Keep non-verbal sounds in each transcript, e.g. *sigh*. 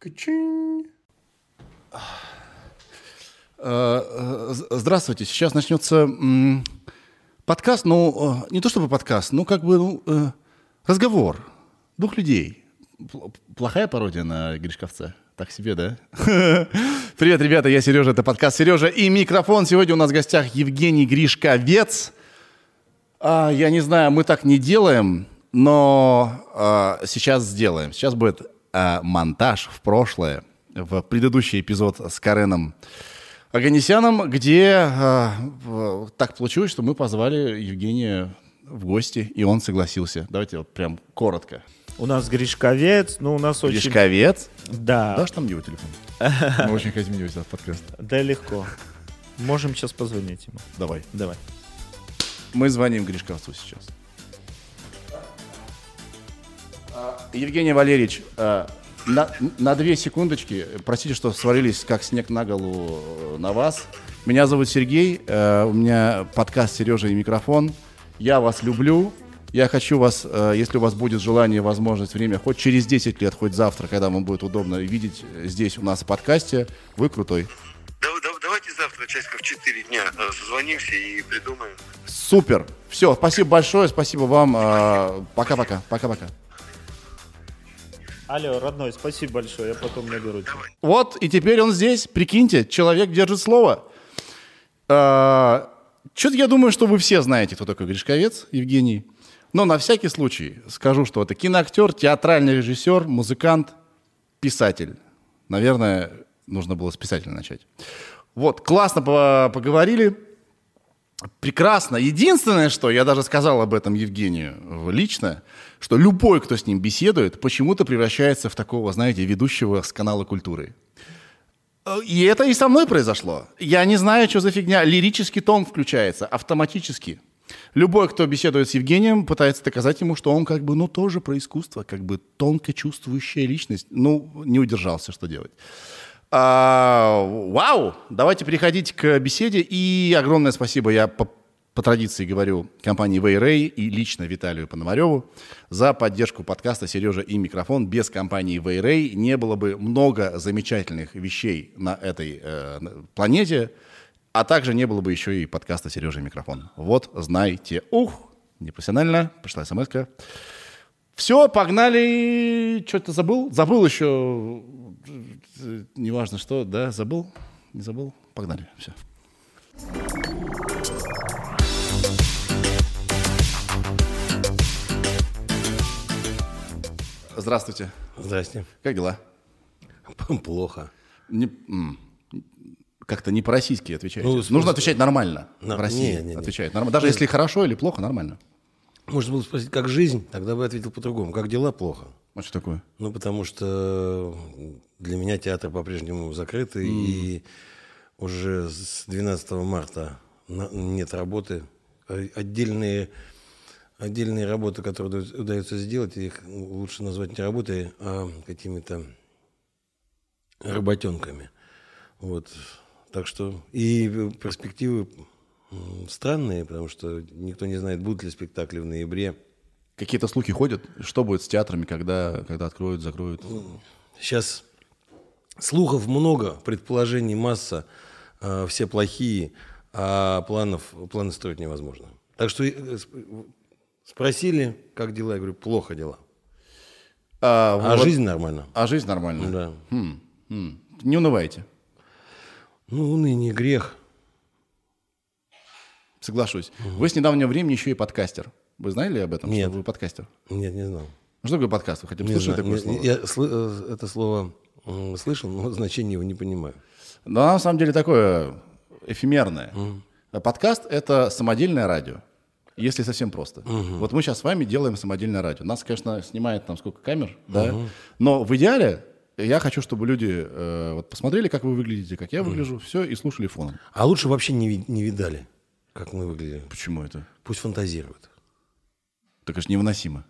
Э, э, здравствуйте. Сейчас начнется подкаст, ну, э, не то чтобы подкаст, ну, как бы ну, разговор двух людей. Пл- Плохая пародия на Гришковца? Так себе, да? *laughs* Привет, ребята, я Сережа, это подкаст Сережа и микрофон. Сегодня у нас в гостях Евгений Гришковец. А, я не знаю, мы так не делаем, но а, сейчас сделаем. Сейчас будет а, монтаж в прошлое, в предыдущий эпизод с Кареном Аганесяном, где а, так получилось, что мы позвали Евгения в гости, и он согласился. Давайте вот прям коротко. У нас Гришковец, ну у нас очень... Гришковец. Да, Дашь там его телефон? *laughs* Мы очень хотим его в подкаст. да легко. Можем сейчас позвонить ему. Давай. Давай. Мы звоним Гришковцу сейчас. Евгений Валерьевич, э, на, на две секундочки, простите, что свалились как снег на голову э, на вас. Меня зовут Сергей, э, у меня подкаст «Сережа и микрофон». Я вас люблю. Я хочу вас, э, если у вас будет желание, возможность, время, хоть через 10 лет, хоть завтра, когда вам будет удобно видеть здесь у нас в подкасте, вы крутой. Да- да- давайте завтра часиков в 4 дня созвонимся и придумаем. Супер. Все, спасибо большое, спасибо вам. Пока-пока, пока-пока. Алло, родной, спасибо большое, я потом наберу тебя. Вот, и теперь он здесь. Прикиньте, человек держит слово. Что-то я думаю, что вы все знаете, кто такой Гришковец, Евгений. Но на всякий случай скажу, что это киноактер, театральный режиссер, музыкант, писатель. Наверное, нужно было с писателя начать. Вот, классно по- поговорили. Прекрасно. Единственное, что я даже сказал об этом Евгению лично, что любой, кто с ним беседует, почему-то превращается в такого, знаете, ведущего с канала культуры. Э, И это и со мной произошло. Я не знаю, что за фигня. Лирический тон включается автоматически. Любой, кто беседует с Евгением, пытается доказать ему, что он как бы, ну, тоже про искусство, как бы тонко чувствующая личность. Ну, не удержался, что делать. А, вау! Давайте переходить к беседе. И огромное спасибо, я по, традиции говорю компании Вейрей и лично Виталию Пономареву за поддержку подкаста «Сережа и микрофон». Без компании Вейрей не было бы много замечательных вещей на этой э, планете, а также не было бы еще и подкаста «Сережа и микрофон». Вот, знайте. Ух, непрофессионально, пришла смс -ка. Все, погнали. Что-то забыл? Забыл еще. Неважно что, да, забыл? Не забыл? Погнали. Все. Здравствуйте. Здрасте. Как дела? *laughs* Плохо. Не- как-то не по-российски отвечаете. Ну, Нужно смысле- отвечать нормально. На- В России не, не, не. отвечают нормально. Даже если хорошо или плохо, нормально. Можно было спросить, как жизнь, тогда бы ответил по-другому. Как дела, плохо. А что такое? Ну, потому что для меня театр по-прежнему закрытый, и уже с 12 марта нет работы. Э, Отдельные, отдельные работы, которые удается- сделать, их лучше назвать не работой, а какими-то работенками. Вот. Так что и перспективы странные, потому что никто не знает, будут ли спектакли в ноябре. Какие-то слухи ходят? Что будет с театрами, когда, когда откроют, закроют? Сейчас слухов много, предположений масса, э, все плохие, а планов, планы строить невозможно. Так что э, спросили, как дела, я говорю, плохо дела. А, А вот- жизнь нормально. А жизнь нормальная? Да. Хм, хм. Не унывайте. Ну, уныние грех. Соглашусь. Вы с недавнего времени еще и подкастер. Вы знали об этом? Нет. Что вы подкастер? Нет, не знал. Ну, Что такое подкаст? Вы хотя бы Не слышали знаю. такое Не- слово? Я э, это слово слышал, но *laughs* значение его не понимаю. Оно на самом деле такое эфемерное. А Подкаст — это самодельное радио. Если совсем просто. Вот мы сейчас с вами делаем самодельное радио. Нас, конечно, снимает там сколько камер, да. Но в идеале я хочу, чтобы люди э, вот посмотрели, как вы выглядите, как я выгляжу, все, и слушали фоном. А лучше вообще не, не видали, как мы выглядели. Почему это? Пусть фантазируют. Так это же невыносимо.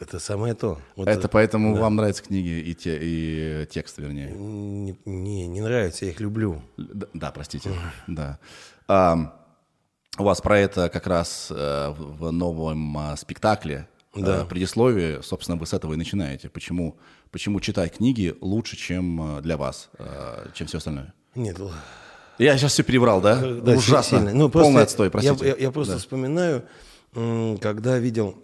Это самое то. Вот это поэтому вам нравятся книги и, те, и текст, вернее. Не, не, не нравится, я их люблю. Д- Да, простите. Да. А, у вас про это как раз э, в новом а, спектакле, Да. э, предисловие, собственно, вы с этого и начинаете. Почему почему читай книги лучше, чем э, для вас, чем все остальное. Нет, Я сейчас все переврал, да? да, Ужасно. сильно. Ну, просто Полный я- отстой, я, простите. я- я просто Да. вспоминаю, когда видел,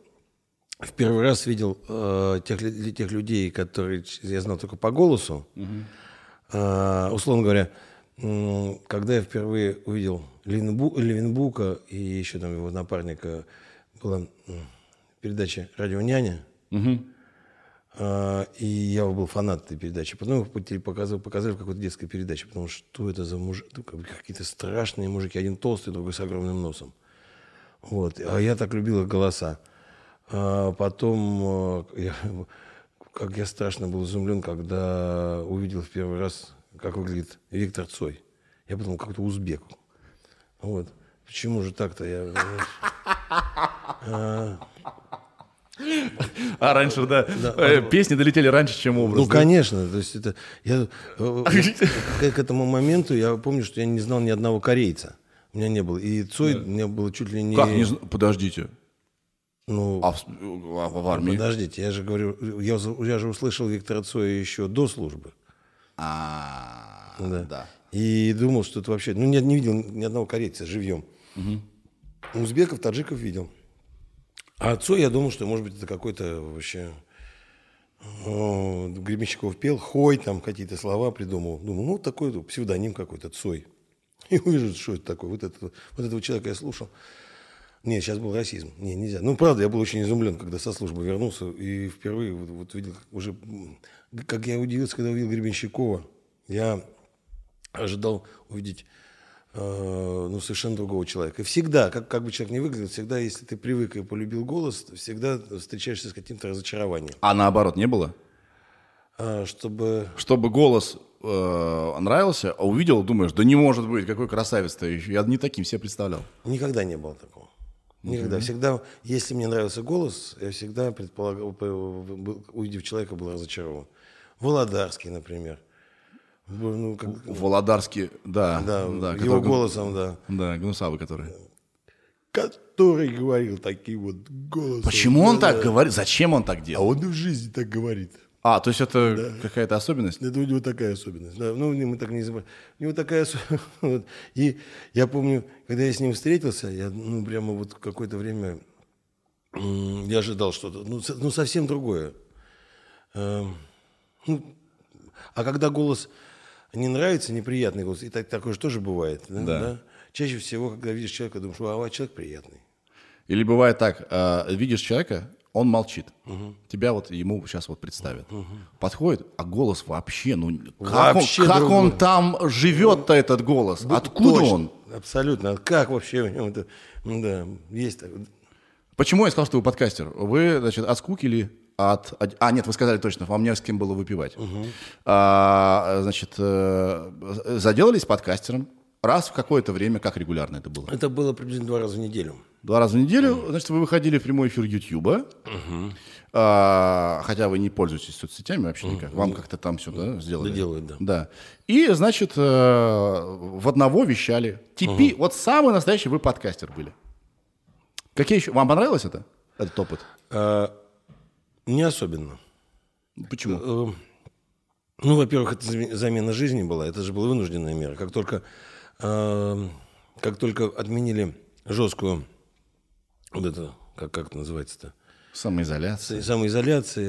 в первый раз видел э, тех, тех людей, которые я знал только по голосу. Э, условно говоря, когда я впервые увидел Левинбу- Левинбука и еще там его напарника, была передача «Радио Няня», А, И я был фанат этой передачи. Потом их по теле- показывали, показали в какой-то детской передаче. Потому что что это за мужик? Ну, Какие-то страшные мужики. Один толстый, другой с огромным носом. Вот. А я так любил их голоса. А потом, э, я- как я страшно был изумлен, когда увидел в первый раз, как выглядит Виктор Цой. Я подумал, какой-то узбек. Вот. Почему же так-то? Я, А раньше, да, э, песни долетели раньше, чем образ. Ну, да? конечно. То есть это, я, э, *laughs* к, этому моменту я помню, что я не знал ни одного корейца. У меня не было. И Цой у меня было чуть ли не... Как не Подождите. Ну, А в, а в армии? подождите, я же говорю, я, я же услышал Виктора Цоя еще до службы. А, Да. да. И думал, что это вообще... Ну, не, не видел ни одного корейца живьем. Узбеков, таджиков видел. А Цой, я думал, что, может быть, это какой-то вообще... о, Гребенщиков пел, Хой, там какие-то слова придумал. Думал, ну, такой псевдоним какой-то, Цой. *laughs* И увижу, что это такое. Вот, это, вот этого человека я слушал. Нет, сейчас был расизм. Не, нельзя. Ну, правда, я был очень изумлен, когда со службы вернулся и впервые вот, вот видел уже... Как я удивился, когда увидел Гребенщикова. Я ожидал увидеть э, ну, совершенно другого человека. И всегда, как, как бы человек не выглядел, всегда, если ты привык и полюбил голос, всегда встречаешься с каким-то разочарованием. А наоборот, не было? А, чтобы... Чтобы голос э, нравился, а увидел, думаешь, да не может быть, какой красавец-то еще. Я не таким себе представлял. Никогда не было такого. Никогда. Всегда, если мне нравился голос, я всегда предполагал, был- увидев человека, был разочарован. Володарский, например. Ну, как- Володарский, да. да, да его который- голосом, да. Да, Гнусавый который. Который говорил таким вот голосом. Почему он Да, так да. говорит? Зачем он так А делал? он и в жизни так говорит. А, то есть это какая-то особенность? Это у него такая особенность. Да, ну, мы так не забываем. У него такая особенность. *laughs* И я помню, когда я с ним встретился, я, ну, прямо вот какое-то время я ожидал что-то, ну, ну, совсем другое. Эм, ну, а когда голос не нравится, неприятный голос, и так, такое же тоже бывает, да, Да. да? Чаще всего, когда видишь человека, думаешь, а, а человек приятный. Или бывает так, э, видишь человека, он молчит. Тебя вот ему сейчас вот представят. Подходит, а голос вообще, ну как, Вообще он, как другой. он там живет-то этот голос? Откуда Точно, он? Абсолютно. Как вообще у него это? Да, есть так. Почему я сказал, что вы подкастер? Вы, значит, от скуки или от... А, нет, вы сказали точно, вам не с кем было выпивать. А, значит, э, заделались подкастером. Раз в какое-то время, как регулярно это было? Это было приблизительно два раза в неделю. Два раза в неделю, значит, вы выходили в прямой эфир Ютьюба, А, хотя вы не пользуетесь соцсетями вообще никак, вам как-то там все да, сделали. Да делают, да. Да. И, значит, э, в одного вещали. Типи, вот самый настоящий вы подкастер были. Какие еще? Вам понравилось это? Этот опыт? А, не особенно. Почему? Э, Ну, во-первых, это заме- замена жизни была, это же была вынужденная мера. Как только, э, как только отменили жесткую, вот это, как, как это называется-то, Самоизоляция. самоизоляция,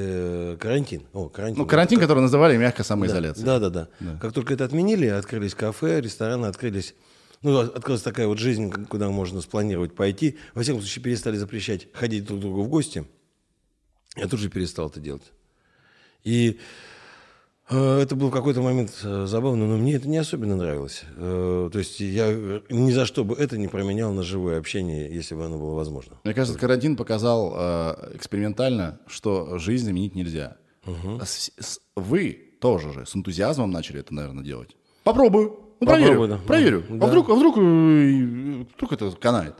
э, карантин. О, карантин. Ну, карантин, который называли мягко самоизоляцией. Да, да, да, Как только это отменили, открылись кафе, рестораны, открылись. Ну, открылась такая вот жизнь, куда можно спланировать пойти. Во всяком случае, перестали запрещать ходить друг к другу в гости. Я тут же перестал это делать. И э, это был какой-то момент э, забавно, но мне это не особенно нравилось. Э, то есть я ни за что бы это не променял на живое общение, если бы оно было возможно. Мне кажется, карантин показал экспериментально, что жизнь заменить нельзя. А с- вы тоже же с энтузиазмом начали это, наверное, делать. Попробую. Ну, проверю. Попробуй, да. Проверю. Да. А вдруг, а вдруг, вдруг это канает.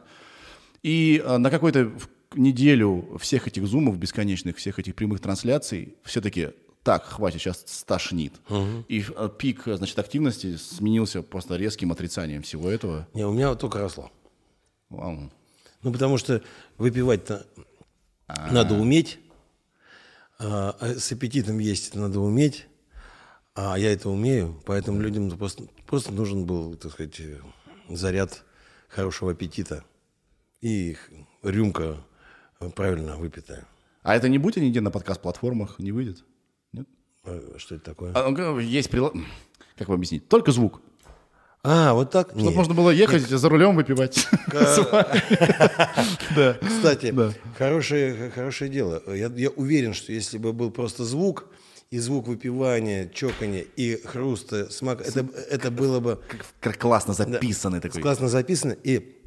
И на какой-то неделю всех этих зумов бесконечных, всех этих прямых трансляций, все-таки так, хватит, сейчас стошнит. И э, пик, э, значит, активности сменился просто резким отрицанием всего этого. Не, у меня вот только росло. Вау. Ну, потому что выпивать-то надо уметь. А, а с аппетитом есть это надо уметь, а я это умею, поэтому людям просто, просто нужен был, так сказать, э, заряд хорошего аппетита и рюмка правильно выпитая. А это не будет нигде на подкаст-платформах? Не выйдет? Нет? А Что это такое? А, ну, есть прила... Как вам объяснить? Только звук. А, вот так? Чтобы Нет. можно было ехать за рулем выпивать. *laughs* *laughs* Кстати, хорошее, дело. Я, уверен, что если бы был просто звук, и звук выпивания, чокания и хруста, смак, это, было бы классно записанный такой. классно записано. И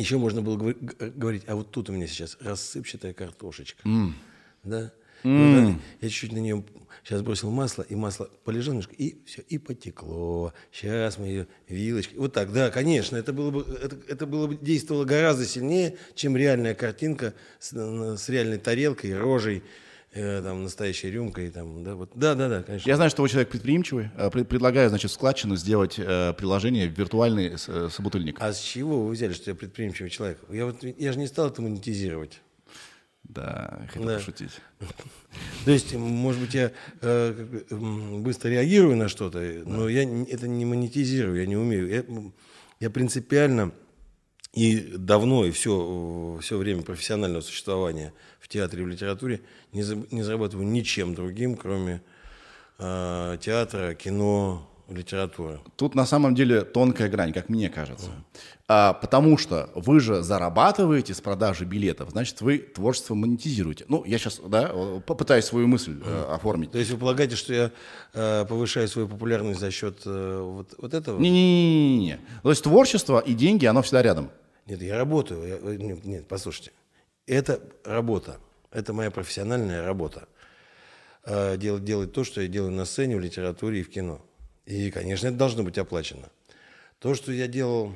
еще можно было г- говорить, а вот тут у меня сейчас рассыпчатая картошечка. Да? И вот так я чуть-чуть на нее сейчас бросил масло, и масло полежало немножко, и все, и потекло. Сейчас мы ее вилочкой. Вот так, да, конечно, это было бы, это, это было бы действовало гораздо сильнее, чем реальная картинка с, с реальной тарелкой, рожей, э, там, настоящей рюмкой. Там, да, вот. да, да, да, конечно. Я знаю, что вы человек предприимчивый. Э, пред- Предлагаю, значит, складчину сделать э, приложение виртуальный э, собутыльник. А с чего вы взяли, что я предприимчивый человек? Я, вот, я же не стал это монетизировать. Да, хотел Да. пошутить. *laughs* То есть, может быть, я э, быстро реагирую на что-то, но я это не монетизирую, я не умею. Я, я принципиально и давно, и все, все время профессионального существования в театре и в литературе не, за- не зарабатываю ничем другим, кроме э, театра, кино, литературы. Тут на самом деле тонкая грань, как мне кажется. А, потому что вы же зарабатываете с продажи билетов, значит, вы творчество монетизируете. Ну, я сейчас, да, попытаюсь свою мысль э, оформить. То есть вы полагаете, что я э, повышаю свою популярность за счет э, вот, вот этого? Не-не-не-не. То есть творчество и деньги, оно всегда рядом. Нет, я работаю. Я- э, нет, нет, послушайте. Это работа. Это моя профессиональная работа. Э, Делать, делать то, что я делаю на сцене, в литературе и в кино. И, конечно, это должно быть оплачено. То, что я делал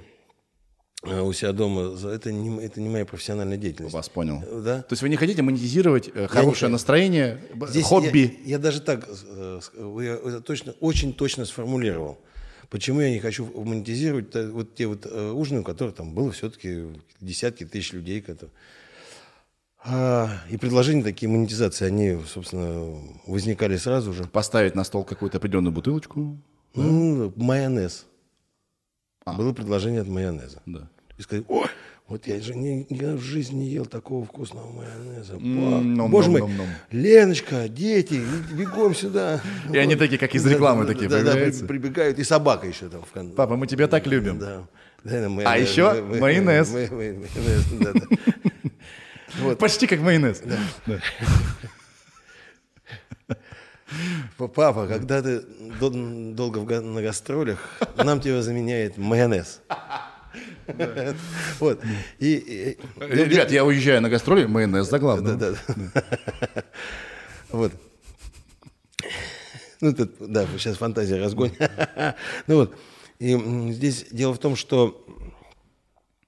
э, у себя дома, это не, это не моя профессиональная деятельность. Вас понял. Э, Да? То есть вы не хотите монетизировать э, хорошее не- настроение, Здесь хобби? Я, я даже так э, я точно, очень точно сформулировал. Почему я не хочу монетизировать вот те вот э, ужины, у которых там было все-таки десятки тысяч людей. Которые... А, и предложения такие монетизации, они, собственно, возникали сразу же. Поставить на стол какую-то определенную бутылочку? Ну, майонез. А. Было предложение от майонеза. Да. И сказать, ой, вот я же ни- никогда в жизни не ел такого вкусного майонеза. Пап, ном, Боже ном, мой, ном, ном. Леночка, дети, бегом сюда. И они такие, как из рекламы Да, такие да, да, прибегают, и собака еще там Папа, мы тебя так любим. Да. А еще майонез. майонез, да, да. *laughs* Почти как майонез. Папа, когда ты дол- долго на гастролях, нам тебя заменяет майонез. Вот. И- Э, Ребят, я уезжаю на гастроли, майонез за главное. Да, да. Вот. Ну, тут, да, сейчас фантазия разгонит. Ну вот. И здесь дело в том, что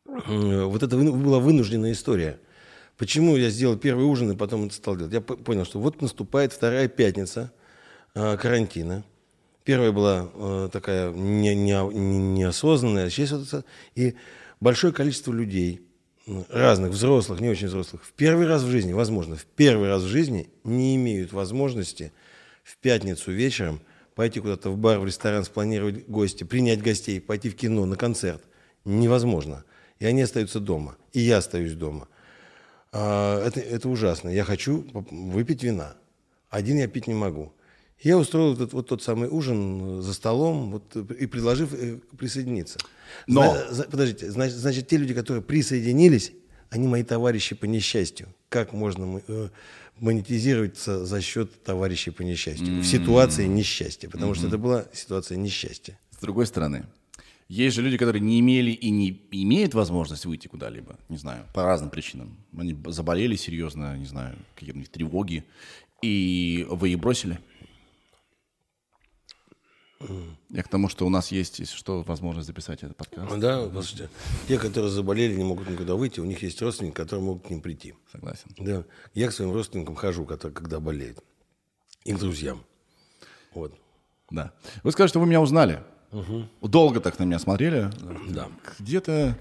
вот это была вынужденная история. Почему я сделал первый ужин и потом это стал делать? Я понял, что вот наступает вторая пятница э, карантина. Первая была э, такая не, не- не- неосознанная, а сейчас вот и большое количество людей, разных, взрослых, не очень взрослых, в первый раз в жизни, возможно, в первый раз в жизни не имеют возможности в пятницу вечером пойти куда-то в бар, в ресторан, спланировать гости, принять гостей, пойти в кино, на концерт. Невозможно. И они остаются дома. И я остаюсь дома. А, это, это ужасно. Я хочу выпить вина. Один я пить не могу. Я устроил этот, вот тот самый ужин за столом вот, и предложив э, присоединиться. Но- Зна- подождите, значит, значит, те люди, которые присоединились, они мои товарищи по несчастью. Как можно мо- э, монетизироваться за счет товарищей по несчастью? В ситуации несчастья. Потому что это была ситуация несчастья. С другой стороны, есть же люди, которые не имели и не имеют возможность выйти куда-либо, не знаю, по разным причинам. Они заболели серьезно, не знаю, какие-то у них тревоги, и вы их бросили. Я к тому, что у нас есть, если что, возможность записать этот подкаст. Да, послушайте, те, которые заболели, не могут никуда выйти, у них есть родственники, которые могут к ним прийти. Согласен. Да. Я к своим родственникам хожу, которые, когда болеют. И к друзьям. Вот. Да. Вы скажете, что вы меня узнали. Долго так на меня смотрели. Да. Где-то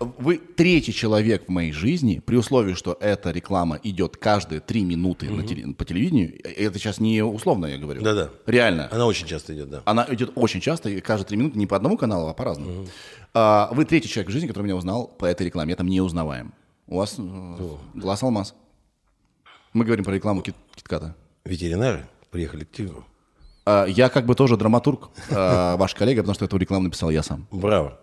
вы третий человек в моей жизни, при условии, что эта реклама идет каждые три минуты на теле- по телевидению. Это сейчас не условно я говорю. Да-да. Реально. Она очень часто идет, да. Она идет очень часто, и каждые три минуты, не по одному каналу, а по разному. А, вы третий человек в жизни, который меня узнал по этой рекламе. Я там не узнаваем. У вас э, глаз алмаз. Мы говорим про рекламу кит- Китката. Ветеринары приехали к тигру. А, я как бы тоже драматург, а, ваш коллега, потому что эту рекламу написал я сам. Браво.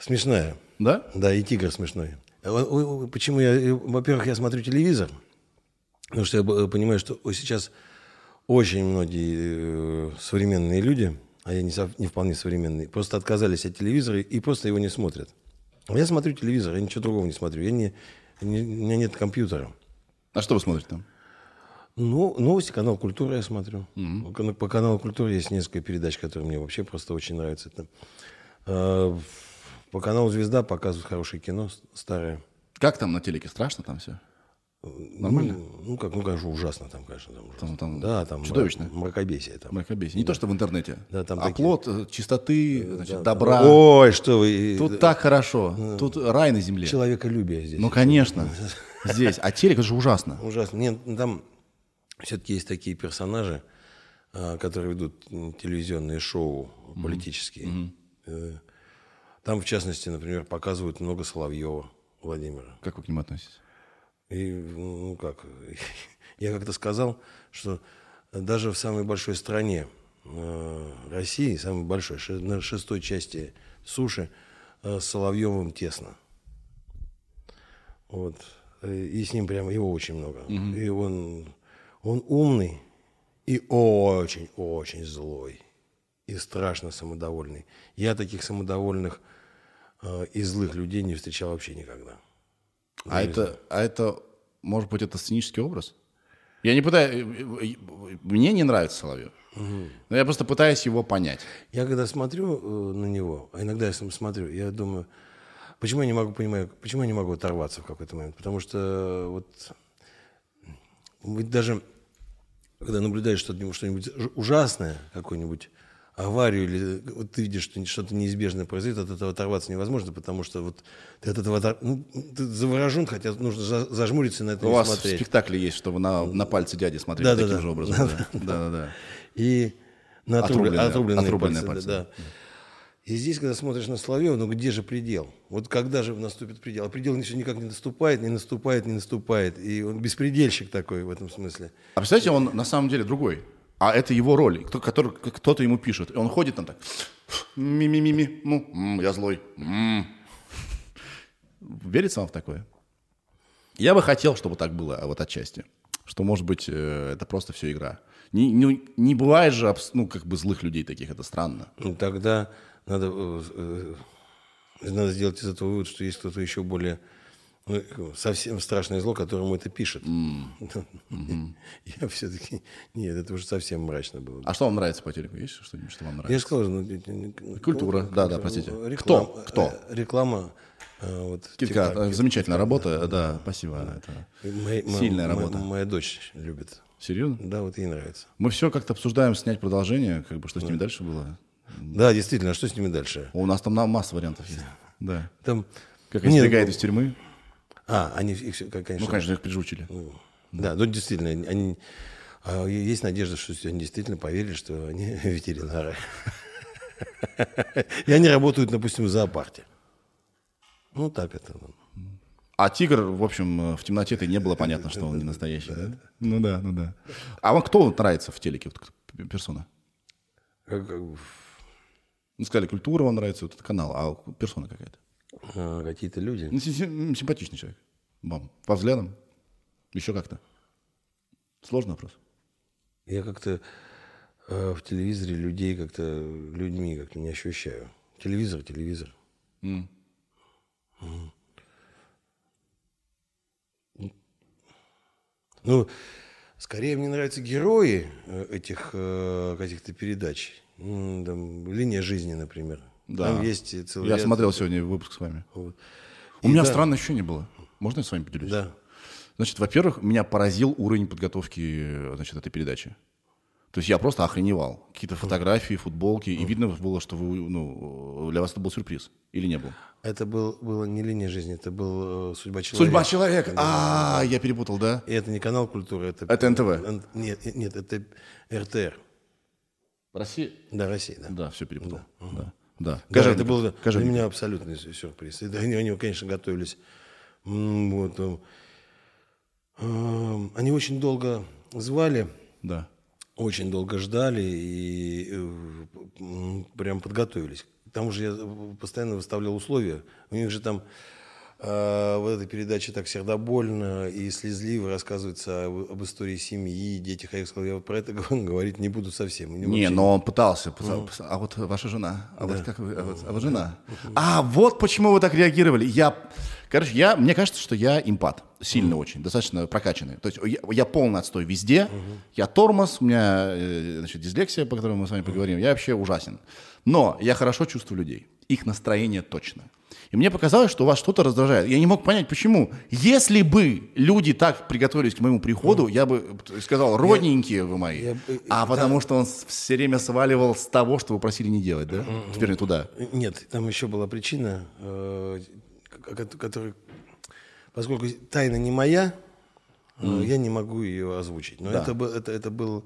Смешная. Да? Да, и тигр смешной. Э, Почему я... э, Во-первых, я смотрю телевизор, потому что я э, понимаю, что сейчас очень многие современные люди, а я не, сов- не вполне современный, просто отказались от телевизора и просто его не смотрят. Я смотрю телевизор, я ничего другого не смотрю. Я не, не- у меня нет компьютера. А что вы смотрите там? Ну, новости, канал «Культура» я смотрю. По- По каналу «Культура» есть несколько передач, которые мне вообще просто очень нравятся. Это, э, по каналу «Звезда» показывают хорошее кино, старое. Как там на телеке? Страшно там все? Нормально? Ну, ну, как, ну, конечно, ужасно там, конечно. Там, ужасно. Там- там да, там чудовищно. мра- Мракобесие там. Мракобесие. Не то, что в интернете. Да, там а такие- плод э, чистоты, значит, добра. Ой, что вы... Тут э, так хорошо. Тут рай на земле. Человеколюбие здесь. Ну, конечно. *laughs* Здесь. А телек это же ужасно. Ужасно. Нет, ну, там все-таки есть такие персонажи, а, которые ведут телевизионные шоу политические. Э, Там, в частности, например, показывают много Соловьева Владимира. Как вы к нему относитесь? И, ну как, *laughs* я как-то сказал, что даже в самой большой стране э, России, самой большой, на шестой части суши, э, с Соловьевым тесно. Вот. И с ним прямо его очень много. И он, он умный и очень-очень злой. И страшно самодовольный. Я таких самодовольных э, и злых людей не встречал вообще никогда. А это, а это, может быть, это сценический образ? Я не пытаюсь... Мне не нравится Соловьев. Но я просто пытаюсь его понять. Я когда смотрю э, на него, а иногда я сам смотрю, я думаю, почему я не могу понимаю, почему я не могу оторваться в какой-то момент? Потому что э, вот ведь даже когда наблюдаешь что-нибудь, что-нибудь ужасное, какую-нибудь аварию, или вот ты видишь, что что-то неизбежное произойдет, от этого оторваться невозможно, потому что вот ты от этого отор- ну, ты заворожен, хотя нужно за- зажмуриться и на это У не вас в смотреть. спектакле есть, что вы на, на пальце дяди смотрели Да-да-да. таким же образом. Да, да, да. И на Отрубленные- отрубленные, отрубленные, отрубленные пальцы, пальцы. Да. И здесь, когда смотришь на Соловьева, ну где же предел? Вот когда же наступит предел? А предел все никак не наступает, не наступает, не наступает. И он беспредельщик такой в этом смысле. А представляете, он на самом деле другой. А это его роль, кто, который, кто-то ему пишет. И он ходит там так, ми-ми-ми-ми, ну, я злой. м». Верится вам в такое? Я бы хотел, чтобы так было, а вот отчасти. Что, может быть, э, это просто все игра. Не, не, не бывает же, ну, как бы злых людей таких, это странно. Ну, тогда надо, э, э, надо сделать из этого вывод, что есть кто-то еще более ну, совсем страшное зло, которому это пишет. Я все-таки... Нет, это уже совсем мрачно было. А что вам нравится по телеку? Есть что-нибудь, что вам Я нравится? же сказал, ну, Культура, ну, да, да, простите. реклама- Кто? Кто? э, Реклама. э, Вот, Китка, тик-так, э, замечательная работа, да, спасибо. Это Моя- моя- сильная моя- работа. Моя дочь любит. Серьезно? Да, вот ей нравится. Мы все как-то обсуждаем снять продолжение, как бы что с ними дальше было. Да, действительно, а что с ними дальше? У нас там масса вариантов есть. Да. Там... Как они Нет, сбегают ну, из тюрьмы. А, они их конечно. Ну, конечно, их прижучили. Да, ну действительно, они... а, есть надежда, что они действительно поверили, что они *laughs* ветеринары. *laughs* И они работают, допустим, в зоопарке. Ну, так это. А тигр, в общем, э, в темноте-то не было понятно, что он не настоящий, да? Ну да, ну да. А вам кто нравится в телеке, персона? Ну, сказали, культура вам нравится, вот этот канал, а персона какая-то? а, Какие-то люди. Ну, симпатичный человек. Вам. По взглядам? Еще как-то? Сложный вопрос. Я как-то э, в телевизоре людей как-то людьми как-то не ощущаю. Телевизор, телевизор. Мгм. Ну, скорее мне нравятся герои э, этих э, каких-то передач. Там, линия жизни, например. Да. Там есть целый Я ряд- смотрел сегодня выпуск с вами. Вот. У И меня да, странное ощущение было. Можно я с вами поделюсь? Да. Значит, во-первых, меня поразил уровень подготовки значит, этой передачи. То есть я просто охреневал. какие-то фотографии, футболки, и видно было, что вы, ну, для вас это был сюрприз. Или не был? Это был, было не линия жизни, это был э, судьба человека. Судьба человека. А, я перепутал, да? И это не канал культуры, это... Это НТВ. Нет, нет, это РТР. Россия? Да, Россия, да. Да, все перепутал. Да. Да. Да, Скажи, это был для скажи. меня абсолютный сю- сюрприз. И они, они, конечно, готовились. Вот, э, эм, они очень долго звали, Да. очень долго ждали и э, прям подготовились. К тому же я э, постоянно выставлял условия. У них же там в этой передаче так сердобольно и слезливо рассказывается об, об истории семьи, детях. А я сказал, я про это *laughs* говорить не буду совсем. Не, вообще но он пытался. пытался. А вот ваша жена? А вот как вы? А вот, а вот жена? А вот почему вы так реагировали. Я, короче, я, мне кажется, что я импат. Сильно очень, достаточно прокачанный. То есть я, я полный отстой везде. Я тормоз, у меня э, значит, дислексия, по которой мы с вами поговорим. Я вообще ужасен. Но я хорошо чувствую людей. Их настроение точно. И мне показалось, что вас что-то раздражает. Я не мог понять, почему. Если бы люди так приготовились к моему приходу, я бы сказал, родненькие вы мои. я а потому что он все время сваливал с того, что вы просили не делать, да? Теперь не туда. Нет, там еще была причина, э, ко- ко- которая, поскольку тайна не моя, э, я не могу ее озвучить. Но Да. это, был, это, это был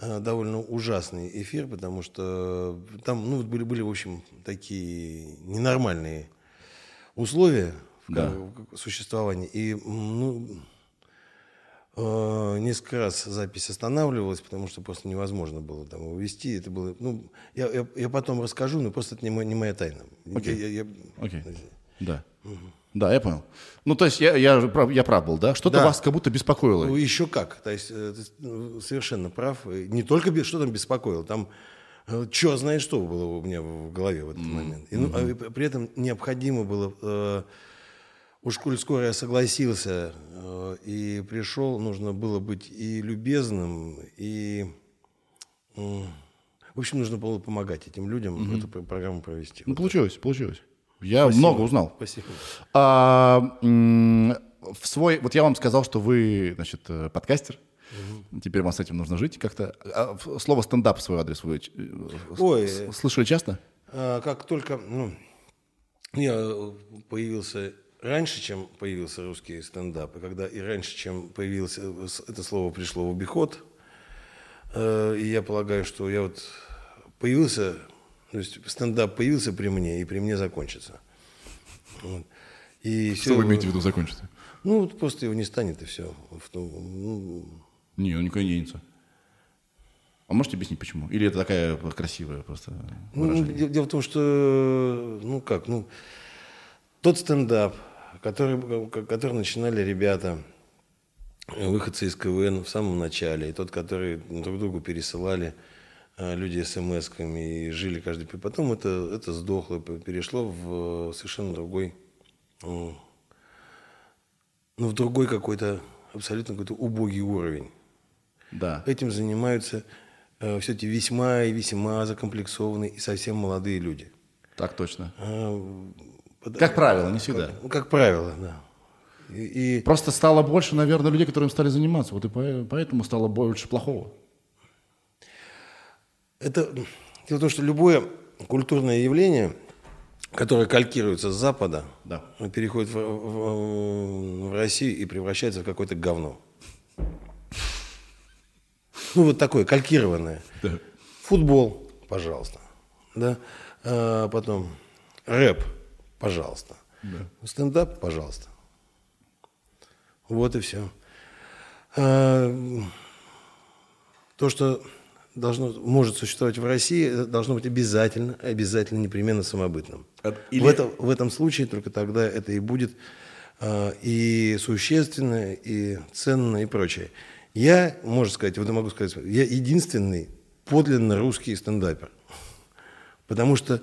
э, довольно ужасный эфир, потому что там ну, были, были, в общем, такие ненормальные условия Да. существовании. И ну, э, несколько раз запись останавливалась, потому что просто невозможно было там его вести. Это было, ну, я, я, я потом расскажу, но просто это не, моя- не моя тайна. Окей. Я- я- я- Окей. Да. Да, я понял. Ну, то есть я, я, прав, я прав был, да? Что-то Да. вас как будто беспокоило. Ну, еще как. То есть э, ты ну, совершенно прав. Не только что там беспокоило, там что знает что было у меня в голове в этот момент. И, ну, а при этом необходимо было, э, уж коль скоро я согласился э, и пришел, нужно было быть и любезным, и... м, в общем, нужно было помогать этим людям эту про- программу провести. Ну, Вот получилось, получилось. Я много узнал. Спасибо. А, в свой, вот я вам сказал, что вы, значит, э, подкастер. Теперь вам с этим нужно жить как-то. А, в- слово стендап в свой адрес вы э, Ой, слышали часто? А, как только ну, я э, появился раньше, чем появился русский стендап, и когда и раньше, чем появилось э, это слово пришло в обиход, э, и я полагаю, что я вот появился, то есть стендап появился при мне и при мне закончится. Вот. И Что всё- вы имеете в виду закончить? Ну, вот просто его не станет, и все. Ну, Не, он никуда не денется. А можете объяснить, почему? Или это такая красивая просто Ну, выражение? дело, дело в том, что, ну как, ну, тот стендап, который, который начинали ребята, э, выходцы из КВН в самом начале, и тот, который друг другу пересылали э, люди смс-ками и жили каждый... Потом это, это сдохло, перешло в э, совершенно другой, э, ну, в другой какой-то, абсолютно какой-то убогий уровень. Да. Этим занимаются э, все эти весьма и весьма закомплексованные и совсем молодые люди. Так точно. А, Как правило, не всегда. Ну, как правило, да. И, и- Просто стало больше, наверное, людей, которым стали заниматься. Вот и по- поэтому стало больше плохого. это дело в том, что любое культурное явление, которое калькируется с Запада, Да. переходит в, в- в Россию и превращается в какое-то говно. Ну, вот такое, калькированное. Да. Футбол, пожалуйста. Да? А, потом рэп, пожалуйста. Стендап, пожалуйста. Вот и все. то, что должно, может существовать в России, это должно быть обязательно, обязательно, непременно самобытным. Или- В, этом, в этом случае только тогда это и будет а, и существенно, и ценно, и прочее. Я, можно сказать, вот я могу сказать, я единственный подлинно русский стендапер. Потому что,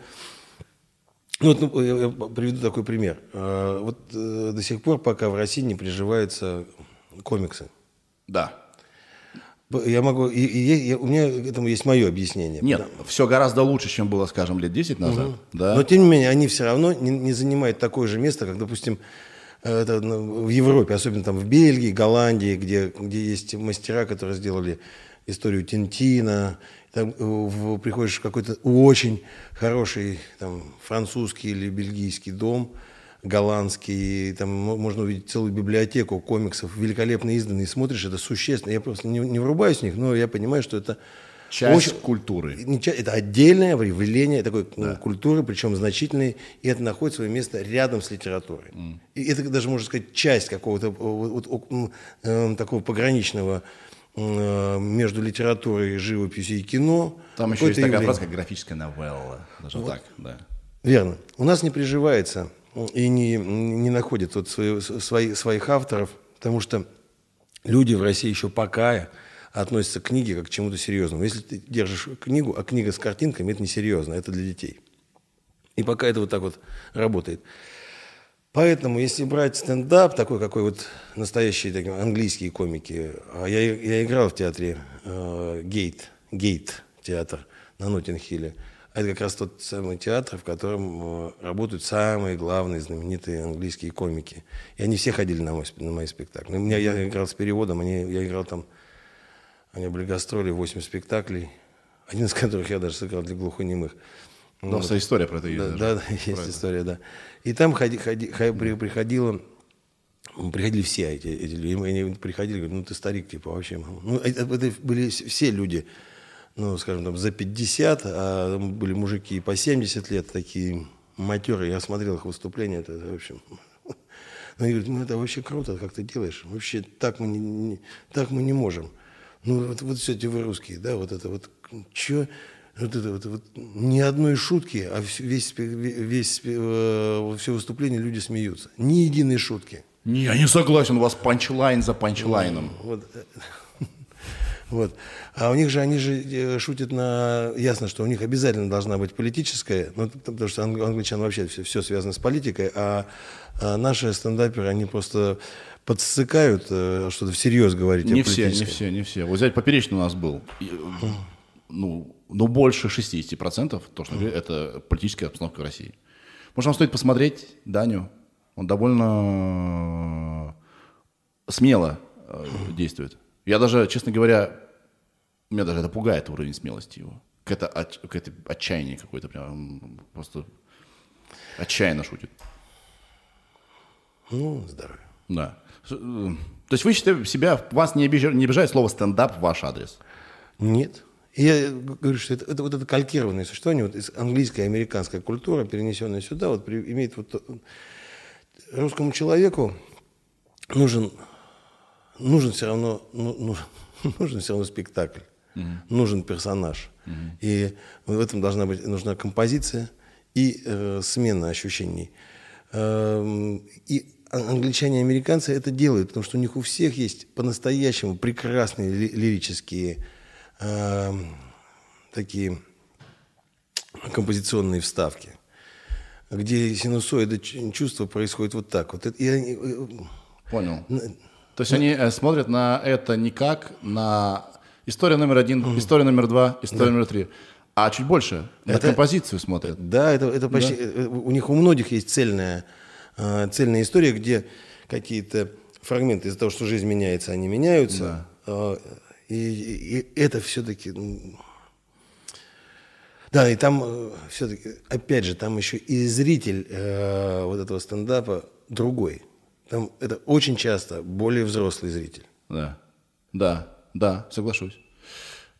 ну, вот, ну, я, я приведу такой пример. А, Вот э, до сих пор, пока в России не приживаются комиксы, Да. Я могу, и, и я- у меня этому есть мое объяснение. Нет, все гораздо лучше, чем было, скажем, лет 10 назад. Да. Но тем не менее, они все равно не, не занимают такое же место, как, допустим, это, ну, в Европе, особенно там в Бельгии, Голландии, где, где есть мастера, которые сделали историю Тинтина там, э, в- приходишь в какой-то очень хороший там, французский или бельгийский дом, голландский, там мо- можно увидеть целую библиотеку комиксов, великолепно изданные, смотришь, это существенно. Я просто не, не врубаюсь в них, но я понимаю, что это Часть культуры. не ча- Это отдельное явление такой ну, культуры, причем значительной, и это находит свое место рядом с литературой. И это даже, можно сказать, часть какого-то э, вот, вот, э, такого пограничного э, между литературой, живописью и кино. Там еще есть такая явление. фраза, как графическая новелла. Даже так, да. Верно. У нас не приживается и не, не находит вот свои- свои- своих авторов, потому что люди в России еще пока относятся к книге как к чему-то серьезному. Если ты держишь книгу, а книга с картинками, это несерьезно, это для детей. И пока это вот так вот работает. Поэтому, если брать стендап, такой, какой вот настоящие такие английские комики, а я, я играл в театре э, Гейт, театр на Ноттинг-Хилле. А Это как раз тот самый театр, в котором э, работают самые главные знаменитые английские комики. И они все ходили на, мой, на мои спектакли. У меня, я играл с переводом, они, я играл там, они были гастроли, 8 спектаклей, *laughs* один из которых я даже сыграл для глухонемых. Да, вся история про это есть. Да, даже. да, да, есть история, да. И там ходи, ходи, хо- при- приходило, приходили все эти, эти люди. Они приходили, говорят, ну ты старик, типа, вообще. Ну, это, это были все люди, ну, скажем, там, за 50, а были мужики по 70 лет, такие матерые. Я смотрел их выступления, это, в общем... *laughs* Они говорят, ну это вообще круто, как ты делаешь. Вообще так мы не, не- так мы не можем. Ну вот, вот все эти вы русские, да, вот это вот, что, вот это вот, вот ни одной шутки, а весь, весь, э, все выступление люди смеются. Ни единой шутки. Не, я не согласен, у вас панчлайн за панчлайном. Вот. э, *laughs* Вот. А у них же, они же э, шутят на... Ясно, что у них обязательно должна быть политическая, ну, потому что англ- англичан вообще все, все связано с политикой, а, а наши стендаперы, они просто подсыкают э, что-то всерьез говорить Не о все, не все, не все. Вот взять Поперечный у нас был. И, э, ну, ну, больше 60%, то, что говорю, это политическая обстановка в России. Может, вам стоит посмотреть Даню? Он довольно э, смело действует. Я даже, честно говоря, меня даже это пугает уровень смелости его. Какое-то, от- какое-то отчаяние какое-то прям. Просто отчаянно шутит. Ну, здоровье. Да. Э, То есть вы считаете себя, вас не обижает, не обижает слово стендап в ваш адрес? Нет. И я говорю, что это, это вот это калькированное существование вот из английской и американской культуры, перенесенная сюда, вот при- имеет вот то- русскому человеку нужен нужен все равно ну, ну, *laughs* нужен все равно спектакль, нужен персонаж, и в этом должна быть нужна композиция и э, смена ощущений. Эм, и англичане и американцы это делают, потому что у них у всех есть по-настоящему прекрасные ли- лирические эм, такие композиционные вставки, где синусоида чувства происходит вот так. Вот и они, э, Понял. То есть они э, смотрят на это не как на история номер один, история номер два, история номер три, а чуть больше на Это- композицию смотрят. Да, это, это почти... э, У них у многих есть цельная, э, цельная история, где какие-то фрагменты из-за того, что жизнь меняется, они меняются. Э, И, и- это все-таки... Да, и там все-таки, опять же, там еще и зритель э, вот этого стендапа другой. Там это очень часто более взрослый зритель. Да, да, да, соглашусь.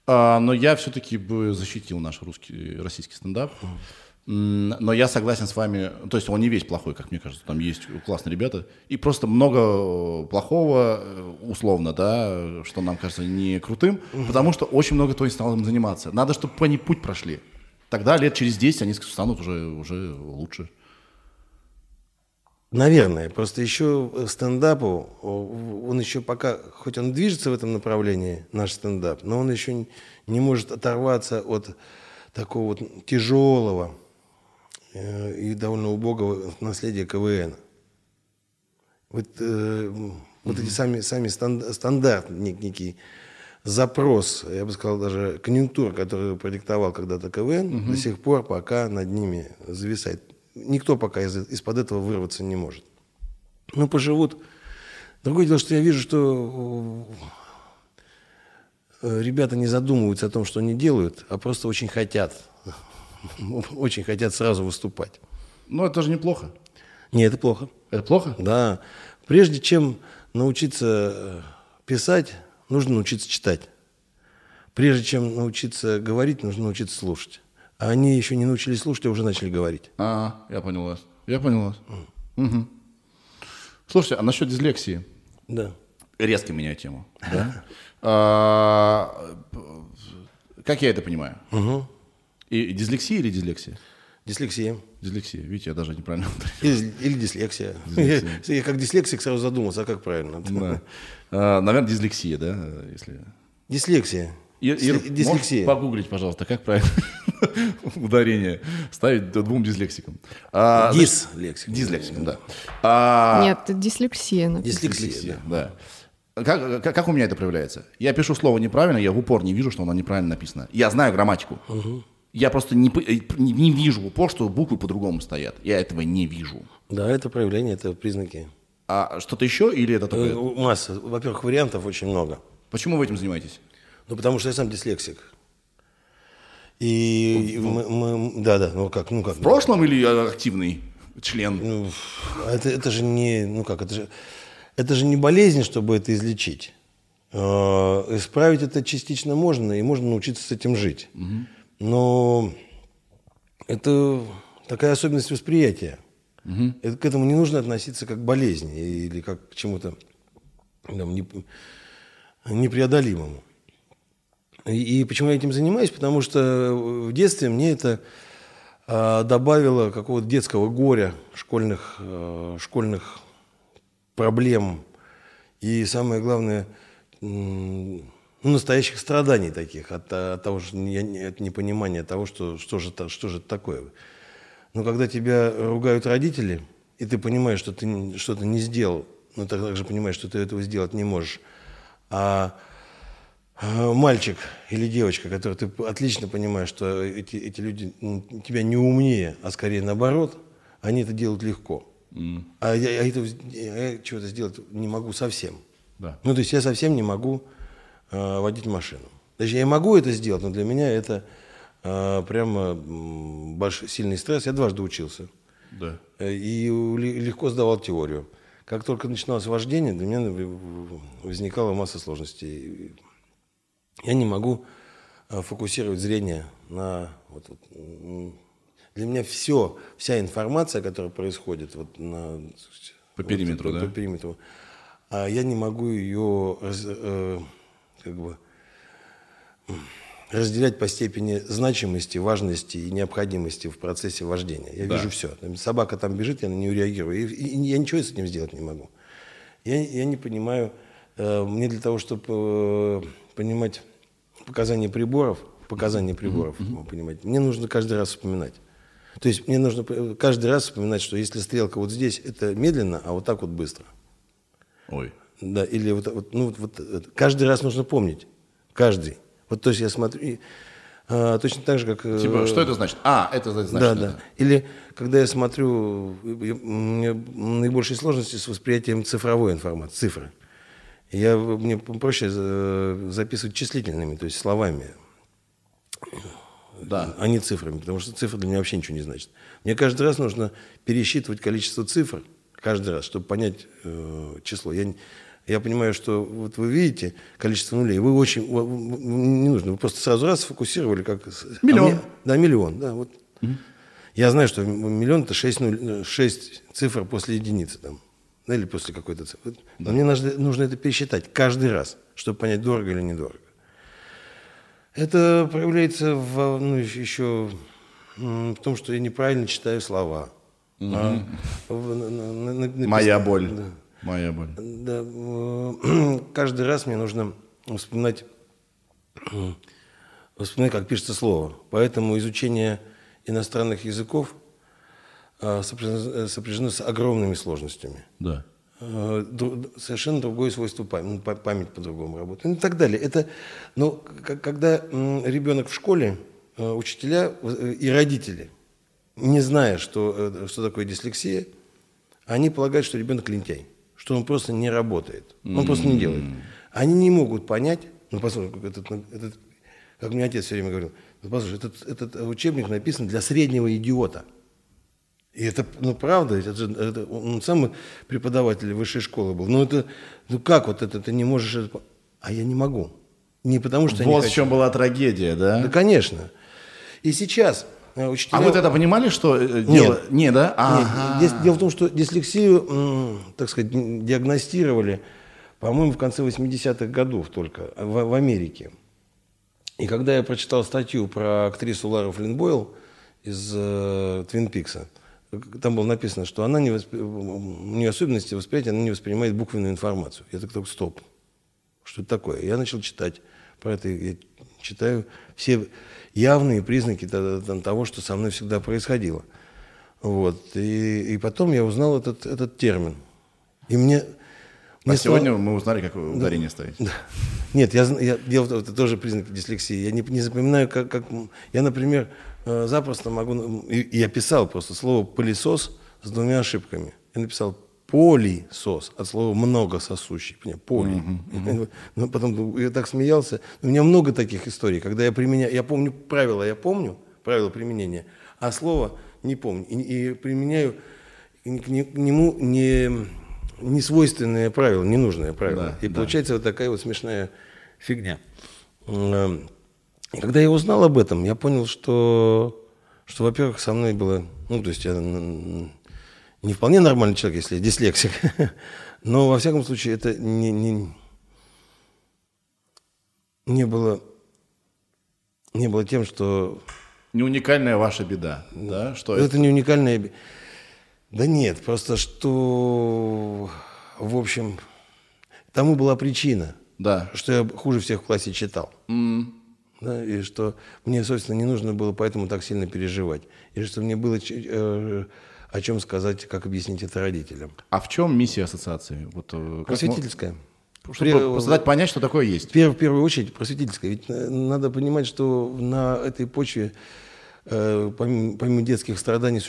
А, но я все-таки бы защитил наш русский, российский стендап. М, Но я согласен с вами, то есть он не весь плохой, как мне кажется, там есть классные ребята, и просто много плохого, э, условно, да, что нам кажется не крутым, потому что очень много кто не стал им заниматься. Надо, чтобы они путь прошли. Тогда лет через 10 они станут уже, уже лучше. Наверное. Просто еще стендапу, о, он еще пока, хоть он движется в этом направлении, наш стендап, но он еще не- может оторваться от такого вот тяжелого э, и довольно убогого наследия КВН. Вот, э, вот эти сами, сами стан- стандарт, нек- некий запрос, я бы сказал, даже конъюнктура, которую продиктовал когда-то КВН, до сих пор пока над ними зависает. Никто пока из- из-под этого вырваться не может. Ну, поживут. Другое дело, что я вижу, что э, ребята не задумываются о том, что они делают, а просто очень хотят. *laughs* Очень хотят сразу выступать. Ну, это же неплохо. Не, это плохо. Это плохо? Да. Прежде чем научиться э, писать, нужно научиться читать. Прежде чем научиться говорить, нужно научиться слушать. А они еще не научились слушать, а уже начали говорить. А, я понял вас. Я понял вас. Мгм. Слушайте, а насчет дислексии? Да. Резко меняю тему. Да? *laughs* А, Как я это понимаю? И и дислексия или дислексия? Дислексия. Дислексия. Видите, я даже неправильно. *laughs* Или, или дислексия. Дислексия. Я, *laughs* я как дислексик сразу задумался, а как правильно? Да. А, Наверное, дислексия, да? Если... Дислексия. Ир, дислексия. погуглить, пожалуйста, как правильно *laughs* ударение ставить двум дислексикам? А, значит, Дислексик. Дислексикам, да. А, Нет, это дислексия написано. Дислексия, да. Как, как, как у меня это проявляется? Я пишу слово неправильно, я в упор не вижу, что оно неправильно написано. Я знаю грамматику. Я просто не, э, не, не вижу в упор, что буквы по-другому стоят. Я этого не вижу. Да, это проявление, это признаки. А что-то еще или это только... Э? Масса. Во-первых, вариантов очень много. Почему вы этим занимаетесь? Ну, потому что я сам дислексик. И мы, мы- да, да, ну как, ну как. В прошлом или э, активный член? Ну, это, это же не, ну как, это же, это же не болезнь, чтобы это излечить. Э, Исправить это частично можно, и можно научиться с этим жить. Но это такая особенность восприятия. Это- к этому не нужно относиться как к болезни или как к чему-то там, неп- непреодолимому. И, и почему я этим занимаюсь? Потому что в детстве мне это а, добавило какого-то детского горя, школьных, э, школьных проблем и, самое главное, м, ну, настоящих страданий таких от, от того, что не- от непонимания того, что, что, же, это- что же это такое. Но когда тебя ругают родители, и ты понимаешь, что ты что-то не сделал, но ты также понимаешь, что ты этого сделать не можешь, а а, мальчик или девочка, который ты отлично понимаешь, что эти, эти люди м, тебя не умнее, а скорее наоборот, они это делают легко. А я, я этого, я чего-то сделать не могу совсем. Да. Ну, то есть я совсем не могу э, водить машину. Точнее, я могу это сделать, но для меня это э, прямо большой, сильный стресс. Я дважды учился. Да. Э, И ле- легко сдавал теорию. Как только начиналось вождение, для меня возникала масса сложностей. Я не могу э, фокусировать зрение на... Вот, вот, для меня все, вся информация, которая происходит вот на... По вот, периметру, по, да? по периметру, а я не могу ее раз- э, как бы разделять по степени значимости, важности и необходимости в процессе вождения. Я Да. вижу все. Собака там бежит, я на нее реагирую. И, и я ничего с этим сделать не могу. Я, я не понимаю, э, мне для того, чтобы понимать показания приборов, показания приборов, понимать, мне нужно каждый раз вспоминать. То есть мне нужно п- каждый раз вспоминать, что если стрелка вот здесь, это медленно, а вот так вот быстро. Ой. Да, или вот, вот, ну, вот, вот это. каждый раз нужно помнить. Каждый. Вот то есть я смотрю, и, а, точно так же, как... э, Типа, что это значит? А, это значит... да, это. да. Или когда я смотрю, меня наибольшие сложности с восприятием цифровой информации, цифры. Я, мне проще э, записывать числительными, то есть словами, Да. а не цифрами, потому что цифры для меня вообще ничего не значат. Мне каждый раз нужно пересчитывать количество цифр, каждый раз, чтобы понять э, число. Я, я понимаю, что вот вы видите количество нулей, вы очень, не нужно, вы просто сразу раз сфокусировали, как... с- а Миллион. мне- да, миллион, да, вот. Я знаю, что миллион это 6, нуль, 6 цифр после единицы там. ну, Или после какой-то цифры. Но мне нужно, нужно это пересчитать каждый раз, чтобы понять, дорого или недорого. Это проявляется в, ну, еще в том, что я неправильно читаю слова. А, в- на- на- на- Моя боль. Да. Моя боль. Да, э, *clears throat* каждый раз мне нужно вспоминать, м, вспоминать, как пишется слово. Поэтому изучение иностранных языков а, сопряжено, сопряжено с огромными сложностями. Да. Э, совершенно другое свойство памяти, память по-другому работает ну, и так далее. Это, ну, к- когда ребенок в школе, э, учителя э, и родители, не зная, что, э, что такое дислексия, они полагают, что ребенок лентяй, что он просто не работает, он просто не делает. Они не могут понять, Ну, послушай, этот, этот, как мне отец все время говорил, ну, послушай, этот, этот учебник написан для среднего идиота. И это, ну, правда, это, это, он сам преподаватель высшей школы был. Ну, это, ну, как вот это, ты не можешь... это А я не могу. Не потому, что я не Вот в хочу. чем была трагедия, да? Да, конечно. И сейчас учителя... А вы тогда понимали, что э, дело... Не, да? Нет, Ага. дес- дело в том, что дислексию, так сказать, диагностировали, по-моему, в конце 80-х годов только в, в Америке. И когда я прочитал статью про актрису Лару Флинн Бойл из э, Твин Пикса, там было написано, что она не воспри- у нее особенности восприятия, она не воспринимает буквенную информацию. Я так только стоп. Что это такое? Я начал читать про это. Я читаю все явные признаки того, что со мной всегда происходило. Вот. И, и потом я узнал этот, этот термин. И мне... А мне стало- сегодня мы узнали, как ударение ставить. да. Нет, я, я, том, это тоже признак дислексии. Я не, не запоминаю, как, как... Я, например, э, запросто могу... и я писал просто слово «пылесос» с двумя ошибками. Я написал «полисос» от слова «много сосущий». «Поли». Но потом я так смеялся. У меня много таких историй, когда я применяю... Я помню правила, я помню правила применения, а слово не помню. И, и применяю к не- к нему не, не свойственное правило, ненужное правило. Да, и да. получается вот такая вот смешная фигня. И Когда я узнал об этом, я понял, что, что во-первых, со мной было... Ну, то есть я не вполне нормальный человек, если дислексик. *laughs* Но, во всяком случае, это не, не, не было... Не было тем, что Не уникальная ваша беда, да? Что это, это? не уникальная... бе- Да нет, просто что, в общем, тому была причина, Да. что я хуже всех в классе читал. Да, и что мне, собственно, не нужно было поэтому так сильно переживать. И что мне было э, о чем сказать, как объяснить это родителям. А в чем миссия ассоциации? Вот, э, Просветительская. Чтобы При- просто дать понять, что такое есть. В пер- в первую очередь просветительская. Ведь э, надо понимать, что на этой почве, э, помимо, помимо детских страданий,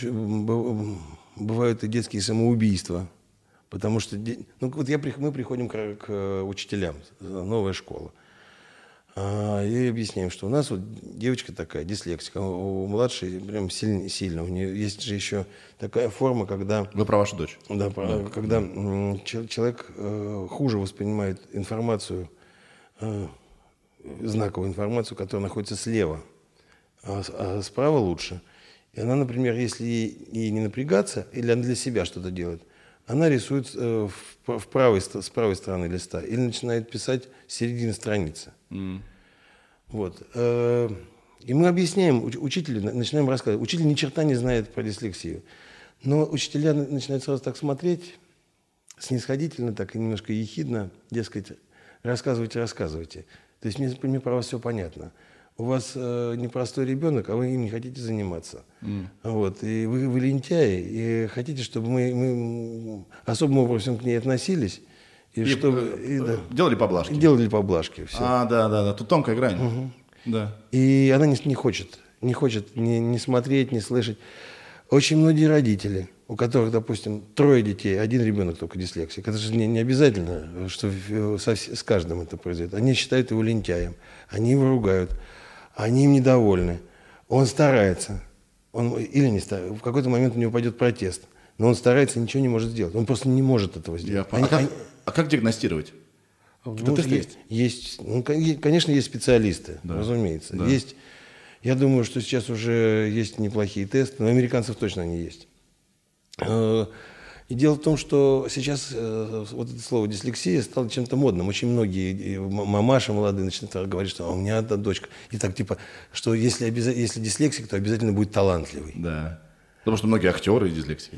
бывают и детские самоубийства. Потому что, ну вот я, мы приходим к, к учителям, новая школа. А, И объясняем, что у нас вот девочка такая, дислексика, у младшей прям сильно, сильно. У нее есть же еще такая форма, когда Вы про вашу дочь. да, про- когда м, чел- человек э, хуже воспринимает информацию, э, знаковую информацию, которая находится слева, а, а справа лучше. И она, например, если ей, ей не напрягаться, или она для себя что-то делает, она рисует э, в, в правой, с правой стороны листа или начинает писать с середины страницы. Вот. э, И мы объясняем уч- учителю, на- начинаем рассказывать. Учитель ни черта не знает про дислексию. Но учителя на- начинают сразу так смотреть, снисходительно, так и немножко ехидно, дескать, рассказывайте, рассказывайте. То есть мне, мне про вас все понятно. У вас э, непростой ребенок, а вы им не хотите заниматься. Вот. И вы, вы лентяи, и хотите, чтобы мы, мы особым образом к ней относились, и, И, чтобы... э, и, да, Делали поблажки. делали поблажки. Все. А, да, да, да. Тут тонкая грань. Да. И она не, не хочет, не хочет ни, ни смотреть, ни слышать. Очень многие родители, у которых, допустим, трое детей, один ребенок только дислексик, это же не, не обязательно, что в- со с каждым это произойдет. Они считают его лентяем, они его ругают, они им недовольны. Он старается, он, или не старается, в какой-то момент у него пойдет протест, но он старается ничего не может сделать. Он просто не может этого Я сделать. понял. Они- а, они- а как диагностировать? ну, тесты есть, есть, ну, конечно, есть специалисты, разумеется. да. Есть, я думаю, что сейчас уже есть неплохие тесты, но американцев точно они есть. Э, И дело в том, что сейчас э, вот это слово дислексия стало чем-то модным. Очень многие мамаши молодые начинают говорить, что «А у меня одна дочка. И так типа, что если, если дислексик, то обязательно будет талантливый. Да. Потому что многие актеры дислексии.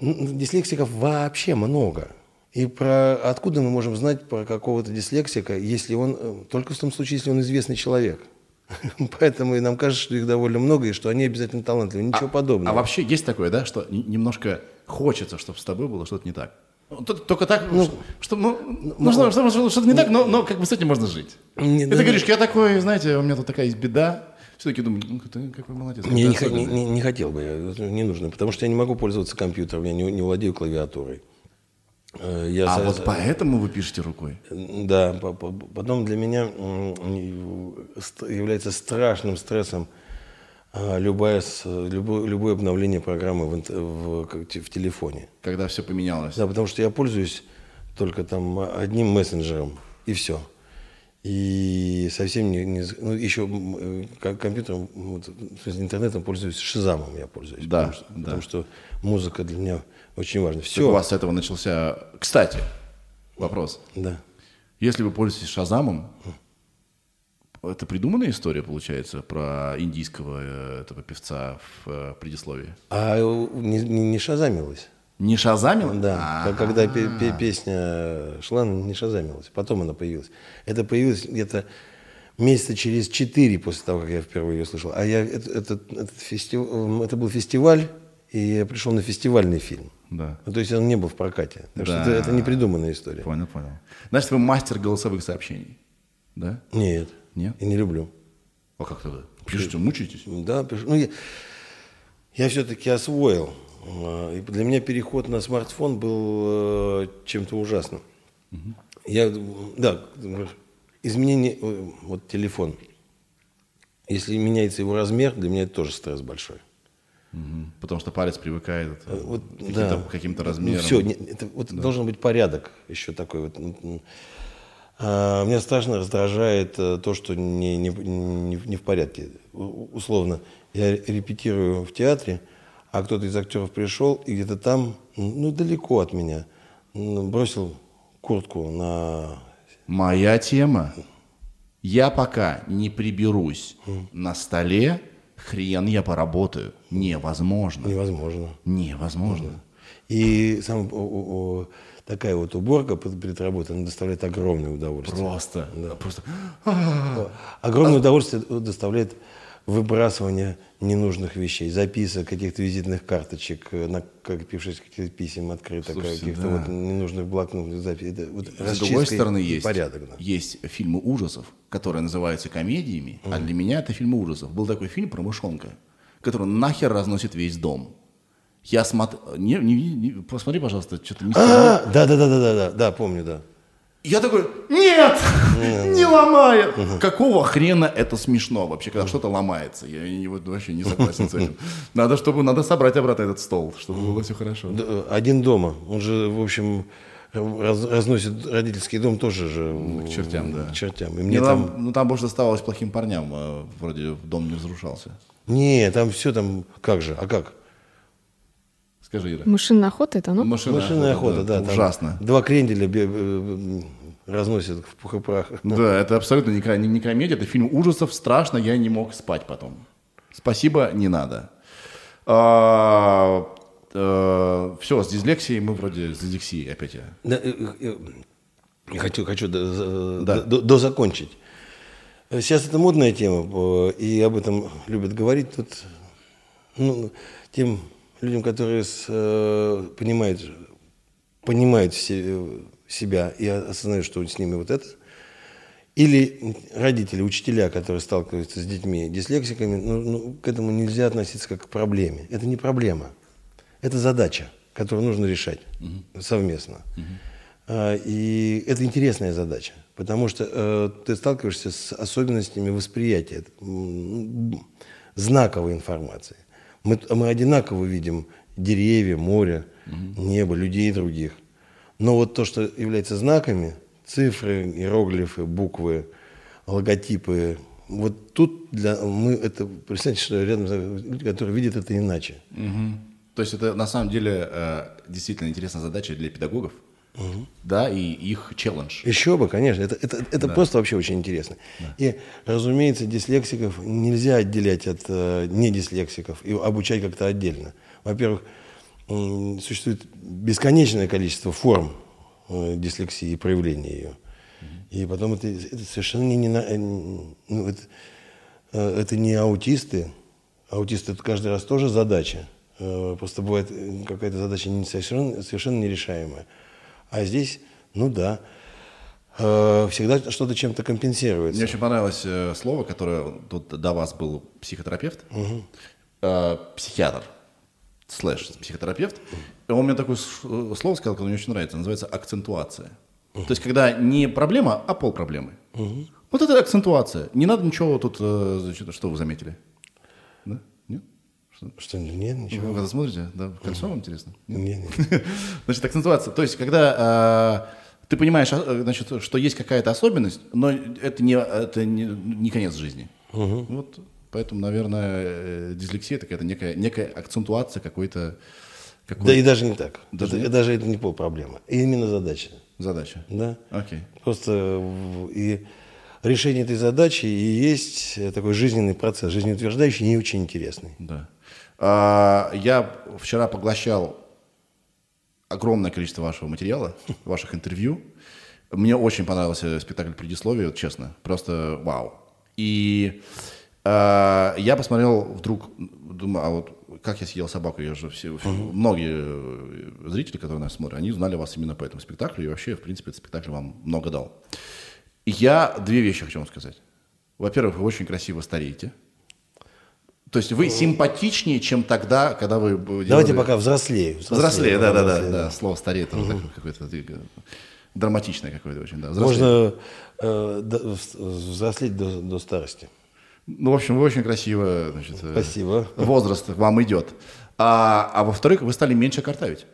Н- Дислексиков вообще много. И про откуда мы можем знать про какого-то дислексика, если он э, только в том случае, если он известный человек. *laughs* Поэтому и нам кажется, что их довольно много и что они обязательно талантливы. Ничего подобного. А вообще есть такое, да, что немножко хочется, чтобы с тобой было что-то не так? Ну, Только так, что, что, ну, ну, что- что- что- что-то не так, но, но как бы с этим можно жить. Не, И да, ты говоришь, я такой, знаете, у меня тут такая есть беда. Все-таки думаю, ну, ты какой молодец. Не, не, не- не- не хотел бы, не нужно, потому что я не могу пользоваться компьютером, я не, не владею клавиатурой. Э, Я А со- вот поэтому вы пишете рукой? Да, по- по- потом для меня является страшным стрессом а, любое, любое, любое обновление программы в, в, в телефоне. Когда все поменялось? Да, потому что я пользуюсь только там одним мессенджером, и все. И совсем не... не ну, еще э, как компьютером, вот, интернетом пользуюсь, шизамом я пользуюсь. Да, потому, да. потому что музыка для меня очень важна. Так Все. у вас с этого начался... Кстати, вопрос. Да. Если вы пользуетесь Шазамом, это придуманная история, получается, про индийского э, этого певца в э, предисловии? А э, не, не, не шазамилась. Не Шазамил? Да, А, как- когда пе- пе- песня шла, не шазамилась. Потом она появилась. Это появилось где-то месяца через четыре после того, как я впервые ее слышал. А я, это, этот- этот фестив- это был фестиваль, и я пришел на фестивальный фильм. Да. Ну, то есть он не был в прокате. Так что Да. это, это не придуманная история. Понял, понял. Значит, вы мастер голосовых сообщений, да? Нет. Нет? И не люблю. А как тогда? Пишите, мучаетесь? Да, пишу. Ну, я, я все-таки освоил. А, И для меня переход на смартфон был э, чем-то ужасным. Я, да, изменение, э, вот телефон. Если меняется его размер, для меня это тоже стресс большой. Мгм. Потому что палец привыкает э, Вот, к каким-то, да. к каким-то размерам. все, это, вот должен быть порядок еще такой вот. А, меня страшно раздражает э, то, что не, не, не, не в порядке. Условно, я репетирую в театре, а кто-то из актеров пришел и где-то там, ну, далеко от меня, бросил куртку на... Моя тема. Я пока не приберусь на столе, хрен я поработаю. Невозможно. Невозможно. Невозможно. И сам, о- о- о, такая вот уборка перед работой она доставляет огромное удовольствие. Просто. Просто. Огромное удовольствие доставляет выбрасывание ненужных вещей, записок, каких-то визитных карточек, э, накопившись каких-то писем, открыток, каких-то да. вот ненужных блокнотных записей. Это вот С другой стороны, есть, порядок. да. есть фильмы ужасов, которые называются комедиями, а для меня это фильмы ужасов. Был такой фильм про мышонка, который нахер разносит весь дом. Я смотрю... Не, не, не- посмотри, пожалуйста, что-то да, да, да, да, да, да, да, помню, да. Я такой, нет, не ломает. Какого хрена это смешно вообще, когда что-то ломается? Я не- вообще не согласен с этим. Надо, чтобы, надо собрать обратно этот стол, чтобы было все хорошо. Один дома. Он же, в общем, раз- разносит родительский дом тоже же Ну, К чертям, да. к чертям. И Не, мне там, там... ну там больше досталось плохим парням, а вроде дом не разрушался. Не, там все там... Как же? А как? Скажи, Ира. Мышиная охота это оно? Машинная, Машинная охота, да. это там ужасно. Два кренделя бе- э, разносят в пух и прах. *laughs* Да, это абсолютно не, не, не комедия, это фильм ужасов, страшно, я не мог спать потом. Спасибо, не надо. все, с дислексией мы вроде с дислексией опять я. Да, э, э, Я хочу, хочу до- Да. до- дозакончить. Сейчас это модная тема, э, и об этом любят говорить тут ну, тем людям, которые с, э, понимают, понимают се- себя и осознают, что с ними вот это, или родители, учителя, которые сталкиваются с детьми дислексиками, ну, ну, к этому нельзя относиться как к проблеме. Это не проблема, это задача, которую нужно решать совместно. А, И это интересная задача, потому что э, ты сталкиваешься с особенностями восприятия знаковой информации. Мы, мы одинаково видим деревья, море, небо, людей других. Но вот то, что является знаками, цифры, иероглифы, буквы, логотипы, вот тут для, мы это, представьте, что рядом люди, которые видят это иначе. То есть это на самом деле э, действительно интересная задача для педагогов, да, и их челлендж. Еще бы, конечно, это, это, это просто вообще очень интересно. И, разумеется, дислексиков нельзя отделять от э, недислексиков и обучать как-то отдельно. Во-первых, м, существует бесконечное количество форм э, дислексии и проявления ее. И потом это, это совершенно не, не э, ну, это, э, это не аутисты. Аутисты это каждый раз тоже задача. Э, Просто бывает э, какая-то задача не совершенно, совершенно нерешаемая. А здесь, ну да, э, всегда что-то чем-то компенсируется. Мне очень понравилось э, слово, которое тут до вас был психотерапевт, э, психиатр. слэш психотерапевт, и он мне такое слово сказал, которое мне очень нравится, называется акцентуация. То есть, когда не проблема, а пол проблемы. Вот это акцентуация. Не надо ничего тут, значит, что вы заметили? Что? Нет, ничего. Вы это смотрите? Да? Кольцо вам интересно? Нет? Нет, нет. *laughs* Значит, акцентуация. То есть, когда э, ты понимаешь, а, значит, что есть какая-то особенность, но это не, это не, не конец жизни. Вот, поэтому, наверное, э, дислексия это какая-то некая, некая акцентуация какой-то какой Да и даже не так. Даже это, нет? даже это не полпроблема. Именно задача. задача. Да? Окей. Просто и решение этой задачи и есть такой жизненный процесс, жизнеутверждающий и очень интересный. Да. А, я вчера поглощал огромное количество вашего материала, *laughs* ваших интервью. Мне очень понравился спектакль «Предисловие», вот честно. Просто вау. И а, я посмотрел вдруг, думаю, а вот как я съел собаку, я же все, многие э, зрители, которые нас смотрят, они знали вас именно по этому спектаклю, и вообще, в принципе, этот спектакль вам много дал. Я две вещи хочу вам сказать. Во-первых, вы очень красиво стареете. То есть вы симпатичнее, чем тогда, когда вы... б- Давайте делали- пока взрослее. Взрослее, да, да, да, взрослее, да. Слово стареет, оно такое какое-то э, драматичное какое-то очень, да. взрослее. Можно э, взрослеть до, до старости. Ну, в общем, вы очень красиво, значит, э, Спасибо. возраст вам идет. А, а во-вторых, вы стали меньше картавить.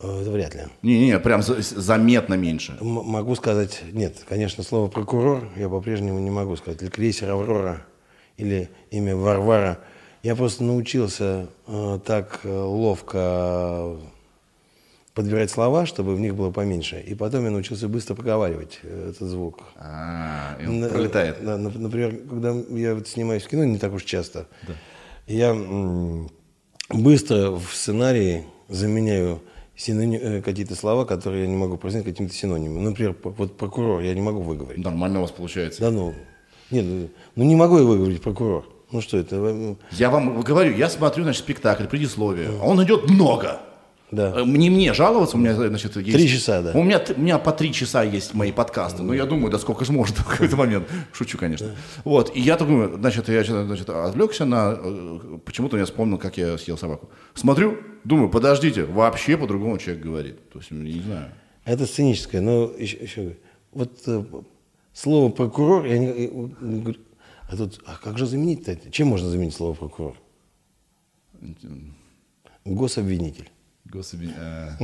Э, Это вряд ли. Не-не-не, прям за- заметно меньше. М- могу сказать, нет, конечно, слово прокурор я по-прежнему не могу сказать. Или крейсер Аврора, или имя Варвара. Я просто научился э, так э, ловко подбирать слова, чтобы в них было поменьше. И потом я научился быстро проговаривать э, этот звук. А, и он На- пролетает. да, нап- например, когда я вот снимаюсь в кино, не так уж часто, я м, быстро в сценарии заменяю синони- э, какие-то слова, которые я не могу произнести каким-то синонимом. Например, вот прокурор я не могу выговорить. Нормально у вас получается. Да ну, нет, ну, ну не могу я выговорить прокурор. Ну что это? Я вам говорю, я смотрю, значит, спектакль, предисловие, а он идет много. Да. Э, Не мне жаловаться, у меня, значит, есть... Три часа, да. У меня, у меня по три часа есть мои подкасты, но я думаю, да сколько же может *laughs* в какой-то момент. Шучу, конечно. Вот, и я думаю, значит, я значит, отвлекся на... э, Почему-то я вспомнил, как я съел собаку. Смотрю, думаю, подождите, вообще по-другому человек говорит. То есть, не знаю. Это сценическое, но еще, еще вот э, слово прокурор, я не, э, говорю, а тут, а как же заменить-то это? Чем можно заменить слово прокурор? Гособвинитель. Господи. а.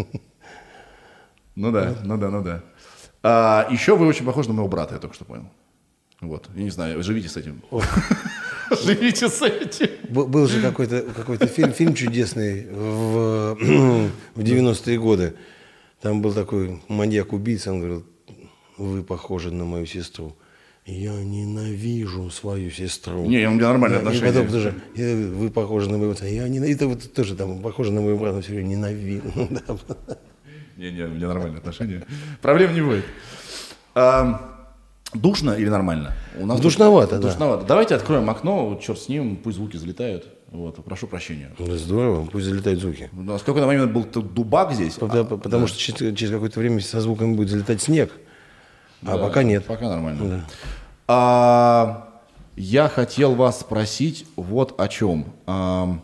Ну да, ну да, ну да. А, еще вы очень похожи на моего брата, я только что понял. Вот, я не знаю, живите с этим. *laughs* Живите с этим. Был же какой-то какой фильм, фильм чудесный в, *clears throat* в 90-е годы. Там был такой маньяк-убийца, он говорил, вы похожи на мою сестру. Я ненавижу свою сестру. Не, у меня нормальные Да, отношения. потом тоже, «Я- вы похожи на моего отца. Я ненавижу. Это вот тоже там похоже на моего брата, все время ненавижу. *laughs* Да. Не-не, у меня нормальные отношения. Проблем не будет. А, Душно или нормально? У нас Душновато, тут- да. Душновато. Давайте откроем окно, вот черт с ним, пусть звуки залетают. Вот, прошу прощения. Здорово, пусть залетают звуки. У нас какой-то момент был дубак здесь. Потому, а- потому что через, через какое-то время со звуками будет залетать снег. А пока нет. Пока нормально. А, я хотел вас спросить вот о чем. А,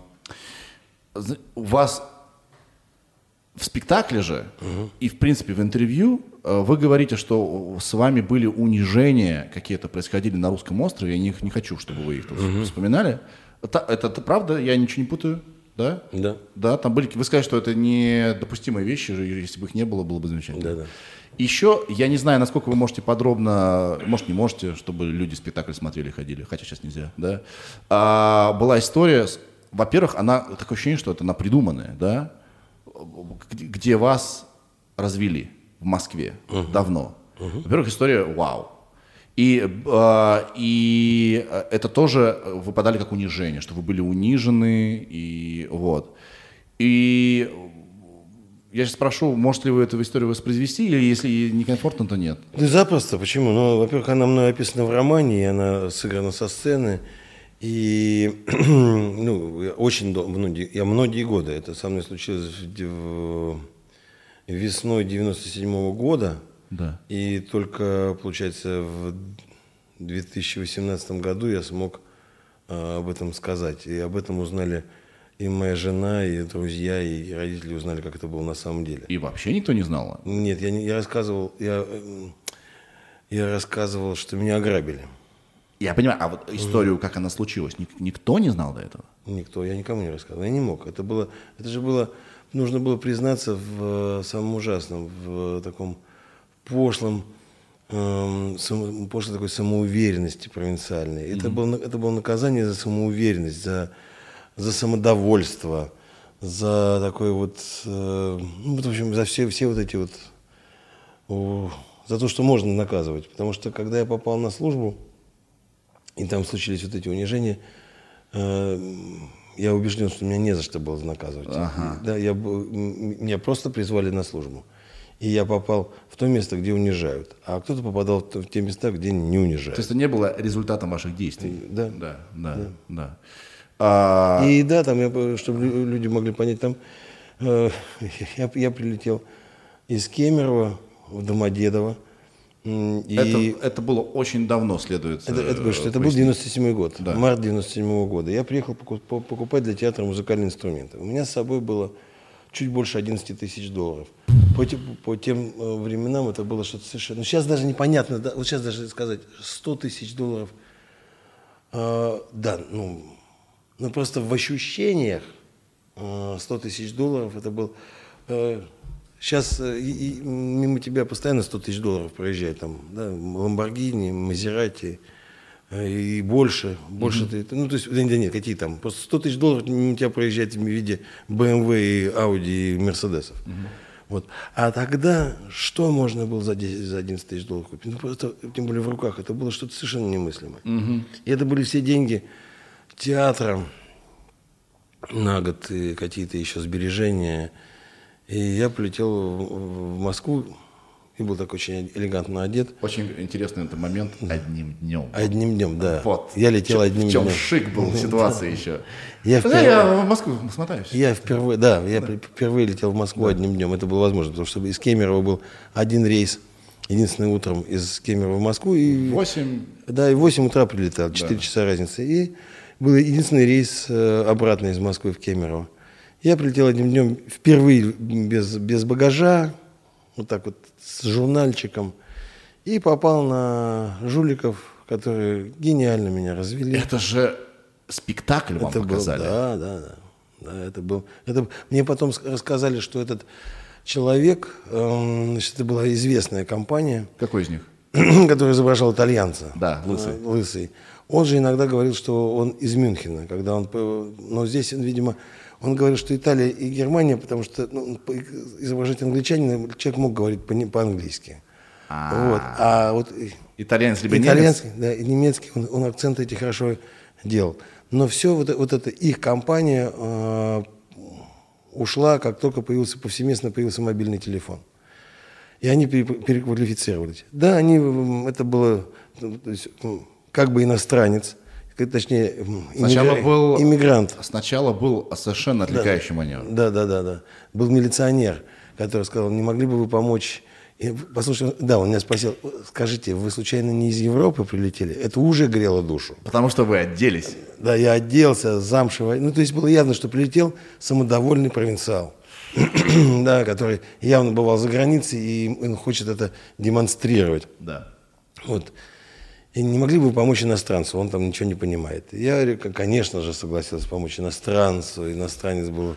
у вас в спектакле же и, в принципе, в интервью э, вы говорите, что с вами были унижения какие-то происходили на русском острове. Я не, не хочу, чтобы вы их тут вспоминали. Это, это, это правда? Я ничего не путаю? Да? Да. Да, там были. Вы сказали, что это недопустимые вещи, если бы их не было, было бы замечательно. Да, да. Еще, я не знаю, насколько вы можете подробно, может, не можете, чтобы люди спектакль смотрели, ходили, хотя сейчас нельзя, да. А, была история, во-первых, она, такое ощущение, что это она придуманная, да, где, вас развели в Москве давно. Во-первых, история вау. И, а, и э, это тоже выпадали как унижение, что вы были унижены, и вот. И я сейчас спрошу, можете ли вы эту историю воспроизвести, или если некомфортно, то нет? Да запросто. Почему? Ну, во-первых, она мной описана в романе, и она сыграна со сцены. И *clears throat* ну, очень многие, я многие годы, это со мной случилось в, весной 97 года. Да. И только, получается, в 2018 году я смог э, об этом сказать. И об этом узнали и моя жена, и друзья, и родители узнали, как это было на самом деле. И вообще никто не знал? Нет, я, не, я рассказывал, я, я рассказывал, что меня ограбили. Я понимаю, а вот историю, как она случилась, ник- никто не знал до этого? Никто, я никому не рассказывал, я не мог. Это было, это же было, нужно было признаться в самом ужасном, в таком пошлом, эм, само, пошлой такой самоуверенности провинциальной. Это, было, это было наказание за самоуверенность, за, за самодовольство, за такой вот, э, ну, в общем, за все, все вот эти вот, о, за то, что можно наказывать. Потому что когда я попал на службу, и там случились вот эти унижения, э, я убежден, что меня не за что было наказывать. Ага. Да, я, меня просто призвали на службу. И я попал в то место, где унижают. А кто-то попадал в те места, где не унижают. То есть это не было результатом ваших действий? Да. Да, да, да. А, И да, там, я, чтобы лю- люди могли понять, там э, *laughs* я, я прилетел из Кемерово в Домодедово. И это, это было очень давно, следует Это, это, что это был пояснить. 97 год, Да. март 97 года. Я приехал поку- по- покупать для театра музыкальные инструменты. У меня с собой было чуть больше 11 тысяч долларов. По, по тем э, временам это было что-то совершенно... Ну, сейчас даже непонятно, да, вот сейчас даже сказать 100 тысяч долларов, э, да, ну, ну, просто в ощущениях э, 100 тысяч долларов это был... сейчас мимо тебя постоянно 100 тысяч долларов проезжает, там, да, Ламборгини, Мазерати, э, и больше, больше ты, ну, то есть, да нет, какие там, просто 100 тысяч долларов мимо тебя проезжает в виде BMW и Audi и Мерседесов. Вот. А тогда что можно было за, 10, за 11 тысяч долларов купить? Ну, просто, тем более в руках, это было что-то совершенно немыслимое. И это были все деньги театра на год и какие-то еще сбережения. И я полетел в, в Москву и был так очень элегантно одет. Очень интересный это момент одним днем. Одним днем, да. Вот. Я летел В одним чем днем. шик был в ситуации *laughs* еще. Я Да, впервые- я в Москву смотаюсь. Я впервые, да, я впервые летел в Москву одним днем. Это было возможно, потому что из Кемерово был один рейс, единственный утром из Кемерово в Москву. И, Восемь. Да, и в 8 утра прилетал, 4 часа разницы. И был единственный рейс э, обратно из Москвы в Кемерово. Я прилетел одним днем впервые без, без багажа, вот так вот с журнальчиком, и попал на жуликов, которые гениально меня развели. Это же спектакль вам Это был- показали. да, да, да. Да, это был. Это, мне потом ск- рассказали, что этот человек, эм, значит, это была известная компания, Какой из них? *clears throat* который изображал итальянца. Да, лысый. Э, лысый. Он же иногда говорил, что он из Мюнхена, когда он, по- но здесь он, видимо, он говорил, что Италия и Германия, потому что ну, по- изображать англичанина человек мог говорить по- по-английски. А. Вот. А вот Итальянец либо немец? итальянский, да, и немецкий, он, он акценты эти хорошо делал. Но все вот, вот это их компания э, ушла, как только появился повсеместно появился мобильный телефон. И они пере- переквалифицировались. Да, они, это было, ну, то есть, м, как бы иностранец, к- точнее, Сначала иммигра- был... иммигрант. Сначала был совершенно отвлекающий маневр. Да, да, да, да. Был милиционер, который сказал, не могли бы вы помочь? И, послушай, да, он меня спросил, скажите, вы случайно не из Европы прилетели? Это уже грело душу. Потому что вы оделись. Да, я оделся, замшево. Ну, то есть было явно, что прилетел самодовольный провинциал. *clears throat* да, который явно бывал за границей, и он хочет это демонстрировать. Да. Вот. И не могли бы помочь иностранцу? Он там ничего не понимает. Я, говорю, «К- конечно же, согласился помочь иностранцу. Иностранец был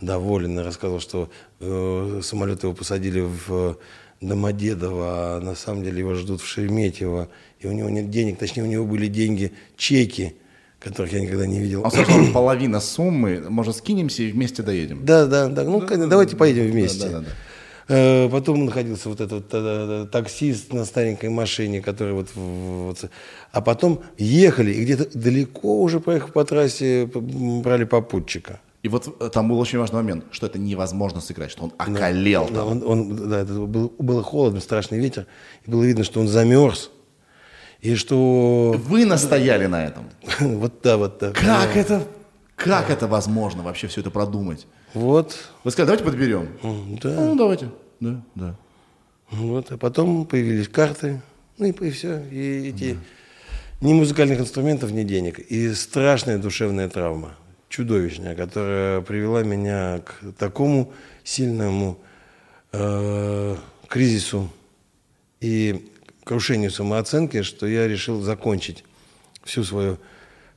доволен и рассказывал, что э, самолет его посадили в э, Домодедово, а на самом деле его ждут в Шереметьево. И у него нет денег, точнее, у него были деньги, чеки, которых я никогда не видел. Он сказал, *clears throat* половина суммы, может, скинемся и вместе доедем. Да, да, да. Ну, давайте поедем вместе. да, да, да. Э, Потом находился вот этот э, таксист на старенькой машине, который вот, вот... А потом ехали, и где-то далеко уже проехав по трассе, брали попутчика. И вот э, там был очень важный момент, что это невозможно сыграть, что он околел Да, там. он, он- да, это был, было холодно, страшный ветер, и было видно, что он замерз. И что... Вы настояли на этом. *laughs* вот да, вот да. Как это, как это возможно вообще все это продумать? Вот, Вы сказали, давайте подберем. да. Ну, давайте. Да, да. Вот, а потом появились карты, ну и, и все. И эти ни музыкальных инструментов, ни денег. И страшная душевная травма. чудовищная, которая привела меня к такому сильному э, кризису и крушению самооценки, что я решил закончить всю свою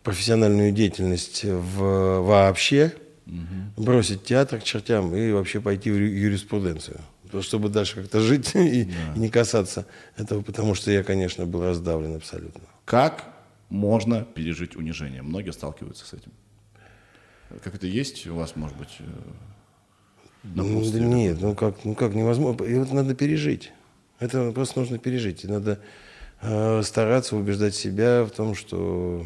профессиональную деятельность в, вообще, угу. бросить театр к чертям и вообще пойти в юриспруденцию. Чтобы дальше как-то жить *laughs* и, да. и не касаться этого, потому что я, конечно, был раздавлен абсолютно. Как можно пережить унижение? Многие сталкиваются с этим. Как это есть у вас, может быть, ну, да нет, ну как, ну как невозможно. И вот надо пережить. Это просто нужно пережить. И надо э, стараться убеждать себя в том, что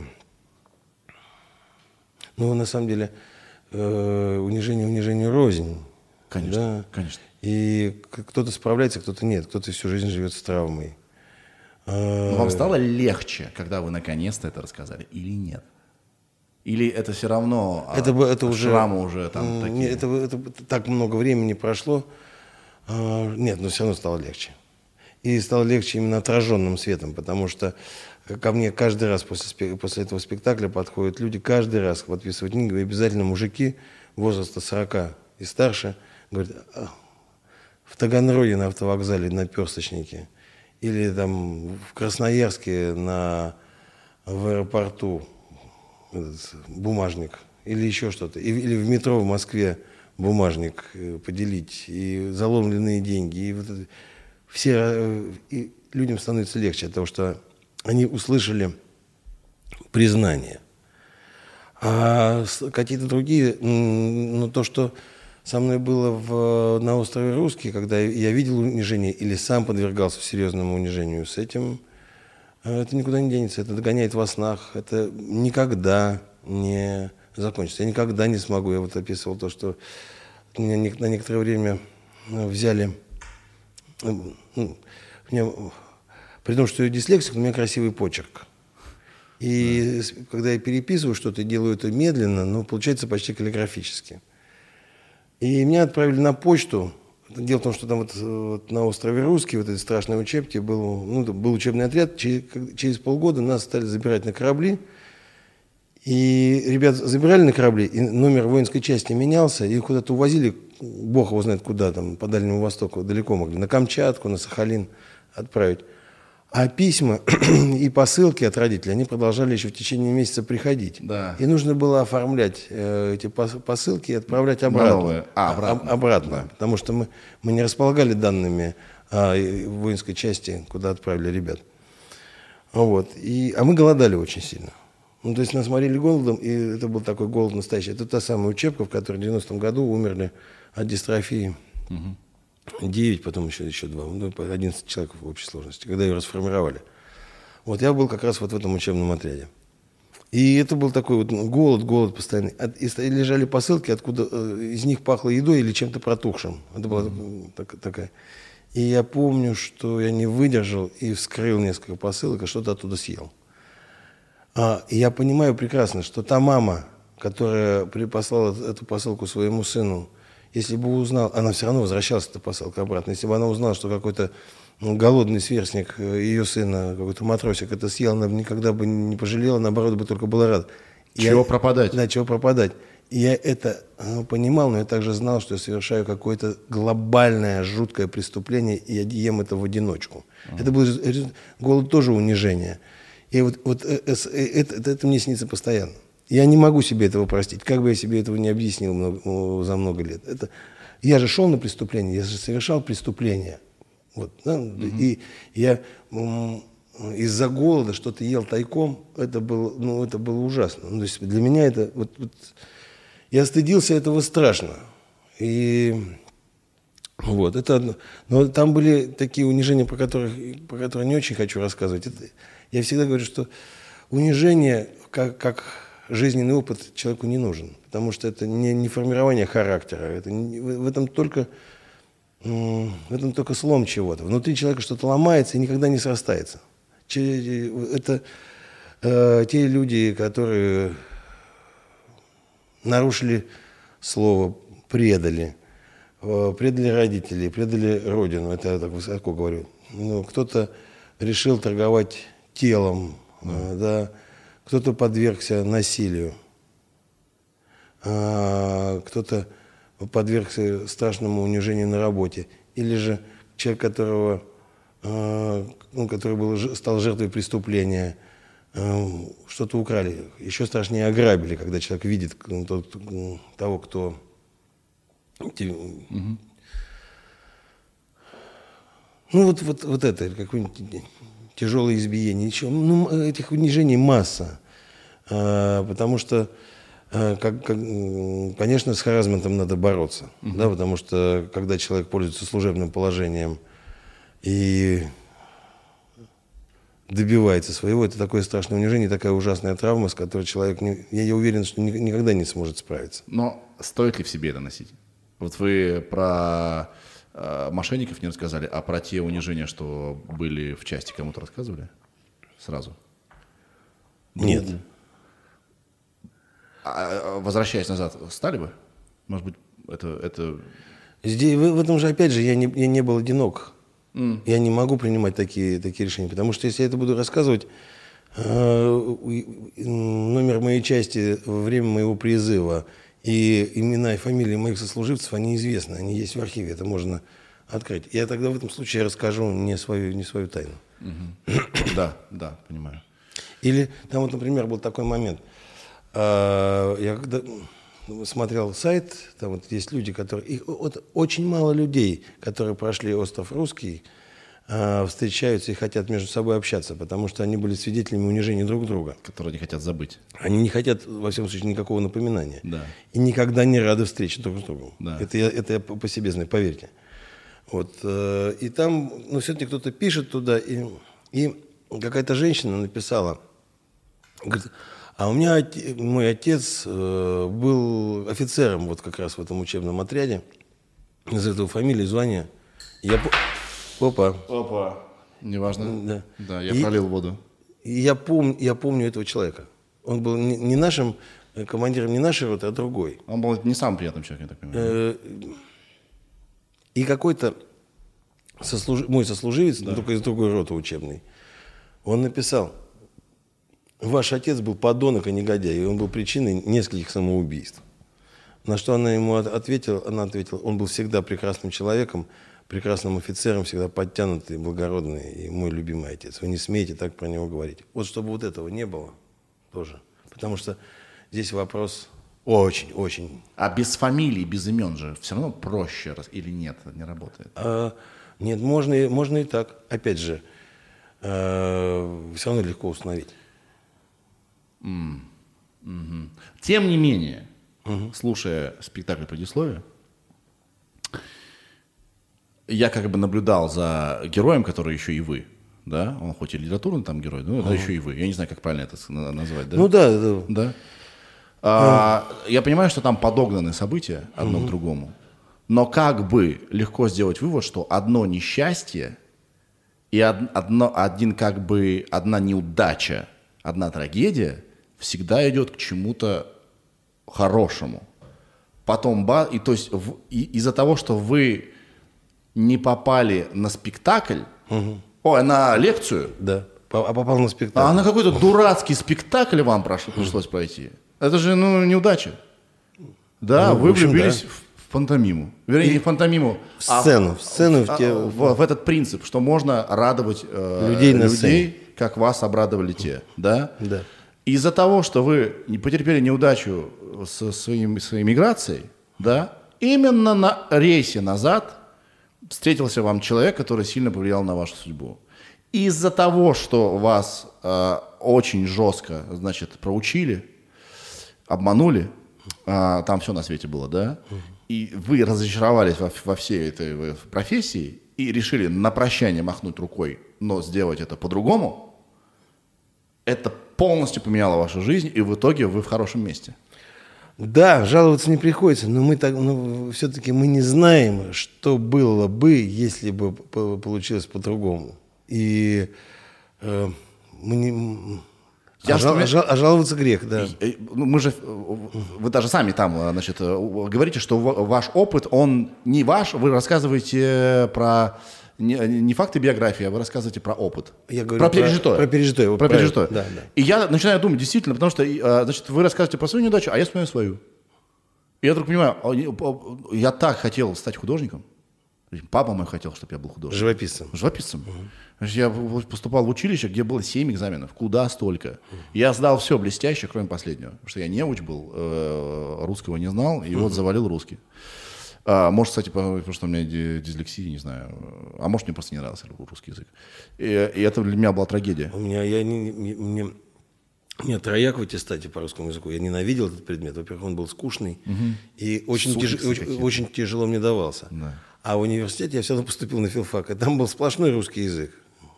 ну, на самом деле, э, унижение унижение рознь. Конечно, да? конечно. И кто-то справляется, кто-то нет. Кто-то всю жизнь живет с травмой. Но вам стало легче, когда вы наконец-то это рассказали, или нет? Или это все равно это, а, это уже, шрамы уже там такие? Нет, это, это, так много времени прошло. А, нет, но все равно стало легче. И стало легче именно отраженным светом, потому что ко мне каждый раз после, после этого спектакля подходят люди, каждый раз подписывают книгу, и обязательно мужики возраста 40 и старше говорят, «А, в Таганроге на автовокзале на персточнике, или там в Красноярске на, в аэропорту этот, бумажник, или еще что-то, или в метро в Москве бумажник э, поделить, и заломленные деньги, и вот это, все, э, и людям становится легче от того, что они услышали признание. А какие-то другие, ну то, что со мной было в, на острове Русский, когда я видел унижение или сам подвергался серьезному унижению, с этим э, это никуда не денется, это догоняет во снах, это никогда не закончится. Я никогда не смогу, я вот описывал то, что меня на некоторое время э, взяли, ну, меня при том, что я дислексик, у меня красивый почерк. И да. когда я переписываю что-то, делаю это медленно, но получается почти каллиграфически. И меня отправили на почту. Дело в том, что там вот, вот на острове Русский, вот этой страшной учебке, был, ну, был учебный отряд. Через, через полгода нас стали забирать на корабли. И ребят забирали на корабли, и номер воинской части менялся, и куда-то увозили, бог его знает куда, там, по Дальнему Востоку, далеко могли, на Камчатку, на Сахалин отправить. А письма *clears throat* и посылки от родителей, они продолжали еще в течение месяца приходить. Да. И нужно было оформлять э, эти посылки и отправлять обратно. А, обратно. А, обратно. Да. Потому что мы, мы не располагали данными а, воинской части, куда отправили ребят. Вот. И, а мы голодали очень сильно. Ну, то есть нас морили голодом, и это был такой голод настоящий. Это та самая учебка, в которой в 90-м году умерли от дистрофии. Угу. 9, потом еще, еще 2, ну, 11 человек в общей сложности, когда ее расформировали. Вот я был как раз вот в этом учебном отряде. И это был такой вот голод, голод постоянный. И лежали посылки, откуда э, из них пахло едой или чем-то протухшим. Это была mm-hmm. так, такая. И я помню, что я не выдержал и вскрыл несколько посылок, и что-то оттуда съел. А, и я понимаю прекрасно, что та мама, которая припослала эту посылку своему сыну, если бы узнал, она все равно возвращалась, эта посылка обратно, если бы она узнала, что какой-то ну, голодный сверстник э, ее сына, какой-то матросик это съел, она бы никогда бы не пожалела, наоборот, бы только была рада. Чего я, пропадать? Да, чего пропадать. И я это ну, понимал, но я также знал, что я совершаю какое-то глобальное, жуткое преступление, и я ем это в одиночку. Uh-huh. Это был голод тоже унижение. И вот, вот э, это, это, это мне снится постоянно. Я не могу себе этого простить, как бы я себе этого не объяснил много, за много лет. Это, я же шел на преступление, я же совершал преступление. Вот, да? угу. И я из-за голода что-то ел тайком, это было, ну, это было ужасно. Ну, то есть для меня это... Вот, вот, я стыдился этого страшно. И вот, это одно. Но там были такие унижения, про которые, про которые не очень хочу рассказывать. Это, я всегда говорю, что унижение, как, как жизненный опыт человеку не нужен, потому что это не, не формирование характера, это не, в, в этом только в этом только слом чего-то. Внутри человека что-то ломается и никогда не срастается. Это э, те люди, которые нарушили слово, предали, э, предали родителей, предали родину. Это я так высоко говорю. Ну, кто-то решил торговать телом, mm. да, кто-то подвергся насилию. а, кто-то подвергся страшному унижению на работе, или же человек, которого, а, ну, который был, стал жертвой преступления, а, что-то украли. Еще страшнее ограбили, когда человек видит ну, тот, м, того, кто Ну, вот, вот, вот это, какое-нибудь тяжелое избиение. Еще, ну, м, этих унижений масса. А, потому что, а, как, как, конечно, с харазментом надо бороться. Да, потому что, когда человек пользуется служебным положением и добивается своего, это такое страшное унижение, такая ужасная травма, с которой человек, не- я, я уверен, что ни- никогда не сможет справиться. Но стоит ли в себе это носить? Вот вы про э, мошенников не рассказали, а про те унижения, что были в части, кому-то рассказывали? Сразу. Нет. А, а, возвращаясь назад, стали бы? Может быть, это, это... Здесь, в, в этом же, опять же, я не, я не был одинок. Я не могу принимать такие, такие решения. Потому что если я это буду рассказывать, э, номер моей части во время моего призыва и имена и фамилии моих сослуживцев, они известны, они есть в архиве, это можно открыть. Я тогда в этом случае расскажу не свою, не свою тайну. Да, да, понимаю. Или там вот, например, был такой момент. А, Я когда смотрел сайт, там вот есть люди, которые... Их вот очень мало людей, которые прошли остров Русский, встречаются и хотят между собой общаться, потому что они были свидетелями унижения друг друга. Которые не хотят забыть. Они не хотят, во всяком случае, никакого напоминания. Да. И никогда не рады встрече друг с другом. Да. Это, я, это я по себе знаю, поверьте. Вот, э, и там, ну, все-таки кто-то пишет туда, и, и какая-то женщина написала, говорит, а у меня мой отец э, был офицером вот как раз в этом учебном отряде, из этого фамилии, звания. Я, опа, Опа. Неважно. Да. Да, я И- пролил воду. и я, пом, я помню этого человека. Он был не, не нашим э, командиром, не нашей роты, а другой. Он был не самым приятным человеком, я так понимаю. Э, И какой-то сослуж- мой сослуживец, но только из другой роты учебной, он написал, ваш отец был подонок и негодяй, и он был причиной нескольких самоубийств. На что она ему от- ответила, она ответила, он был всегда прекрасным человеком, прекрасным офицером, всегда подтянутый, благородный и мой любимый отец. Вы не смеете так про него говорить. Вот чтобы вот этого не было тоже. Потому что здесь вопрос очень-очень А без фамилий, без имен же все равно проще или нет, не работает. А, нет, можно, и- можно и так. Опять же, все равно легко установить. Тем не менее, слушая спектакль предисловия, я как бы наблюдал за героем, который еще и вы. Да, он хоть и литературный там герой, но это еще и вы. Я не знаю, как правильно это назвать, да? Ну да, да. Да. А, Я понимаю, что там подогнаны события одно к другому. Но как бы легко сделать вывод, что одно несчастье и од- одно, один как бы одна неудача, одна трагедия всегда идет к чему-то хорошему. Потом ба, и то есть в- и- из-за того, что вы не попали на спектакль, ой, на лекцию, да. А попал на а спектакль. на какой-то дурацкий спектакль вам прош- пришлось пройти. Это же, ну, неудача. Да, Ну, в вы общем, влюбились да. в пантомиму. Вернее, не в пантомиму, В а сцену, в сцену, в а, те- в, в этот принцип, что можно радовать э, Людей на людей, как вас обрадовали те. Да? Да. Из-за того, что вы не потерпели неудачу со своим, своей миграцией, да, именно на рейсе назад встретился вам человек, который сильно повлиял на вашу судьбу. Из-за того, что вас э, очень жестко, значит, проучили, обманули, а, там все на свете было, да, и вы разочаровались во, во всей этой э, профессии и решили на прощание махнуть рукой, но сделать это по-другому, это полностью поменяло вашу жизнь, и в итоге вы в хорошем месте. Да, жаловаться не приходится, но мы так, ну, все-таки мы не знаем, что было бы, если бы получилось по-другому. И э, мы не... Я а, жал- а жал- а жаловаться грех, да. Э, ну, Мы же, э, вы даже сами там, э, значит, говорите, что ва- ваш опыт, он не ваш, вы рассказываете про не, не факты биографии, а вы рассказываете про опыт. Я говорю про про- пережитое. про пережитое, Про пережитое. Да, да. И я начинаю думать, действительно, потому что, э, значит, вы рассказываете про свою неудачу, а я вспоминаю свою. И я вдруг понимаю, а, а, я так хотел стать художником. Папа мой хотел, чтобы я был художником. Живописцем. Живописцем. Значит, я поступал в училище, где было 7 экзаменов. Куда столько? Я сдал все блестяще, кроме последнего. Потому что я неуч был, э, русского не знал, и вот завалил русский. А, может, кстати, по- потому что у меня ди- дислексия, не знаю. А может, мне просто не нравился русский язык. И, и это для меня была трагедия. У меня, я не, не- мне, меня трояк в аттестате по русскому языку. Я ненавидел этот предмет. Во-первых, он был скучный и очень, тяж- очень, очень тяжело мне давался. Да. А в университете я все равно поступил на филфак, и там был сплошной русский язык.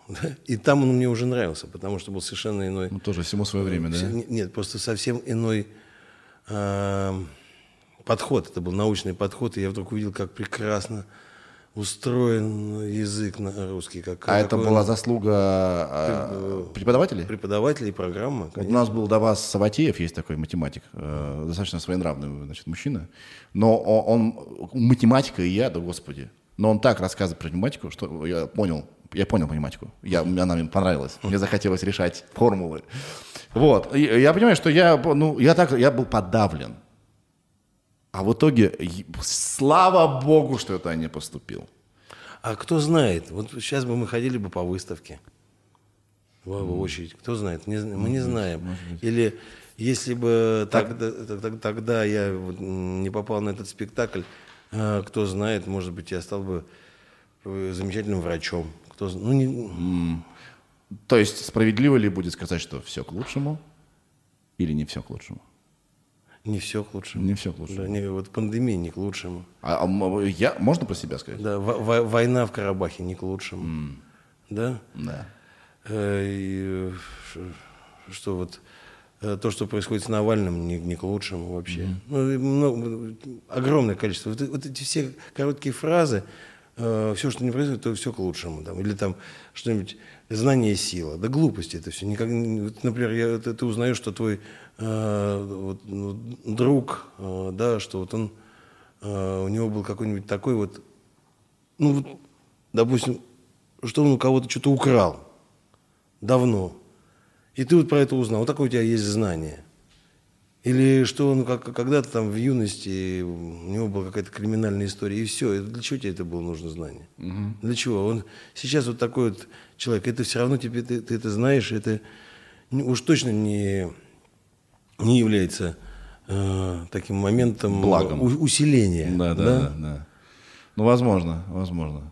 Да? *laughs* И там он мне уже нравился, потому что был совершенно иной. Ну, тоже всему свое время, да? Все- не- Нет, просто совсем иной подход. Это был научный подход, и я вдруг увидел, как прекрасно устроен язык на русский. Как, А это была он заслуга а, преподавателей? преподавателей, программа. Вот у нас был Давас Саватеев, есть такой математик, э, достаточно своенравный значит, мужчина. Но о- он, математика и я, да господи. Но он так рассказывает про математику, что я понял, я понял математику. Я, она мне понравилась. Мне захотелось решать формулы. Вот. И я понимаю, что я, ну, я, так, я был подавлен. А в итоге, слава богу, что это не поступил. А кто знает, вот сейчас бы мы ходили бы по выставке. В в очередь. Кто знает? Не мы не знаем. Или если бы тогда, тогда- тогда я не попал на этот спектакль, а, кто знает, может быть, я стал бы э, замечательным врачом. Кто, ну, не, То есть справедливо ли будет сказать, что все к лучшему или не все к лучшему? Не все к лучшему. Не все к лучшему. Да, не, вот пандемия не к лучшему. А, а я, можно про себя сказать? Да, во- во- война в Карабахе не к лучшему. Да? Да. Э, и, что вот э, то, что происходит с Навальным, не, не к лучшему вообще. Ну, и много- огромное количество. Вот, вот эти все короткие фразы, все, что не происходит, то все к лучшему. Там. Или там что-нибудь знание сила. Да глупости это все. Никак, например, я, ты, ты узнаешь, что твой э, вот, ну, друг, э, да, что вот он, э, у него был какой-нибудь такой вот, ну, вот, допустим, что он у кого-то что-то украл давно. И ты вот про это узнал. Вот такое у тебя есть знание. Или что он как, когда-то там в юности, у него была какая-то криминальная история, и все. Для чего тебе это было нужно знание? Для чего? Он сейчас вот такой вот человек, это все равно тебе, ты, ты это знаешь, это уж точно не, не является э, таким моментом Благом. у- усиления. Да, да, да, да. Ну, возможно, возможно.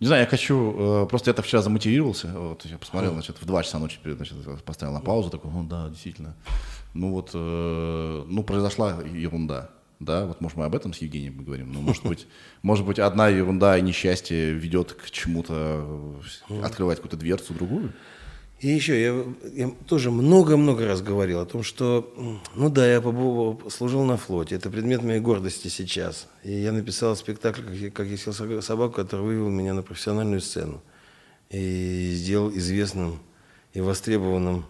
Не знаю, я хочу, э, просто я так вчера замотивировался, вот, я посмотрел, значит, в 2 часа ночи перед, значит, поставил на паузу, такой, ну да, действительно. Ну вот, э, ну, произошла ерунда, да, вот, может, мы об этом с Евгением поговорим, ну, может быть, *laughs* может быть, одна ерунда и несчастье ведет к чему-то, э, открывать какую-то дверцу другую. И еще, я, я тоже много-много раз говорил о том, что, ну да, я побывал, служил на флоте, это предмет моей гордости сейчас. И я написал спектакль «Как я, как я сог- собаку», который вывел меня на профессиональную сцену. И сделал известным и востребованным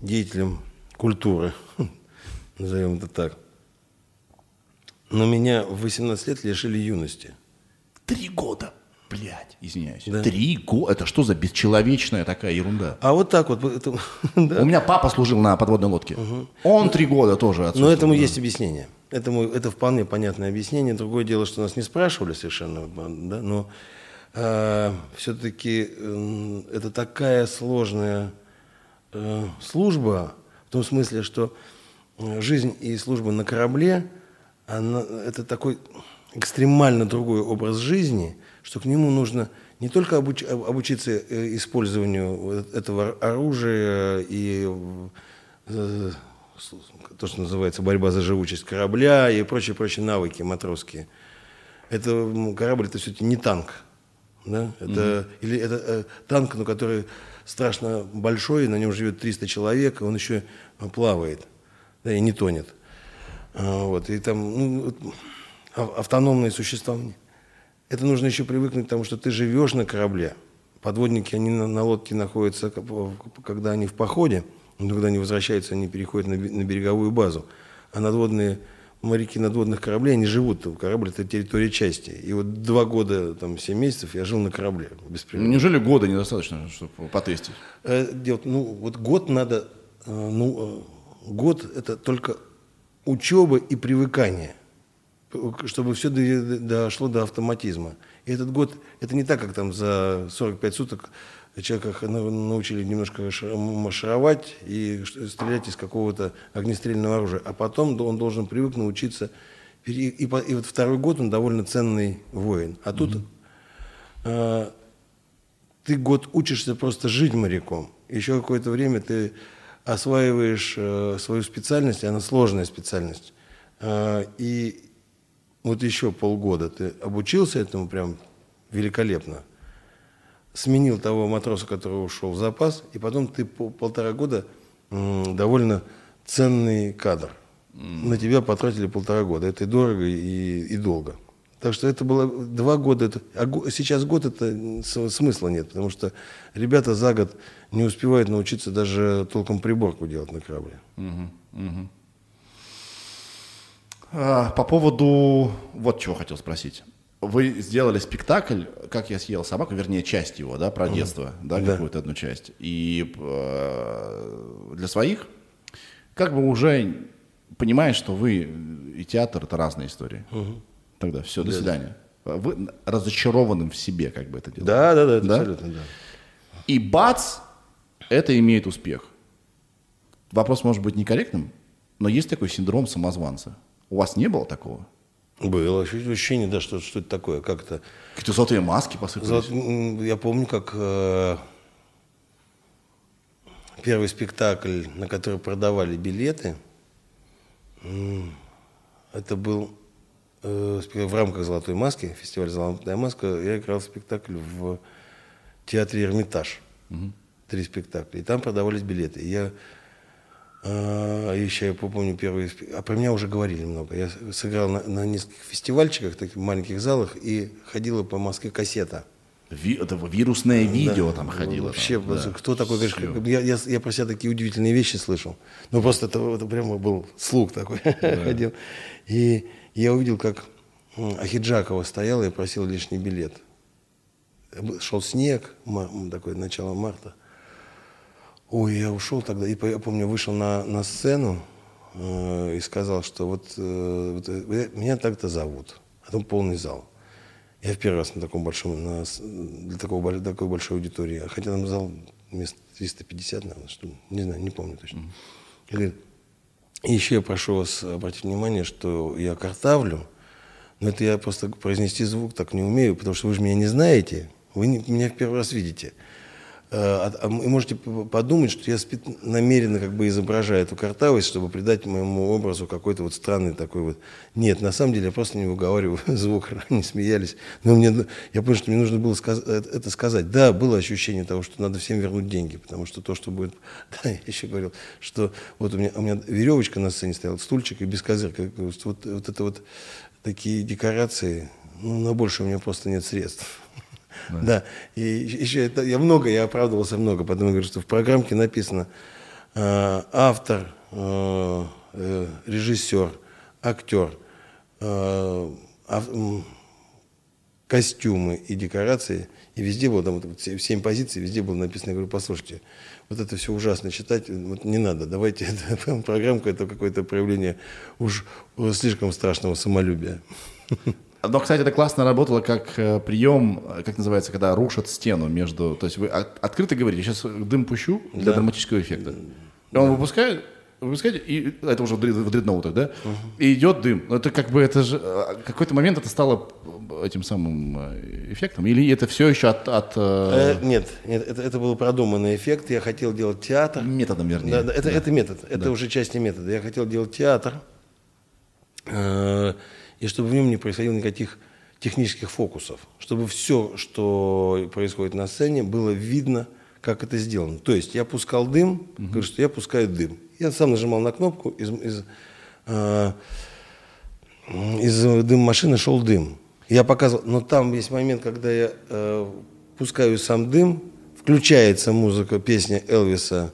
деятелем культуры, *laughs* назовем это так. Но меня в 18 лет лишили юности. Три года, блядь, извиняюсь. Да. Три года, это что за бесчеловечная такая ерунда? А вот так вот, это- *laughs* да. У меня папа служил на подводной лодке. Он три года тоже Но этому да. есть объяснение. Этому, это вполне понятное объяснение. Другое дело, что нас не спрашивали совершенно, да, но все-таки это такая сложная э, служба, в том смысле, что э, жизнь и служба на корабле, она, это такой экстремально другой образ жизни, что к нему нужно не только обуч- об- обучиться э, использованию этого оружия и э, то, что называется борьба за живучесть корабля и прочие-прочие навыки матросские. Это корабль, это все-таки не танк. Да? Это, Или это э, танк, но который страшно большой, на нем живет 300 человек, он еще плавает да, и не тонет. А, Вот, и там ну, автономные существования. Это нужно еще привыкнуть к тому, что ты живешь на корабле. Подводники, они на, на лодке находятся, когда они в походе, но когда они возвращаются, они переходят на, на береговую базу. А надводные моряки надводных кораблей, они живут. Корабль – это территория части. И вот два года, там, семь месяцев я жил на корабле. Ну, Беспрерывно. Неужели года недостаточно, чтобы потестить? Э, делать, ну, вот год надо, э, ну, э, год это только учеба и привыкание. чтобы все дошло до автоматизма. И этот год, это не так, как там за 45 суток человека научили немножко маршировать и стрелять из какого-то огнестрельного оружия. А потом он должен привык научиться. И, и, и вот второй год он довольно ценный воин. А тут mm-hmm. э, ты год учишься просто жить моряком. Еще какое-то время ты осваиваешь э, свою специальность, она сложная специальность. Э, и вот еще полгода ты обучился этому прям великолепно сменил того матроса, который ушел в запас, и потом ты полтора года довольно ценный кадр. На тебя потратили полтора года. Это и дорого, и, и долго. Так что это было два года. Это, а сейчас год это смысла нет, потому что ребята за год не успевают научиться даже толком приборку делать на корабле. Угу, угу. А, по поводу вот чего хотел спросить вы сделали спектакль, как я съел собаку, вернее, часть его, да, про детство, да, да. какую-то одну часть. И э, для своих, как бы уже понимаешь, что вы и театр это разные истории. Угу. Тогда все, до да. свидания. Вы разочарованным в себе, как бы это делаете. Да, да, да, да? абсолютно, да. И бац, это имеет успех. Вопрос может быть некорректным, но есть такой синдром самозванца. У вас не было такого? Было ощущение, да, что, что это такое, как-то... Какие-то золотые маски посыпались. Золот... Я помню, как э... первый спектакль, на который продавали билеты, это был э, в рамках «Золотой маски», фестиваль «Золотая маска», я играл спектакль в театре «Эрмитаж». Угу. Три спектакля. И там продавались билеты. И я а, еще я помню первый... А про меня уже говорили много. Я сыграл на, на нескольких фестивальчиках, таких маленьких залах, и ходила по Москве кассета. Ви, это вирусное видео да, там ходило. Вообще, там, да. кто такой, говоришь, я, я, я про себя такие удивительные вещи слышал. Ну, просто это, это прямо был слуг такой *laughs* да. ходил. И я увидел, как Ахиджакова стояла и просила лишний билет. Шел снег, такое начало марта. Ой, я ушел тогда, и я помню, вышел на, на сцену э, и сказал, что вот, э, вот э, меня так-то зовут, а там полный зал. Я в первый раз на таком большом, на, для такого, такой большой аудитории, хотя там зал мест 350, наверное, что, не знаю, не помню точно. Mm-hmm. И, говорит, и еще я прошу вас обратить внимание, что я картавлю, но это я просто произнести звук так не умею, потому что вы же меня не знаете, вы не, меня в первый раз видите. Э, а, можете подумать, что я намеренно как бы изображаю эту картавость, чтобы придать моему образу какой-то вот странный такой вот... Нет, на самом деле я просто не выговариваю *laughs* звук, *laughs* они смеялись. Но мне, я понял, что мне нужно было сказ- э, это сказать. Да, было ощущение того, что надо всем вернуть деньги, потому что то, что будет... *laughs* Да, я еще говорил, что вот у меня, у меня веревочка на сцене стояла, стульчик и без козырка. Вот, вот это вот такие декорации, ну, на больше у меня просто нет средств. Да. И еще это, я много, я оправдывался много, потом я говорю, что в программке написано э, автор, э, э, режиссер, актер, э, ав, костюмы и декорации, и везде было, там вот, семь позиций, везде было написано, я говорю, послушайте, вот это все ужасно читать, вот не надо, давайте, *laughs* программка это какое-то проявление уж слишком страшного самолюбия. *laughs* Но, кстати, это классно работало как э, прием, э, как называется, когда рушат стену между... То есть вы открыто говорите, сейчас дым пущу для да. драматического эффекта. И он выпускает, выпускаете, и это уже в дредноутах, да? Угу. И идет дым. Это как бы это же... Э, какой-то момент это стало этим самым эффектом? Или это все еще от... от э... нет, нет это, это был продуманный эффект. Я хотел делать театр. Методом, вернее. Да, да, это, да. это метод. Это да. уже часть метода. Я хотел делать театр и чтобы в нем не происходило никаких технических фокусов, чтобы все, что происходит на сцене, было видно, как это сделано. То есть я пускал дым, угу. говорю, что я пускаю дым. Я сам нажимал на кнопку, из, из, э, из дым машины шел дым. Я показывал, но там есть момент, когда я э, пускаю сам дым, включается музыка, песня Элвиса,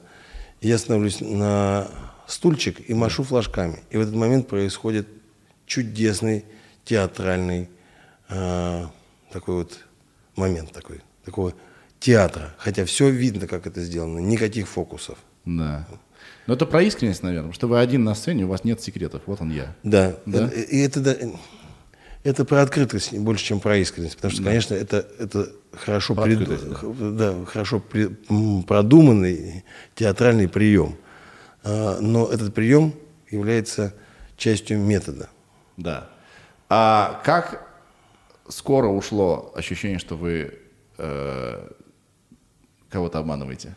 я становлюсь на стульчик и машу флажками. И в этот момент происходит чудесный театральный э, такой вот момент такой, такого театра. Хотя все видно, как это сделано, никаких фокусов. Да. Но это про искренность, наверное, что вы один на сцене, у вас нет секретов, вот он я. Да, да? и это да, Это про открытость больше, чем про искренность. Потому что, да. конечно, это, это хорошо, прид... да, хорошо при... продуманный театральный прием. А, но этот прием является частью метода. Да. А как скоро ушло ощущение, что вы э, кого-то обманываете?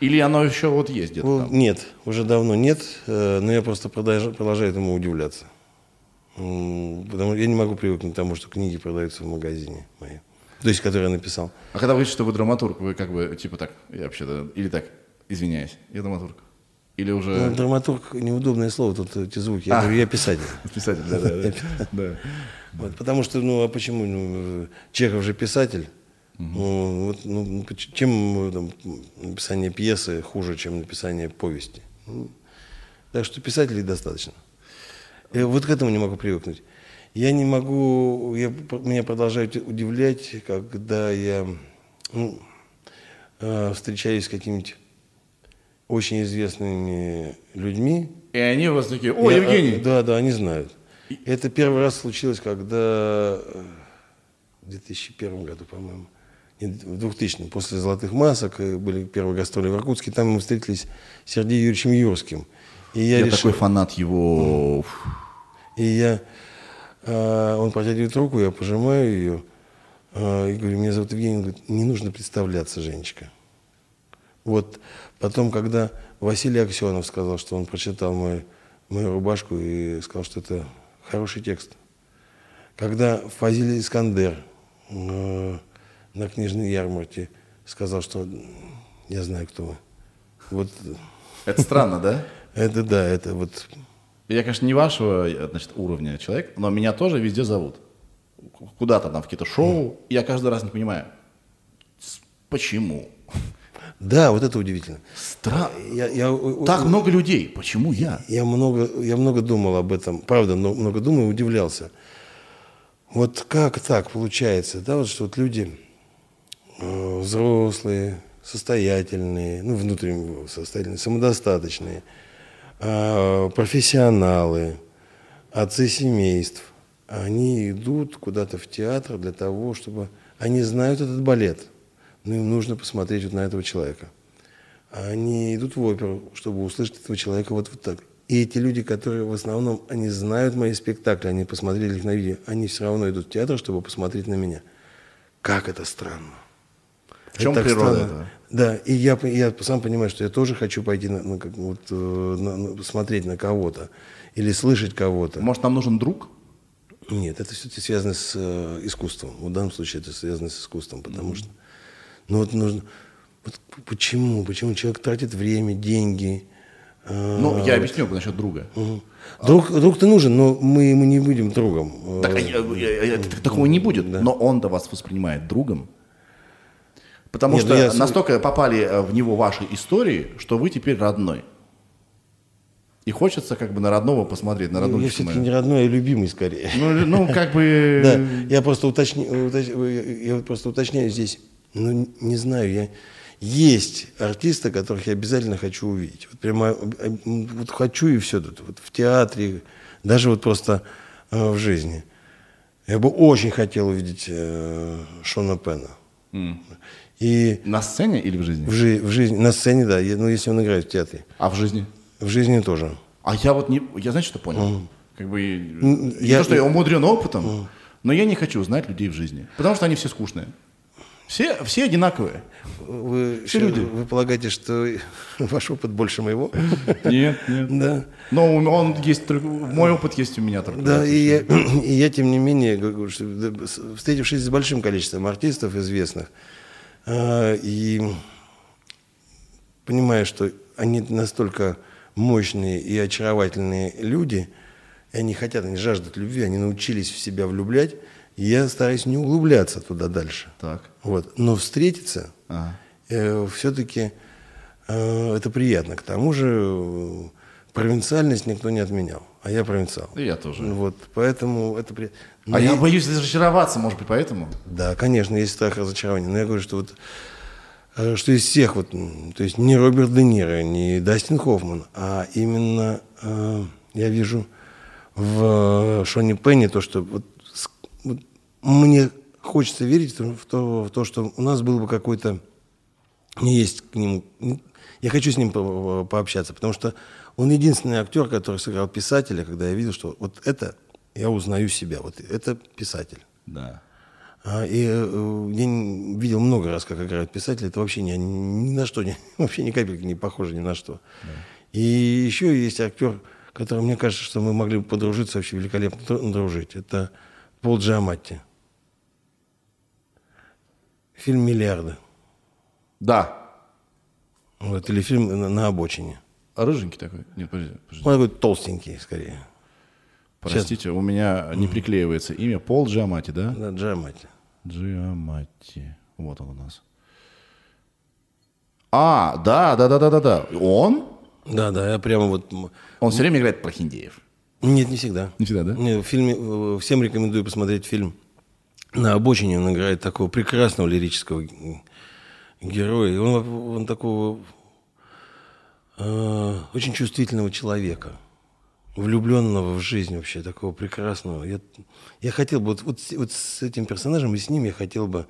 Или оно еще вот есть где-то ну, Нет, уже давно нет, э, но я просто продолжаю, продолжаю этому удивляться. Потому я не могу привыкнуть к тому, что книги продаются в магазине мои. То есть, которые я написал. А когда вы говорите, что вы драматург, вы как бы, типа так, я вообще-то, или так, извиняюсь, я драматург. Или уже... Ну, драматург неудобное слово, тут эти звуки. Я а. говорю, я писатель. *laughs* Писатель, да, да. Вот, потому что, ну, а почему? Ну, Чехов же писатель. Угу. Ну, вот, ну, чем там, написание пьесы хуже, чем написание повести? Ну, так что писателей достаточно. Я вот к этому не могу привыкнуть. Я не могу, я, меня продолжают удивлять, когда я ну, э, встречаюсь с какими-нибудь очень известными людьми. И они у вас такие, о, я, Евгений! Да, да, они знают. Это первый раз случилось, когда э, в 2001 году, по-моему, в 2000 после «Золотых масок» э, были первые гастроли в Иркутске, там мы встретились с Сергеем Юрьевичем Юрским. И я, я решил... такой фанат его. И я, э, он протягивает руку, я пожимаю ее, э, и говорю, меня зовут Евгений, он говорит, не нужно представляться, Женечка. Вот потом, когда Василий Аксенов сказал, что он прочитал мою, мою рубашку и сказал, что это хороший текст. Когда Фазиль Искандер э, на книжной ярмарке сказал, что я знаю, кто вы. Вот. Это странно, да? *laughs* Это да, это вот. Я, конечно, не вашего значит, уровня человек, но меня тоже везде зовут. Куда-то там в какие-то шоу. Я каждый раз не понимаю, почему. Да, вот это удивительно. Стра... Я, я, так много людей. Почему я? Я много, я много думал об этом. Правда, но много думал и удивлялся. Вот как так получается, да, вот что вот люди э, взрослые, состоятельные, ну, внутренне состоятельные, самодостаточные, э, профессионалы, отцы семейств, они идут куда-то в театр для того, чтобы... Они знают этот балет – но им нужно посмотреть вот на этого человека. Они идут в оперу, чтобы услышать этого человека вот, вот так. И эти люди, которые в основном, они знают мои спектакли, они посмотрели их на видео, они все равно идут в театр, чтобы посмотреть на меня. Как это странно. В чем это природа странно. этого? Да, и я, я сам понимаю, что я тоже хочу пойти на, на, вот, э, на, на, посмотреть на кого-то или слышать кого-то. Может, нам нужен друг? Нет, это все-таки связано с э, искусством. В данном случае это связано с искусством, потому mm-hmm. что но вот нужно... Вот почему? Почему человек тратит время, деньги? А, ну, я объясню насчет друга. Угу. Друг, друг-то нужен, но мы ему не будем другом. Так, я, я, я, такого не будет, да. но он-то вас воспринимает другом. Потому Нет, ну что я... настолько попали э, в него ваши истории, что вы теперь родной. И хочется как бы на родного посмотреть, на родного. Я все-таки не родной, а любимый скорее. Ну, ну как бы... *laughs* Да, просто, я просто уточняю здесь ну, не знаю, я... Есть артисты, которых я обязательно хочу увидеть. Вот прямо вот хочу и все тут. Вот в театре, даже вот просто э, в жизни. Я бы очень хотел увидеть э, Шона Пена. Mm. И на сцене или в жизни? В, жи в жизни, на сцене, да. ну, если он играет в театре. А в жизни? В жизни тоже. А я вот не, я знаете, что понял? Mm. Как бы не я, то, что я умудрен опытом, mm. но я не хочу знать людей в жизни, потому что они все скучные. Все, все одинаковые. Вы, все люди. Вы полагаете, что *laughs* ваш опыт больше моего? *laughs* Нет, нет. Да. Но он есть, мой опыт есть у меня только. Да, и я, *clears throat* и я, тем не менее, встретившись с большим количеством артистов известных, э, и понимая, что они настолько мощные и очаровательные люди, и они хотят, они жаждут любви, они научились в себя влюблять, я стараюсь не углубляться туда дальше. Так. Вот. Но встретиться ага. э, все-таки э, это приятно. К тому же э, провинциальность никто не отменял. А я провинциал. И я тоже. Вот, поэтому это приятно. А я боюсь разочароваться, может быть, поэтому? Да, конечно, есть страх разочарования. Но я говорю, что вот э, что из всех, вот, то есть не Роберт Де Ниро, не Дастин Хоффман, а именно э, я вижу в Шоне Пенни то, что вот мне хочется верить в то, в то, что у нас был бы какой-то... Есть к нему... Я хочу с ним по пообщаться, потому что он единственный актер, который сыграл писателя, когда я видел, что вот это я узнаю себя, вот это писатель. Да. А, и э, я видел много раз, как играют писатели. Это вообще ни, ни на что, *laughs* ни, вообще ни капельки не похоже ни на что. Да. И еще есть актер, который, мне кажется, что мы могли бы подружиться, вообще великолепно дружить. Это Пол Джаматти. Фильм «Миллиарды». Да. Вот, или фильм «На, на обочине». А рыженький такой? Нет, подожди. подожди. Он такой толстенький, скорее. Простите, Сейчас. у меня не приклеивается имя Пол Джамати, да? Да, Джамати. Джамати. Вот он у нас. А, да, да, да, да, да, да. Он? Да, да, я прямо вот... Он все время играет прохиндеев. Нет, не всегда. Не всегда, да? Нет, в фильме, э, всем рекомендую посмотреть фильм. На обочине он играет такого прекрасного лирического героя. Он, он такого э, очень чувствительного человека влюбленного в жизнь вообще, такого прекрасного. Я, я хотел бы, вот, вот, вот с этим персонажем и с ним я хотел бы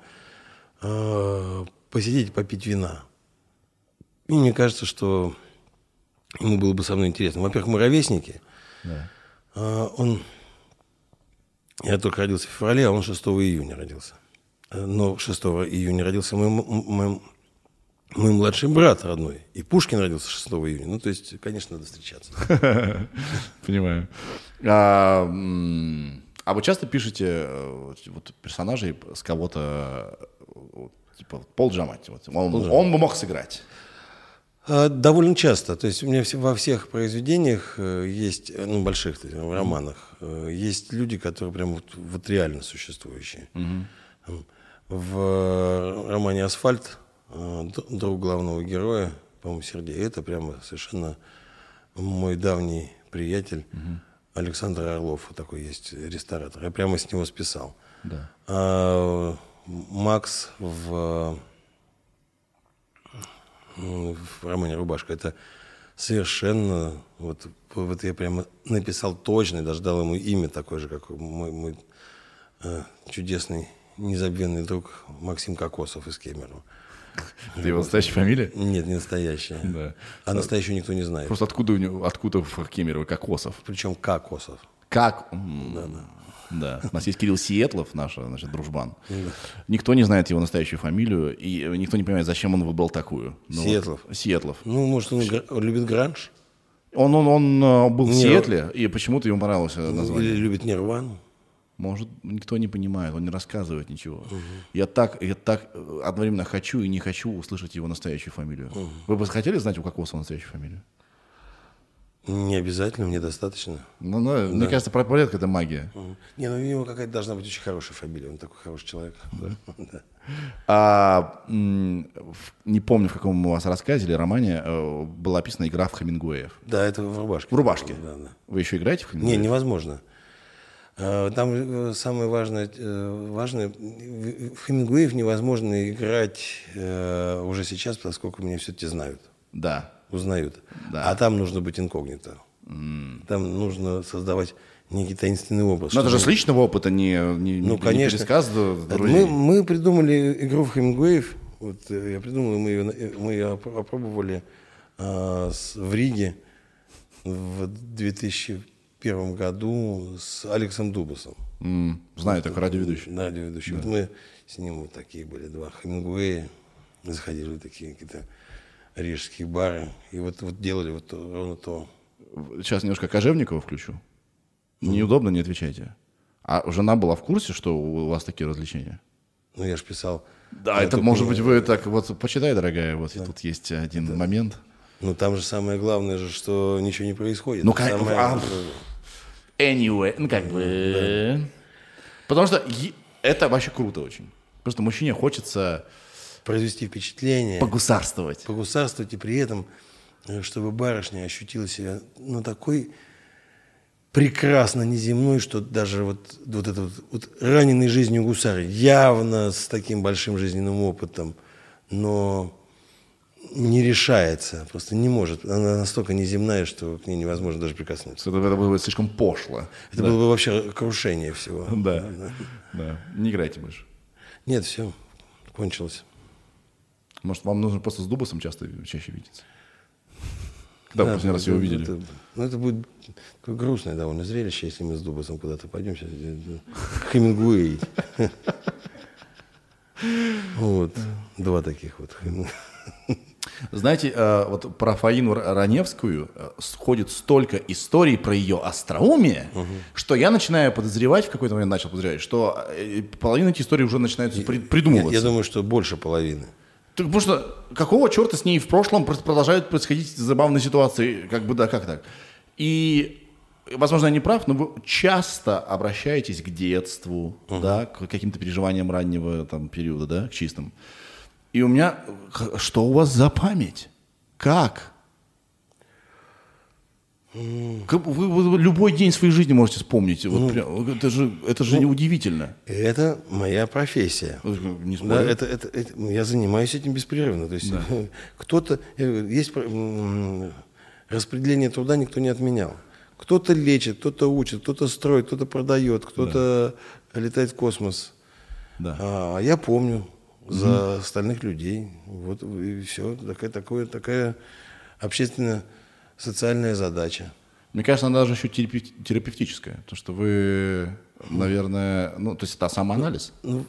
э, посидеть и попить вина. И мне кажется, что ему было бы со мной интересно. Во-первых, мы ровесники. Да. А, он... Я только родился в феврале, а он 6 июня родился. Но 6 июня родился мой, мой, мой младший брат родной. И Пушкин родился 6 июня. Ну, то есть, конечно, надо встречаться. *laughs* Понимаю. А, а вы часто пишете э, вот, персонажей с кого-то, типа, Пол Джамати, вот, он, он бы мог сыграть? А, довольно часто. То есть у меня во всех произведениях э, есть, э, ну, больших в романах, э, есть люди, которые прям вот, вот реально существующие. Mm-hmm. В романе «Асфальт» друг главного героя, по-моему, Сергей, это прямо совершенно мой давний приятель mm-hmm. Александр Орлов, такой есть ресторатор. Я прямо с него списал. Да. А Макс в в романе «Рубашка». Это совершенно... Вот, вот я прямо написал точно, даже дал ему имя такое же, как мой, мой э, чудесный, незабвенный друг Максим Кокосов из Кемерово. Это его настоящая фамилия? Нет, не настоящая. Да. А настоящую никто не знает. Просто откуда у него, откуда в Кемерово Кокосов? Причем Кокосов. Как? Да, да. Да. У нас есть Кирилл Сиетлов, наш значит, дружбан. Никто не знает его настоящую фамилию, и никто не понимает, зачем он выбрал такую. Ну, Сиетлов. Вот, Сиетлов. Ну, может, он, он любит гранж? Он, он, он э, был в Сиэтле, и почему-то ему понравилось название. Или любит Нирвану? Может, никто не понимает, он не рассказывает ничего. Угу. Я так, я так э, одновременно хочу и не хочу услышать его настоящую фамилию. Угу. Вы бы хотели знать у Кокосова настоящую фамилию? Не обязательно, мне достаточно. Ну, ну да. мне кажется, порядок это магия. Угу. Не, ну у него какая-то должна быть очень хорошая фамилия, он такой хороший человек. *laughs* Да. А, не помню, в каком у вас рассказе или романе э, была описана игра в Хемингуэев. Да, это в рубашке. В рубашке? Да, да. Вы еще играете в Хемингуэев? Не, невозможно. А, там э, самое важное, э, важное, в Хемингуэев невозможно играть уже сейчас, поскольку меня все-таки знают. Да узнают. Да. А там нужно быть инкогнито. Mm. Там нужно создавать некий таинственный образ. Но это же с личного опыта, не, не, ну, не конечно. пересказ Мы, мы придумали игру в Хемингуэев. Вот э, я придумал, мы ее, э, мы ее опробовали а, с, в Риге в 2001 году с Алексом Дубасом. Mm, знаю, такой радиоведущий. Радиоведущий. Да. Вот мы с ним вот такие были два Хемингуэя. Заходили такие какие-то рижские бары. И вот, вот делали вот ровно то. Сейчас немножко Кожевникова включу. Неудобно, не отвечайте. А жена была в курсе, что у вас такие развлечения? Ну, я же писал. Да, это, может быть, вы так вот почитай, дорогая, вот да. тут есть один да. момент. Ну, там же самое главное же, что ничего не происходит. Ну, как... Самое... А... Anyway, ну, как бы... Да. Потому что это вообще круто очень. Просто мужчине хочется произвести впечатление. Погусарствовать. Погусарствовать, и при этом, э, чтобы барышня ощутила себя, ну, такой прекрасно неземной, что даже вот, вот этот вот, вот раненый жизнью гусар, явно с таким большим жизненным опытом, но не решается, просто не может. Она настолько неземная, что к ней невозможно даже прикоснуться. Это, это было бы слишком пошло. Это было бы вообще крушение всего. Да. да. Не играйте больше. Нет, все, кончилось. Может, вам нужно просто с Дубасом часто чаще видеться? Когда вы последний раз его видели? Это, ну, это будет такое грустное довольно зрелище, если мы с Дубасом куда-то пойдем сейчас. Хемингуэй. Вот. Два таких вот. Знаете, э, вот про Фаину Раневскую э, сходит столько историй про ее остроумие, угу. что я начинаю подозревать, в какой-то момент начал подозревать, что э, половина этих историй уже начинают придумываться. Я, я думаю, что больше половины. Так, потому что какого черта с ней в прошлом продолжают происходить забавные ситуации, как бы да, как так? И, возможно, я не прав, но вы часто обращаетесь к детству, угу. да, к каким-то переживаниям раннего там периода, да, к чистым. И у меня, что у вас за память? Как? Вы, вы любой день своей жизни можете вспомнить. Вот ну, прям, это же, это же ну, удивительно. Это моя профессия. Не да, это, это, это, я занимаюсь этим беспрерывно. То есть да. *laughs* кто-то есть распределение труда никто не отменял. Кто-то лечит, кто-то учит, кто-то строит, кто-то продает, кто-то да. летает в космос. Да. А я помню, за mm остальных людей. Вот и все. Такая, такое, такая общественно-социальная задача. Мне кажется, она даже еще терапевтическая. То, что вы, наверное, ну, то есть это самоанализ. Ну,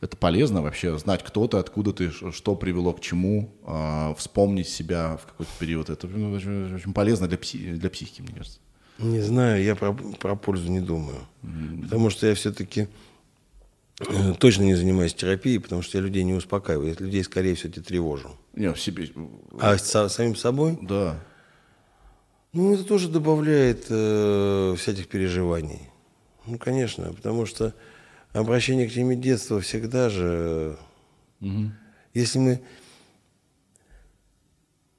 это полезно вообще знать, кто ты, откуда ты, что привело к чему, э, вспомнить себя в какой-то период. Это ну, очень, очень полезно для, пси, для психики, мне кажется. Не знаю, я про, про пользу не думаю. Mm-hmm. Потому что я все-таки точно не занимаюсь терапией, потому что я людей не успокаиваю. Я людей, скорее всего, тревожу. Не, в себе... А с самим собой? Да. Ну, это тоже добавляет э, всяких переживаний. Ну, конечно, потому что обращение к теме детства всегда же... Угу. Если мы...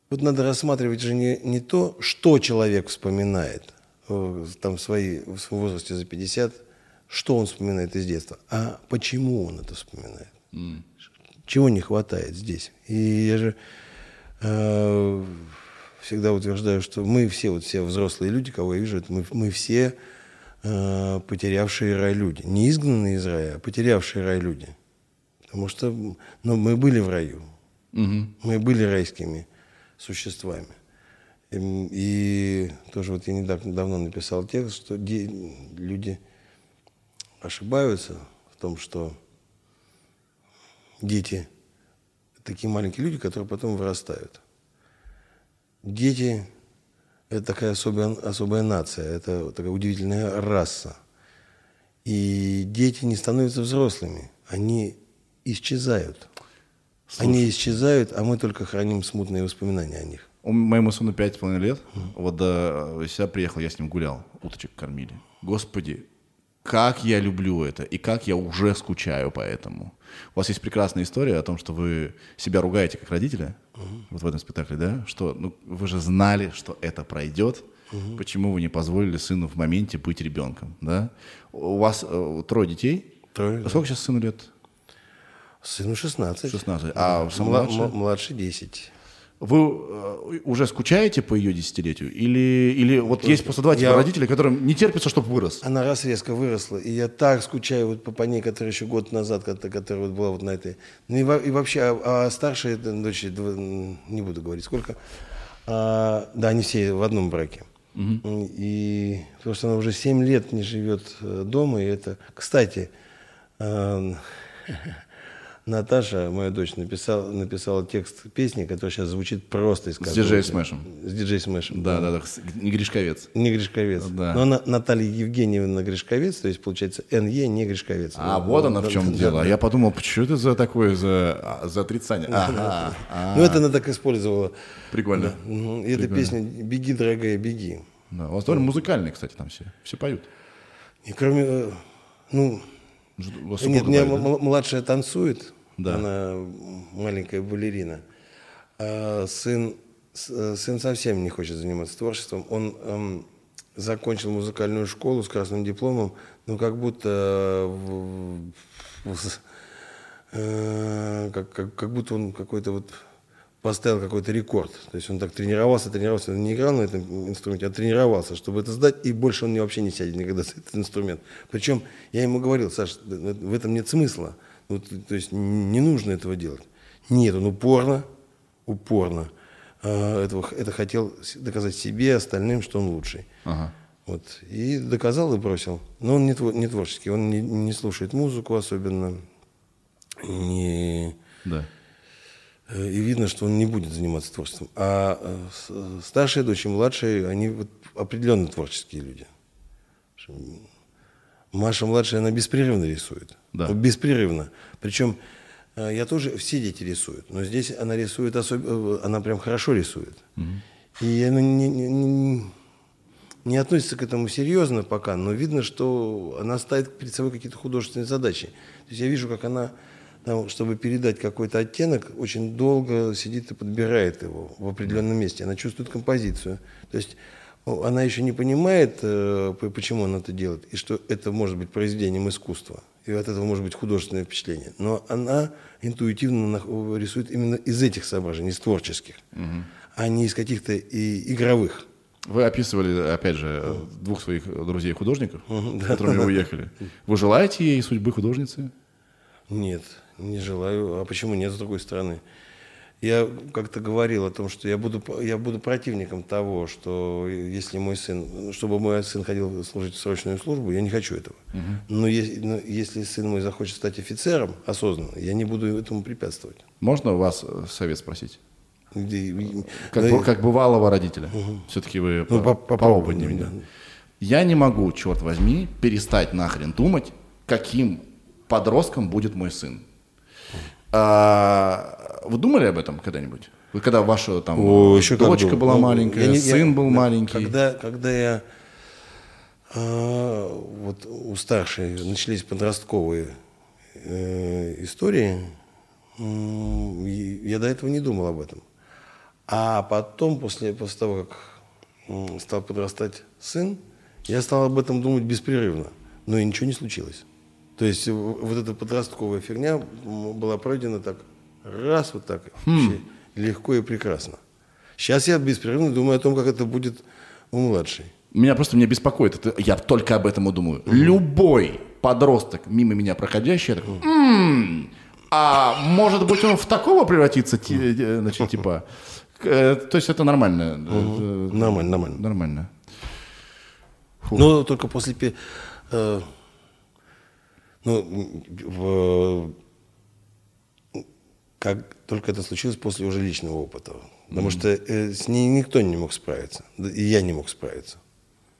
Вот надо рассматривать же не, не то, что человек вспоминает, э, там свои, в своем возрасте за 50 что он вспоминает из детства, а почему он это вспоминает. Mm. Чего не хватает здесь. И я же э, всегда утверждаю, что мы все, вот все взрослые люди, кого я вижу, мы, мы все э, потерявшие рай люди. Не изгнанные из рая, а потерявшие рай люди. Потому что ну, мы были в раю. Mm-hmm. Мы были райскими существами. И, и тоже вот я недавно давно написал текст, что де, люди ошибаются в том, что дети такие маленькие люди, которые потом вырастают. Дети – это такая особая, особая нация, это такая удивительная раса. И дети не становятся взрослыми, они исчезают. Слушай. Они исчезают, а мы только храним смутные воспоминания о них. Моему сыну пять с половиной лет. Mm. Вот до сюда приехал, я с ним гулял, уточек кормили. Господи, как я люблю это и как я уже скучаю по этому. У вас есть прекрасная история о том, что вы себя ругаете как родители, угу. вот в этом спектакле, да? Что ну, вы же знали, что это пройдет. Угу. Почему вы не позволили сыну в моменте быть ребенком, да? У вас э, трое детей. Трое. А сколько да. сейчас сыну лет? Сыну 16. 16. А сам младший? Младший 10. Вы э, уже скучаете по ее десятилетию? Или, или вот есть просто два типа я... родителей, которым не терпится, чтобы вырос? Она раз резко выросла, и я так скучаю вот по, по ней, которая еще год назад, которая, вот была вот на этой... Ну и, и вообще, а, а старшая дочь, не буду говорить сколько, а, да, они все в одном браке. Угу. И потому что она уже 7 лет не живет э, дома, и это... Кстати, э, *laughs* Наташа, моя дочь, написала, написала текст песни, который сейчас звучит просто из С диджей Смэшем. С диджей Смэшем. Да, да, да. Не Гришковец. Не Гришковец. Да. Но она, Наталья Евгеньевна Гришковец, то есть получается НЕ не Гришковец. А, вот, вот она в чем да, дело. Да. Я подумал, что это за такое, за, за отрицание? Ага, Ну, это она так использовала. Прикольно. Да. И эта песня «Беги, дорогая, беги». Да, у вас довольно музыкальные, кстати, там все. Все поют. И кроме, э, ну, нет, мне младшая танцует, да. она маленькая балерина. А сын, сын совсем не хочет заниматься творчеством. Он эм, закончил музыкальную школу с красным дипломом, но как будто в, э, как, как, как будто он какой-то вот поставил какой-то рекорд. То есть он так тренировался, тренировался, он не играл на этом инструменте, а тренировался, чтобы это сдать, и больше он вообще не сядет никогда с этот инструмент. Причем я ему говорил, Саш, в этом нет смысла. Ну, то есть не нужно этого делать. Нет, он упорно, упорно э, этого, это хотел доказать себе, остальным, что он лучший. Ага. Вот. И доказал и бросил. Но он не, не творческий, он не, не слушает музыку особенно. Не... Да. Э, и видно, что он не будет заниматься творчеством. А э, старшая дочь и младшая, они вот определенно творческие люди. Маша младшая, она беспрерывно рисует. Да. Беспрерывно. Причем э, я тоже, все дети рисуют, но здесь она рисует особенно, она прям хорошо рисует. Угу. И она не, не, не, не относится к этому серьезно пока, но видно, что она ставит перед собой какие-то художественные задачи. То есть я вижу, как она там, чтобы передать какой-то оттенок, очень долго сидит и подбирает его в определенном месте. Она чувствует композицию. То есть она еще не понимает, э, почему она это делает, и что это может быть произведением искусства. И от этого может быть художественное впечатление. Но она интуитивно рисует именно из этих соображений, из творческих, угу. а не из каких-то и игровых. Вы описывали, опять же, двух своих друзей-художников, с которыми вы уехали. Вы желаете ей судьбы художницы? Нет, не желаю. А почему нет с другой стороны? Я как-то говорил о том, что я буду, я буду противником того, что если мой сын, чтобы мой сын ходил служить в срочную службу, я не хочу этого. Угу. Но, если, но если сын мой захочет стать офицером осознанно, я не буду этому препятствовать. Можно у вас э, совет спросить? Как, да, как бывалого родителя. Угу. Все-таки вы ну, по, по, поопытнее меня. Да. Я не могу, черт возьми, перестать нахрен думать, каким подростком будет мой сын. А, вы думали об этом когда-нибудь? Вы когда ваша там О, еще дочка была ну, маленькая, я, сын я, был да, маленький. Когда, когда я а, вот у старшей начались подростковые э, истории, я до этого не думал об этом. А потом, после, после того, как стал подрастать сын, я стал об этом думать беспрерывно. Но и ничего не случилось. То есть вот эта подростковая фигня была пройдена так, раз вот так, хм. легко и прекрасно. Сейчас я беспрерывно думаю о том, как это будет у младшей. Меня просто меня беспокоит, это, я только об этом и думаю. Угу. Любой подросток, мимо меня проходящий, я такой, м-м, а может быть он в такого превратится, э, значит, типа, э, то есть это нормально. Нормально, нормально. Нормально. Но только после э, ну, в, как только это случилось после уже личного опыта. Потому mm-hmm. что э, с ней никто не мог справиться. И я не мог справиться.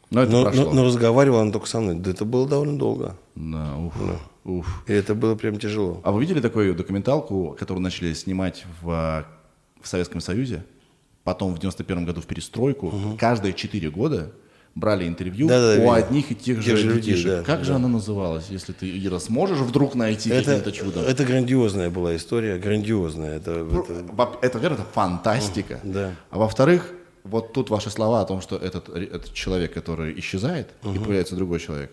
Но, это но, но, но разговаривал он только со мной. Да это было довольно долго. Да, уф, да. уф. И это было прям тяжело. А вы видели такую документалку, которую начали снимать в, в Советском Союзе? Потом в 91 году в перестройку. Угу. Каждые четыре года брали интервью да, да, у одних и тех, тех же людей. Да, как да. же она называлась, если ты, Ира, сможешь вдруг найти это, чудо? Это грандиозная была история, грандиозная. Это, ну, это... это, во это фантастика. Да. А во-вторых, вот тут ваши слова о том, что этот, этот человек, который исчезает, угу. и появляется другой человек.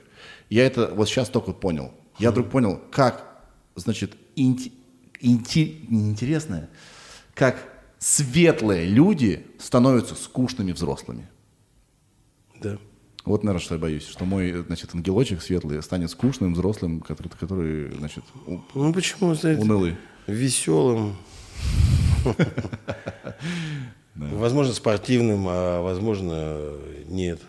Я это вот сейчас только понял. Я вдруг понял, как, значит, инти, инти, интересное, как светлые люди становятся скучными взрослыми. Да. Вот, наверное, что я боюсь, что мой, значит, ангелочек светлый станет скучным, взрослым, который, который значит, ну, почему, знаете, унылый. Веселым. *laughs* Возможно, спортивным, а возможно, нет.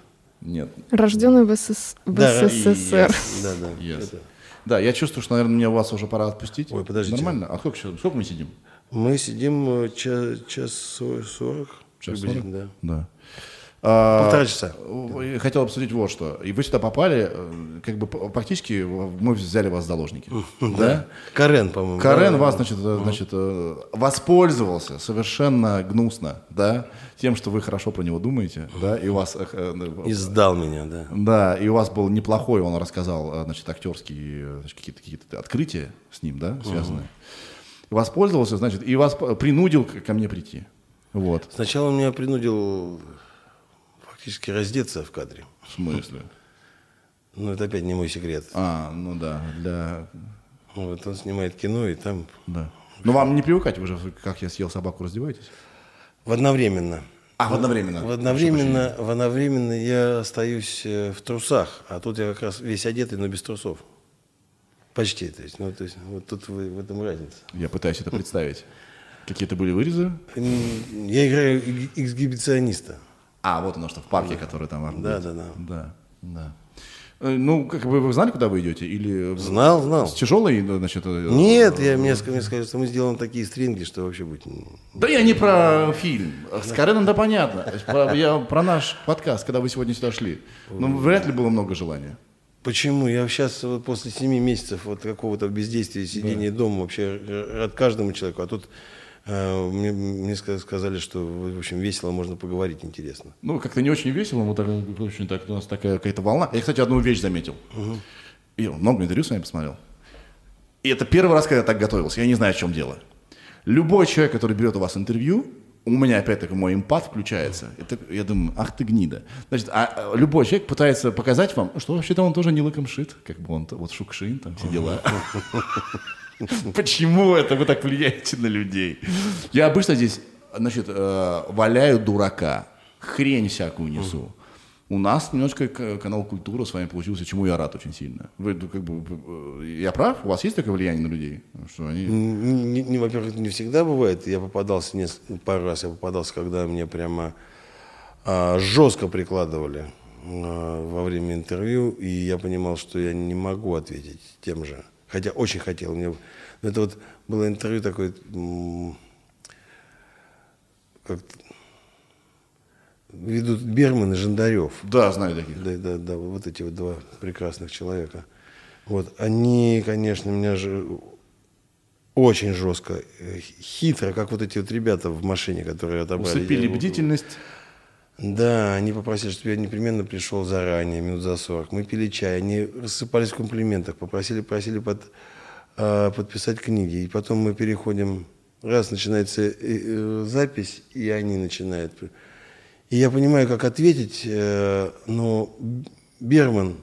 Нет. Рожденный в, СССР. Да, да. Да, я чувствую, что, наверное, мне вас уже пора отпустить. Ой, подождите. Нормально? А сколько, сколько мы сидим? Мы сидим э, час, час сорок. Час сорок? Да. да. А, Полтора часа. Хотел обсудить вот что. И вы сюда попали, э, как бы практически мы взяли вас в заложники. Да? Карен, по-моему. Карен вас, значит, э, значит, э, воспользовался совершенно гнусно, да, тем, что вы хорошо про него думаете, да, и у вас... И сдал меня, да. Да, и у вас был неплохой, он рассказал, значит, актерские какие-то какие открытия с ним, да, связанные. Воспользовался, значит, и вас принудил ко мне прийти. Вот. Сначала он меня принудил фактически раздеться в кадре. В смысле? Ну, это опять не мой секрет. А, ну да, для... Вот он снимает кино, и там да. Но вам не привыкать, вы же, как я съел собаку, раздеваетесь? В одновременно. А, в одновременно. В одновременно, в одновременно я остаюсь э, в трусах, а тут я как раз весь одетый, но без трусов. Почти, то есть, ну, то есть, вот тут вы- в этом разница. Я пытаюсь это представить. Какие-то были вырезы? Я играю эксгибициониста. А, вот оно что, в парке, который там вам Да, да, да. Да, да. Э, Ну, как бы вы знали, куда вы идете? Или Знал, знал. с тяжелой, ну, значит... э, Нет, я, мне, ска- мне сказали, что мы сделаем такие стринги, что вообще будет... Да я не про фильм. С Кареном да понятно. Про- я про наш подкаст, когда вы сегодня сюда шли. Ну, вряд ли было много желания. Почему? Я сейчас вот после семи месяцев вот какого-то бездействия, сидения дома, вообще рад каждому человеку. А тут э, мне, мне ска- сказали, что, в общем, весело, можно поговорить, интересно. Ну, как-то не очень весело, мы так, очень так, у нас такая какая-то волна. Я, кстати, одну вещь заметил. Я много интервью с вами посмотрел. И это первый раз, когда я так готовился. Я не знаю, в чем дело. Любой человек, который берет у вас интервью, у меня опять-таки мой импат включается. Это, я думаю, ах ты гнида. Значит, а а любой человек пытается показать вам, что вообще-то он тоже не лыком шит, как бы он вот Шукшин, там все дела. *laughs* *laughs* Почему это вы так влияете на людей? Я обычно здесь, значит, э, валяю дурака, хрень всякую несу. У нас немножко канал культура с вами получился, чему я рад очень сильно. Вы, ну, как бы, э, я прав? У вас есть такое влияние на людей? Что они... Не, не- во-первых, это не всегда бывает. Я попадался несколько, пару раз, я попадался, когда мне прямо а, жестко прикладывали а, во время интервью, и я понимал, что я не могу ответить тем же. Хотя очень хотел. Мне... Это вот было интервью такое, как ведут Берман и Жандарев. Да, знаю таких. Да, да, да, вот эти вот два прекрасных человека. Вот, они, конечно, меня же очень жестко, э, хитро, как вот эти вот ребята в машине, которые отобрали. Усыпили Я- бдительность. Да, они попросили, чтобы я непременно пришел заранее, минут за 40. Мы пили чай, они рассыпались в комплиментах, попросили, просили под, а, подписать книги. И потом мы переходим, раз начинается э, э, запись, и они начинают. И я понимаю, как ответить, э, но Берман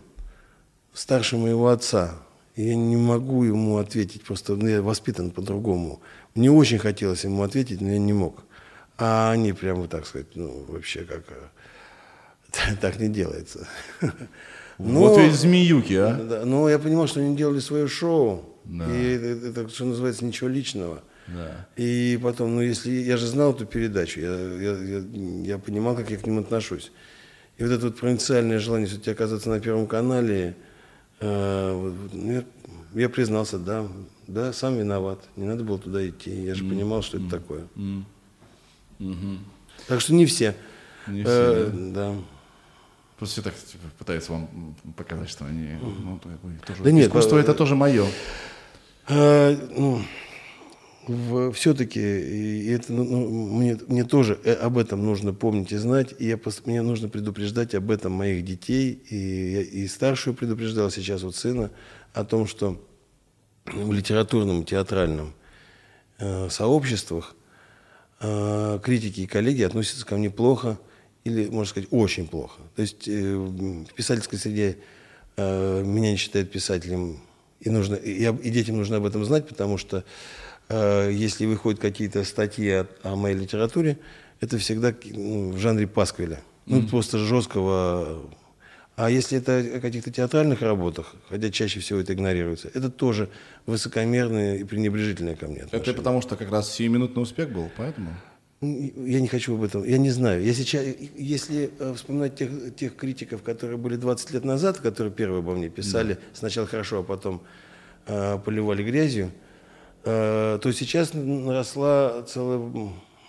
старше моего отца. Я не могу ему ответить, просто ну, я воспитан по-другому. Мне очень хотелось ему ответить, но я не мог. А они прямо, так сказать, ну, вообще как... э, *laughs* Так не делается. *laughs* Вот Но- ведь змеюки, а. да, но я понимал, что они делали свое шоу. Да. И это, это, что называется, ничего личного. Да. И потом, ну если я же знал эту передачу, я, я, я, я понимал, как я к ним отношусь. И вот это вот провинциальное желание все-таки оказаться на Первом канале, э, вот, ну, я, я признался, да, да, сам виноват, не надо было туда идти. Я же понимал, что это такое. Так что не все. Не Э, все, да. Просто все так типа, пытаются вам показать, что они... Ну, тоже- Да нет, искусство э, это тоже мое. А, ну, все-таки и это, ну, ну, мне, мне тоже э, об этом нужно помнить и знать, и я, мне нужно предупреждать об этом моих детей, и, я и старшую предупреждал сейчас вот сына о том, что в литературном, театральном э, сообществах э, критики и коллеги относятся ко мне плохо или, можно сказать, очень плохо. То есть э, в писательской среде э, меня не считают писателем, и, нужно, и, и детям нужно об этом знать, потому что э, если выходят какие-то статьи о, о моей литературе, это всегда ну, в жанре пасквиля, ну, просто жесткого. А если это о каких-то театральных работах, хотя чаще всего это игнорируется, это тоже высокомерное и пренебрежительное ко мне Это отношение. потому что как раз сиюминутный успех был, поэтому... Я не хочу об этом, я не знаю. Я сейчас, если э, вспоминать тех, тех критиков, которые были 20 лет назад, которые первые обо мне писали, сначала хорошо, а потом э, поливали грязью, э, то сейчас наросла целая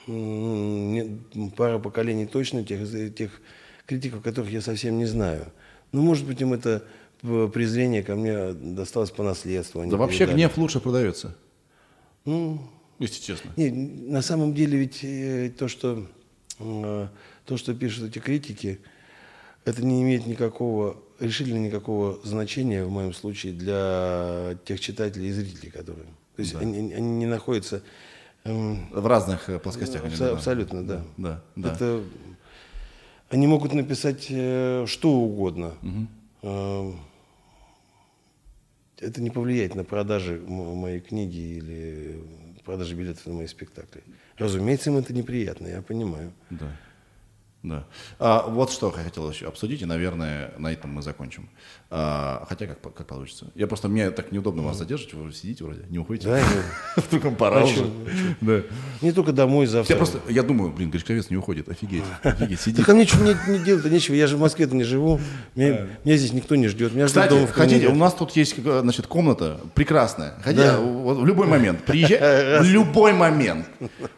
не- пара поколений точно тех, тех критиков, которых я совсем не знаю. Ну, может быть, им это э, презрение ко мне досталось по наследству. они Да вообще передали. гнев лучше продается, Ну, если честно. не, на самом деле ведь э, то, что, э, то, что пишут эти критики, это не имеет никакого, решительно никакого значения в моем случае для тех читателей и зрителей, которые... То есть они, они не находятся... эм, В разных э, плоскостях. абсо- да. абсолютно, да. Да, да. Это, они могут написать э, что угодно. Э, это не повлияет на продажи моей книги или продажи билетов на мои спектакли. Разумеется, им это неприятно, я понимаю. Да. Да. А, вот что я хотел еще обсудить, и, наверное, на этом мы закончим. А, хотя как, как получится. Я просто, мне так неудобно вас задерживать, вы сидите вроде, не уходите. Да, Вдруг вам пора уже. Да. Не только домой завтра. Я просто, я думаю, блин, Гришковец не уходит, офигеть, *laughs* офигеть, сидит. Так а мне ничего не, не делать-то нечего. Я же в Москве-то не живу. Меня, здесь никто не ждет. Кстати, в хотите, у нас тут есть э, значит, комната прекрасная. Хотя в любой момент. Приезжай, *laughs* в любой момент.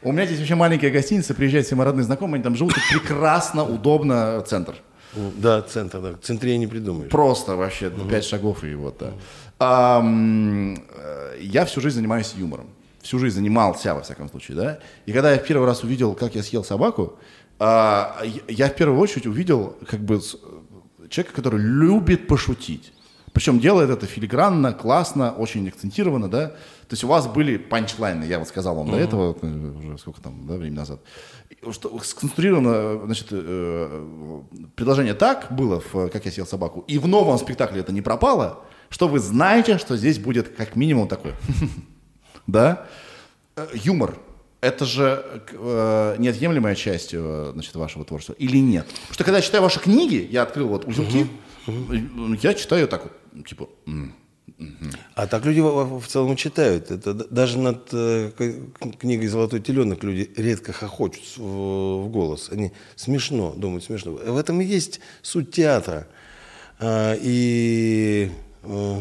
У меня здесь вообще маленькая гостиница, приезжают все мои родные знакомые, они там живут, прекрасно, удобно, центр. Да, центр, да. Центре не придумаешь. Просто вообще пять шагов и вот, да. Э, я всю жизнь занимаюсь юмором. Всю жизнь занимался, во всяком случае, да. И когда я в первый раз увидел, как я съел собаку, а, я- в первую очередь увидел как бы с- человека, который любит пошутить. Причем делает это филигранно, классно, очень акцентированно, да. То есть у вас были панчлайны, я вот сказал вам до этого, э, уже сколько там, да, времени назад. Что сконструировано, значит, э, предложение так было, в «Как я съел собаку», и в новом спектакле это не пропало, что вы знаете, что здесь будет как минимум такое. *laughs* Да? Э, Юмор. Это же э, неотъемлемая часть значит, вашего творчества или нет? Потому что когда я читаю ваши книги, я открыл вот узелки, я читаю так вот, типа, А так люди в, целом читают. Это даже над э, книгой «Золотой теленок» люди редко хохочут в, голос. Они смешно, думают смешно. В этом и есть суть театра. А, и э,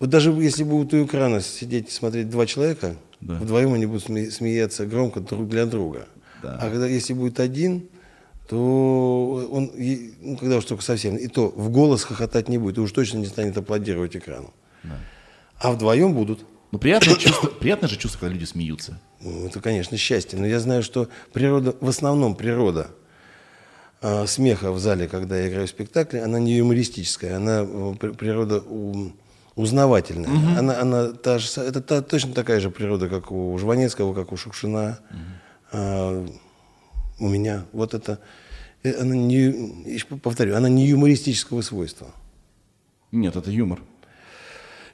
вот даже если будут у экрана сидеть и смотреть два человека, Да. вдвоем они будут сме- смеяться громко друг для друга. Да. А когда если будет один, то он, ну, когда уж только совсем, и то в голос хохотать не будет, и уж точно не станет аплодировать экрану. А вдвоем будут. Ну, приятное чувство, *coughs* приятное же чувство, когда люди смеются. Ну, Это, конечно, счастье. Но я знаю, что природа, в основном природа а, смеха в зале, когда я играю в спектакле, она не юмористическая, она э, при- природа у- узнавательная. Она, она та же, это та- точно такая же природа, как у Жванецкого, как у Шукшина, а, у меня. Вот это, э, она не, повторю, она не юмористического свойства. Нет, это юмор.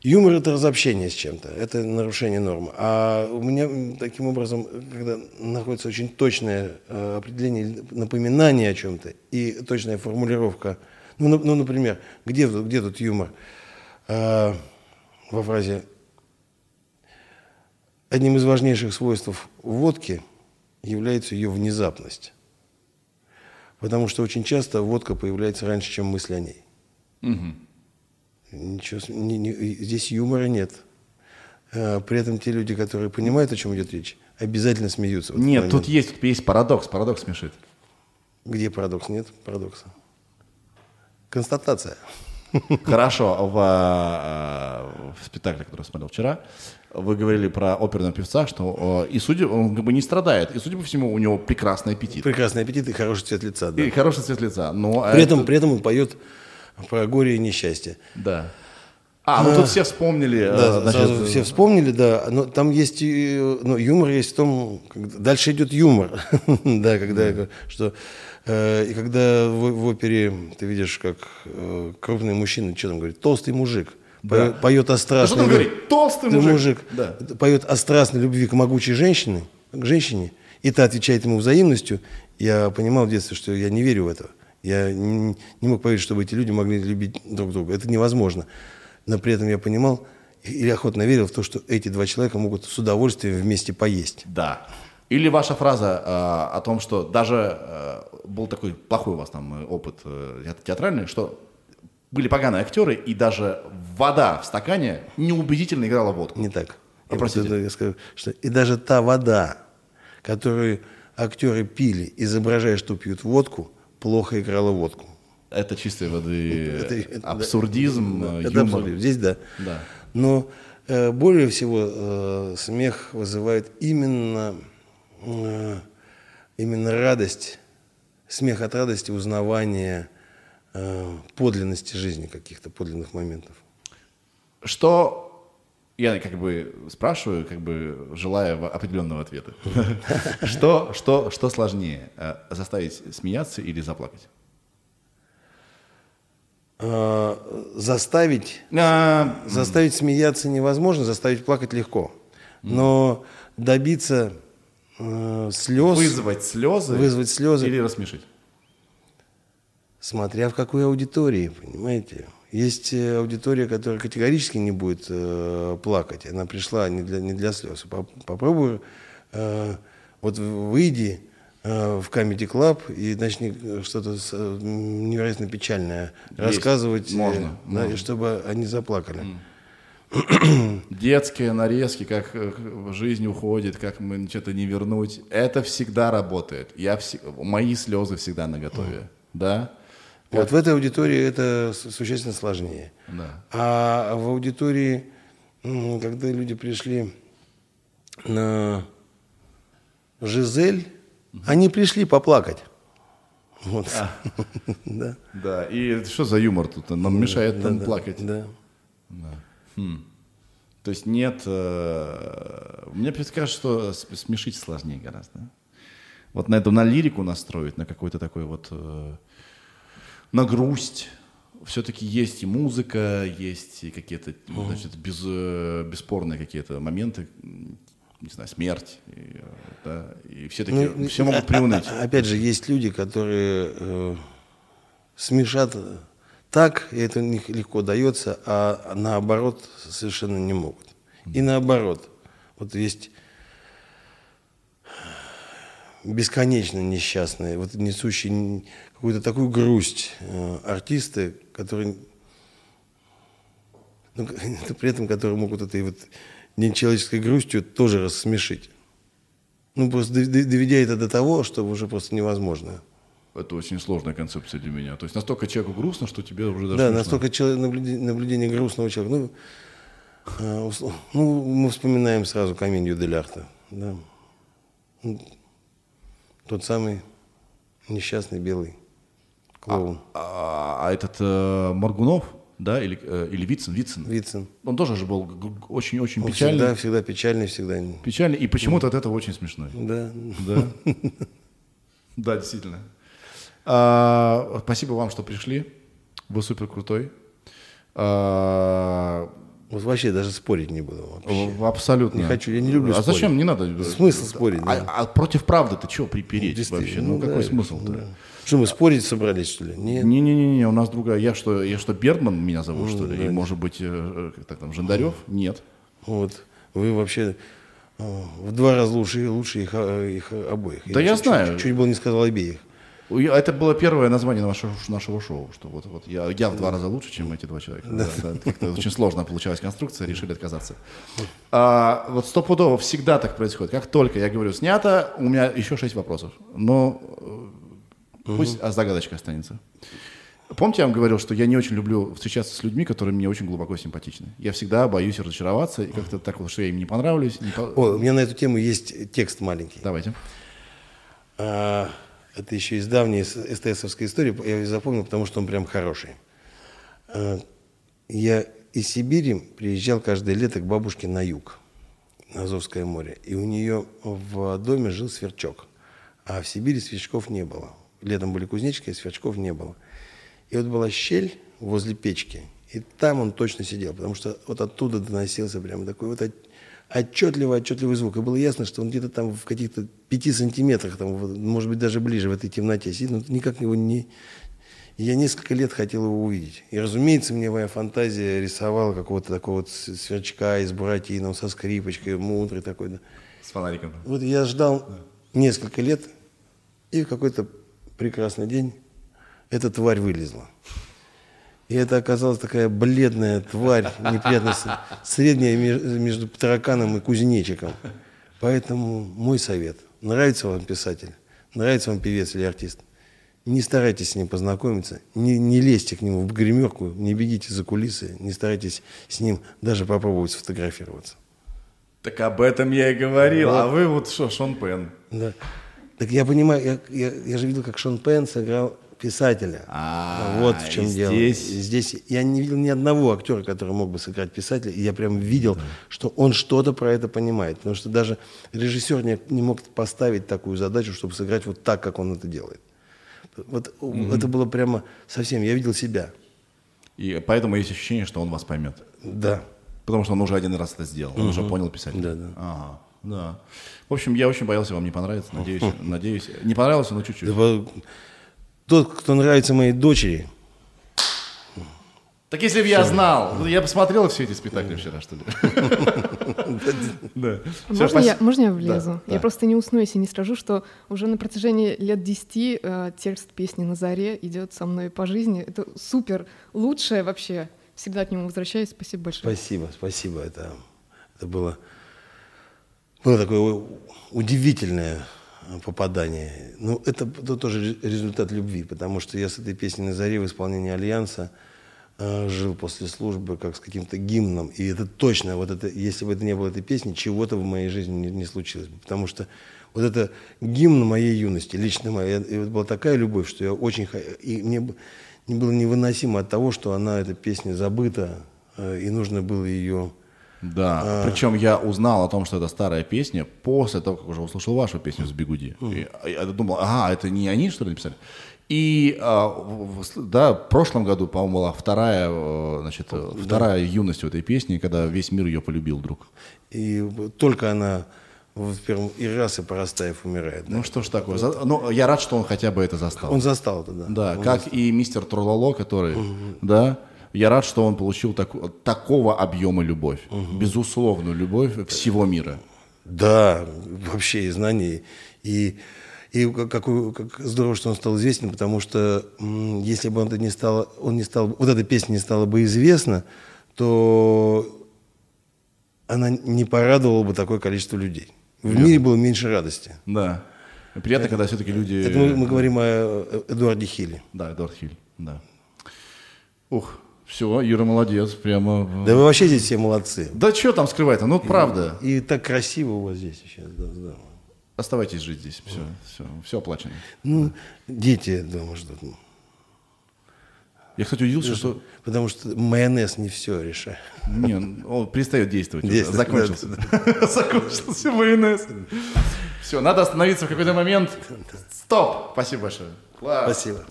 Юмор это разобщение с чем-то, это нарушение нормы. А у меня таким образом, когда находится очень точное э, определение, напоминание о чем-то и точная формулировка, ну, ну, например, где, тут- где тут юмор? А, во фразе одним из важнейших свойств водки является ее внезапность. Потому что очень часто водка появляется раньше, чем мысль о ней. Ничего, с- не- не- здесь юмора нет. А, При этом те люди, которые понимают, о чем идет речь, обязательно смеются. Нет, тут есть, тут есть парадокс, парадокс смешит. Где парадокс? Нет парадокса. Констатация. Хорошо, в, а, в спектакле, который я смотрел вчера, вы говорили про оперного певца, что э, и судя, он как бы не страдает, и судя по всему, у него прекрасный аппетит. Прекрасный аппетит и хороший цвет лица. Да. И хороший цвет лица. Но При, это- этом, при этом он поет про горе и несчастье. Да. А, ну тут все вспомнили. э, Да, значит, сразу все вспомнили, да. Но там есть, ну, юмор есть в том, когда- дальше идет юмор, *laughs* да, когда, что, э, и когда в, в опере ты видишь, как э, крупный мужчина, что там говорит, толстый мужик, поет, поет о Да страстной что там любви. говорить? Толстый Ты мужик. мужик Да. поет о страстной любви к могучей женщине, к женщине, и та отвечает ему взаимностью. Я понимал в детстве, что я не верю в это. Я не, не мог поверить, чтобы эти люди могли любить друг друга. Это невозможно. Но при этом я понимал и- или охотно верил в то, что эти два человека могут с удовольствием вместе поесть. Да. Или ваша фраза э, о том, что даже э, был такой плохой у вас там э, опыт э, те- театральный, что были поганые актеры, и даже вода в стакане неубедительно играла водку. Не так. Я, простите. просто- я скажу, что и даже та вода, которую актеры пили, изображая, что пьют водку, плохо играла водку. Это чистой воды *laughs* Это- это- абсурдизм, да, это юмор. абсурдизм. Здесь да. Да. Но э, более всего э, смех вызывает именно, э, именно радость, смех от радости, узнавания э, подлинности жизни каких-то подлинных моментов. Что я как бы спрашиваю, как бы желая определенного ответа. *laughs* Что, что, что сложнее, э, заставить смеяться или заплакать? Э, заставить А, Заставить смеяться невозможно, заставить плакать легко. Но добиться э, слез, Вызвать слезы. Вызвать слезы. Или рассмешить. Смотря в какой аудитории, понимаете. Есть э, аудитория, которая категорически не будет э, плакать. Она пришла не для, не для слез. Поп- Попробуй, э, вот выйди э, в Comedy Club и начни э, что-то э, невероятно печальное рассказывать, э, Можно, да, можно. и чтобы они заплакали. Детские нарезки, как э, жизнь уходит, как мы что-то не вернуть. Это всегда работает. Я вс- Мои слезы всегда наготове. Да? Вот в этой аудитории это существенно сложнее. Да. А в аудитории, когда люди пришли на Жизель, они пришли поплакать. Вот. *laughs* Да. Да. И что за юмор тут? Нам мешает там плакать. Да. То есть нет... э, Мне кажется, что смешить сложнее гораздо. Вот на эту, на лирику настроить, на какой-то такой вот... э, На грусть. Все-таки есть и музыка, есть и какие-то, значит, без, э, бесспорные какие-то моменты, не знаю, смерть. И, э, да, и все таки Ну, все могут приуныть. а- Опять же, есть люди, которые э, смешат так, и это у них легко дается, а наоборот совершенно не могут. И наоборот. Вот есть бесконечно несчастные, вот несущие какую-то такую грусть э, артисты, которые ну, *laughs* при этом которые могут этой вот нечеловеческой грустью тоже рассмешить. Ну, просто дов- дов- доведя это до того, что уже просто невозможно. Это очень сложная концепция для меня. То есть настолько человеку грустно, что тебе уже даже да, смешно. настолько чело- наблюде- наблюдение грустного человека. Ну, а, услов- ну, мы вспоминаем сразу комедию Дель Арта. Да. Ну, Тот самый несчастный белый клоун. А, а этот э, Моргунов, да, или, э, или Вицин, Вицин, Вицин. он тоже же был очень-очень печальный. всегда, всегда печальный, всегда. Печальный, и почему-то от этого очень смешной. Да. Да? *laughs* Да, действительно. А, Спасибо вам, что пришли. Вы супер крутой. А, Вот вообще даже спорить не буду. вообще. Абсолютно. Не хочу, я не люблю А зачем? спорить. Не надо. Смысл спорить, А, да. а против правды ты чего припереть Действительно, вообще? Ну, ну какой да, смысл-то? да. Что мы спорить собрались, что ли? Нет. Не-не-не, у нас другая. Я что, я что, Бердман меня зовут, Ну, что ли? И, может быть, э, э, как там, Жандарев? Нет. Вот. Вы вообще э, в два раза лучше, лучше их, э, их обоих. Да я чуть- знаю. Чуть, чуть было не сказал обеих. Я- Это было первое название нашего, нашего шоу, что вот, вот я, я в два раза лучше, чем эти два человека. Да, да, как-то очень сложно получалась конструкция, решили отказаться. А, вот стопудово всегда так происходит. Как только я говорю снято, у меня еще шесть вопросов. Но э, пусть а, загадочка останется. Помните, я вам говорил, что я не очень люблю встречаться с людьми, которые мне очень глубоко симпатичны. Я всегда боюсь разочароваться, и как-то так вот, что я им не понравлюсь. не по- О, у меня на эту тему есть текст маленький. Давайте. А, это еще из давней СТСовской истории. Я ее запомнил, потому что он прям хороший. А, я из Сибири приезжал каждое лето к бабушке на юг, на Азовское море. И у нее в доме жил сверчок. А в Сибири сверчков не было. Летом были кузнечики, а сверчков не было. И вот была щель возле печки. И там он точно сидел, потому что вот оттуда доносился прямо такой вот от- отчетливый, отчетливый звук. И было ясно, что он где-то там в каких-то пяти сантиметрах, там, может быть, даже ближе в этой темноте сидит, но никак его не... Я несколько лет хотел его увидеть. И, разумеется, мне моя фантазия рисовала какого-то такого вот сверчка из Буратино, со скрипочкой, мудрый такой. да. С фонариком. Вот я ждал несколько лет, и в какой-то прекрасный день эта тварь вылезла. И это оказалась такая бледная тварь, неприятная, с- средняя меж- между тараканом и кузнечиком. Поэтому мой совет. Нравится вам писатель, нравится вам певец или артист, не старайтесь с ним познакомиться, не, не лезьте к нему в гримерку, не бегите за кулисы, не старайтесь с ним даже попробовать сфотографироваться. Так об этом я и говорил. А вы вот что, Шон Пен. Да. Так я понимаю, я, я, я же видел, как Шон Пен сыграл писателя. А, вот в чем дело. здесь- здесь я не видел ни одного актера, который мог бы сыграть писателя, и я прям видел, что он что-то про это понимает. Потому что даже режиссер не, не мог поставить такую задачу, чтобы сыграть вот так, как он это делает. Вот это было прямо совсем, я видел себя. И поэтому есть ощущение, что он вас поймет. Да. Потому что он уже один раз это сделал, он уже понял писать. Да, да. Ага, да. В общем, я очень боялся, вам не понравится. Надеюсь, *laughs* надеюсь. Не понравился, но чуть-чуть. Тот, кто нравится моей дочери, Так если бы я знал, ну, я посмотрел все эти спектакли вчера, что ли. *laughs* Да. А Можно я, влезу? Я просто не усну, если не скажу, что уже на протяжении лет 10 э, текст песни «На заре» идет со мной по жизни. Это супер, лучшее вообще. Всегда к нему возвращаюсь. Спасибо большое. Спасибо, спасибо. Это, это было, было такое у- удивительное попадание. Ну, это, это тоже ре- результат любви, потому что я с этой песней на заре в исполнении Альянса э, жил после службы как с каким-то гимном. И это точно, вот это, если бы это не было этой песни, чего-то в моей жизни не, не случилось бы. Потому что вот это гимн моей юности, лично моя. И вот была такая любовь, что я очень... И мне не было невыносимо от того, что она, эта песня, забыта, э, и нужно было ее... Да, причем я узнал о том, что это старая песня после того, как уже услышал вашу песню с Бигуди. И Я думал, ага, это не они, что ли, написали? И а, в- в- да, в прошлом году, по-моему, была вторая, э, значит, э, вторая юность у этой песни, когда весь мир ее полюбил вдруг. И только она в первом и раз и Поростаев умирает. да. Ну что ж такое. За- Ну, я рад, что он хотя бы это застал. Он застал это, да. Да, Он как и мистер Трололо, который, да, я рад, что он получил таку- такого объема любовь, безусловную любовь всего мира. Да, вообще и знаний. И, и как, как здорово, что он стал известен, потому что если бы он, это не стал, он не стал, вот эта песня не стала бы известна, то она не порадовала бы такое количество людей. В мире было меньше радости. Да. Приятно, когда все-таки люди... Это мы, мы говорим о э, Эдуарде Хилле. Да, Эдуард Хиль, да. Ух, все, Юра молодец, прямо... Да вы вообще здесь все молодцы. Да что там скрывать-то, ну правда. И так красиво у вас здесь сейчас. Да, здорово. Оставайтесь жить здесь, все, все, все оплачено. Ну, дети дома ждут. Я, кстати, удивился, что... Потому что майонез не все решает. Не, он перестает действовать. Действует, Закончился. *laughs* Закончился майонез. Все, надо остановиться в какой-то момент. Стоп! Спасибо большое. Класс. Спасибо.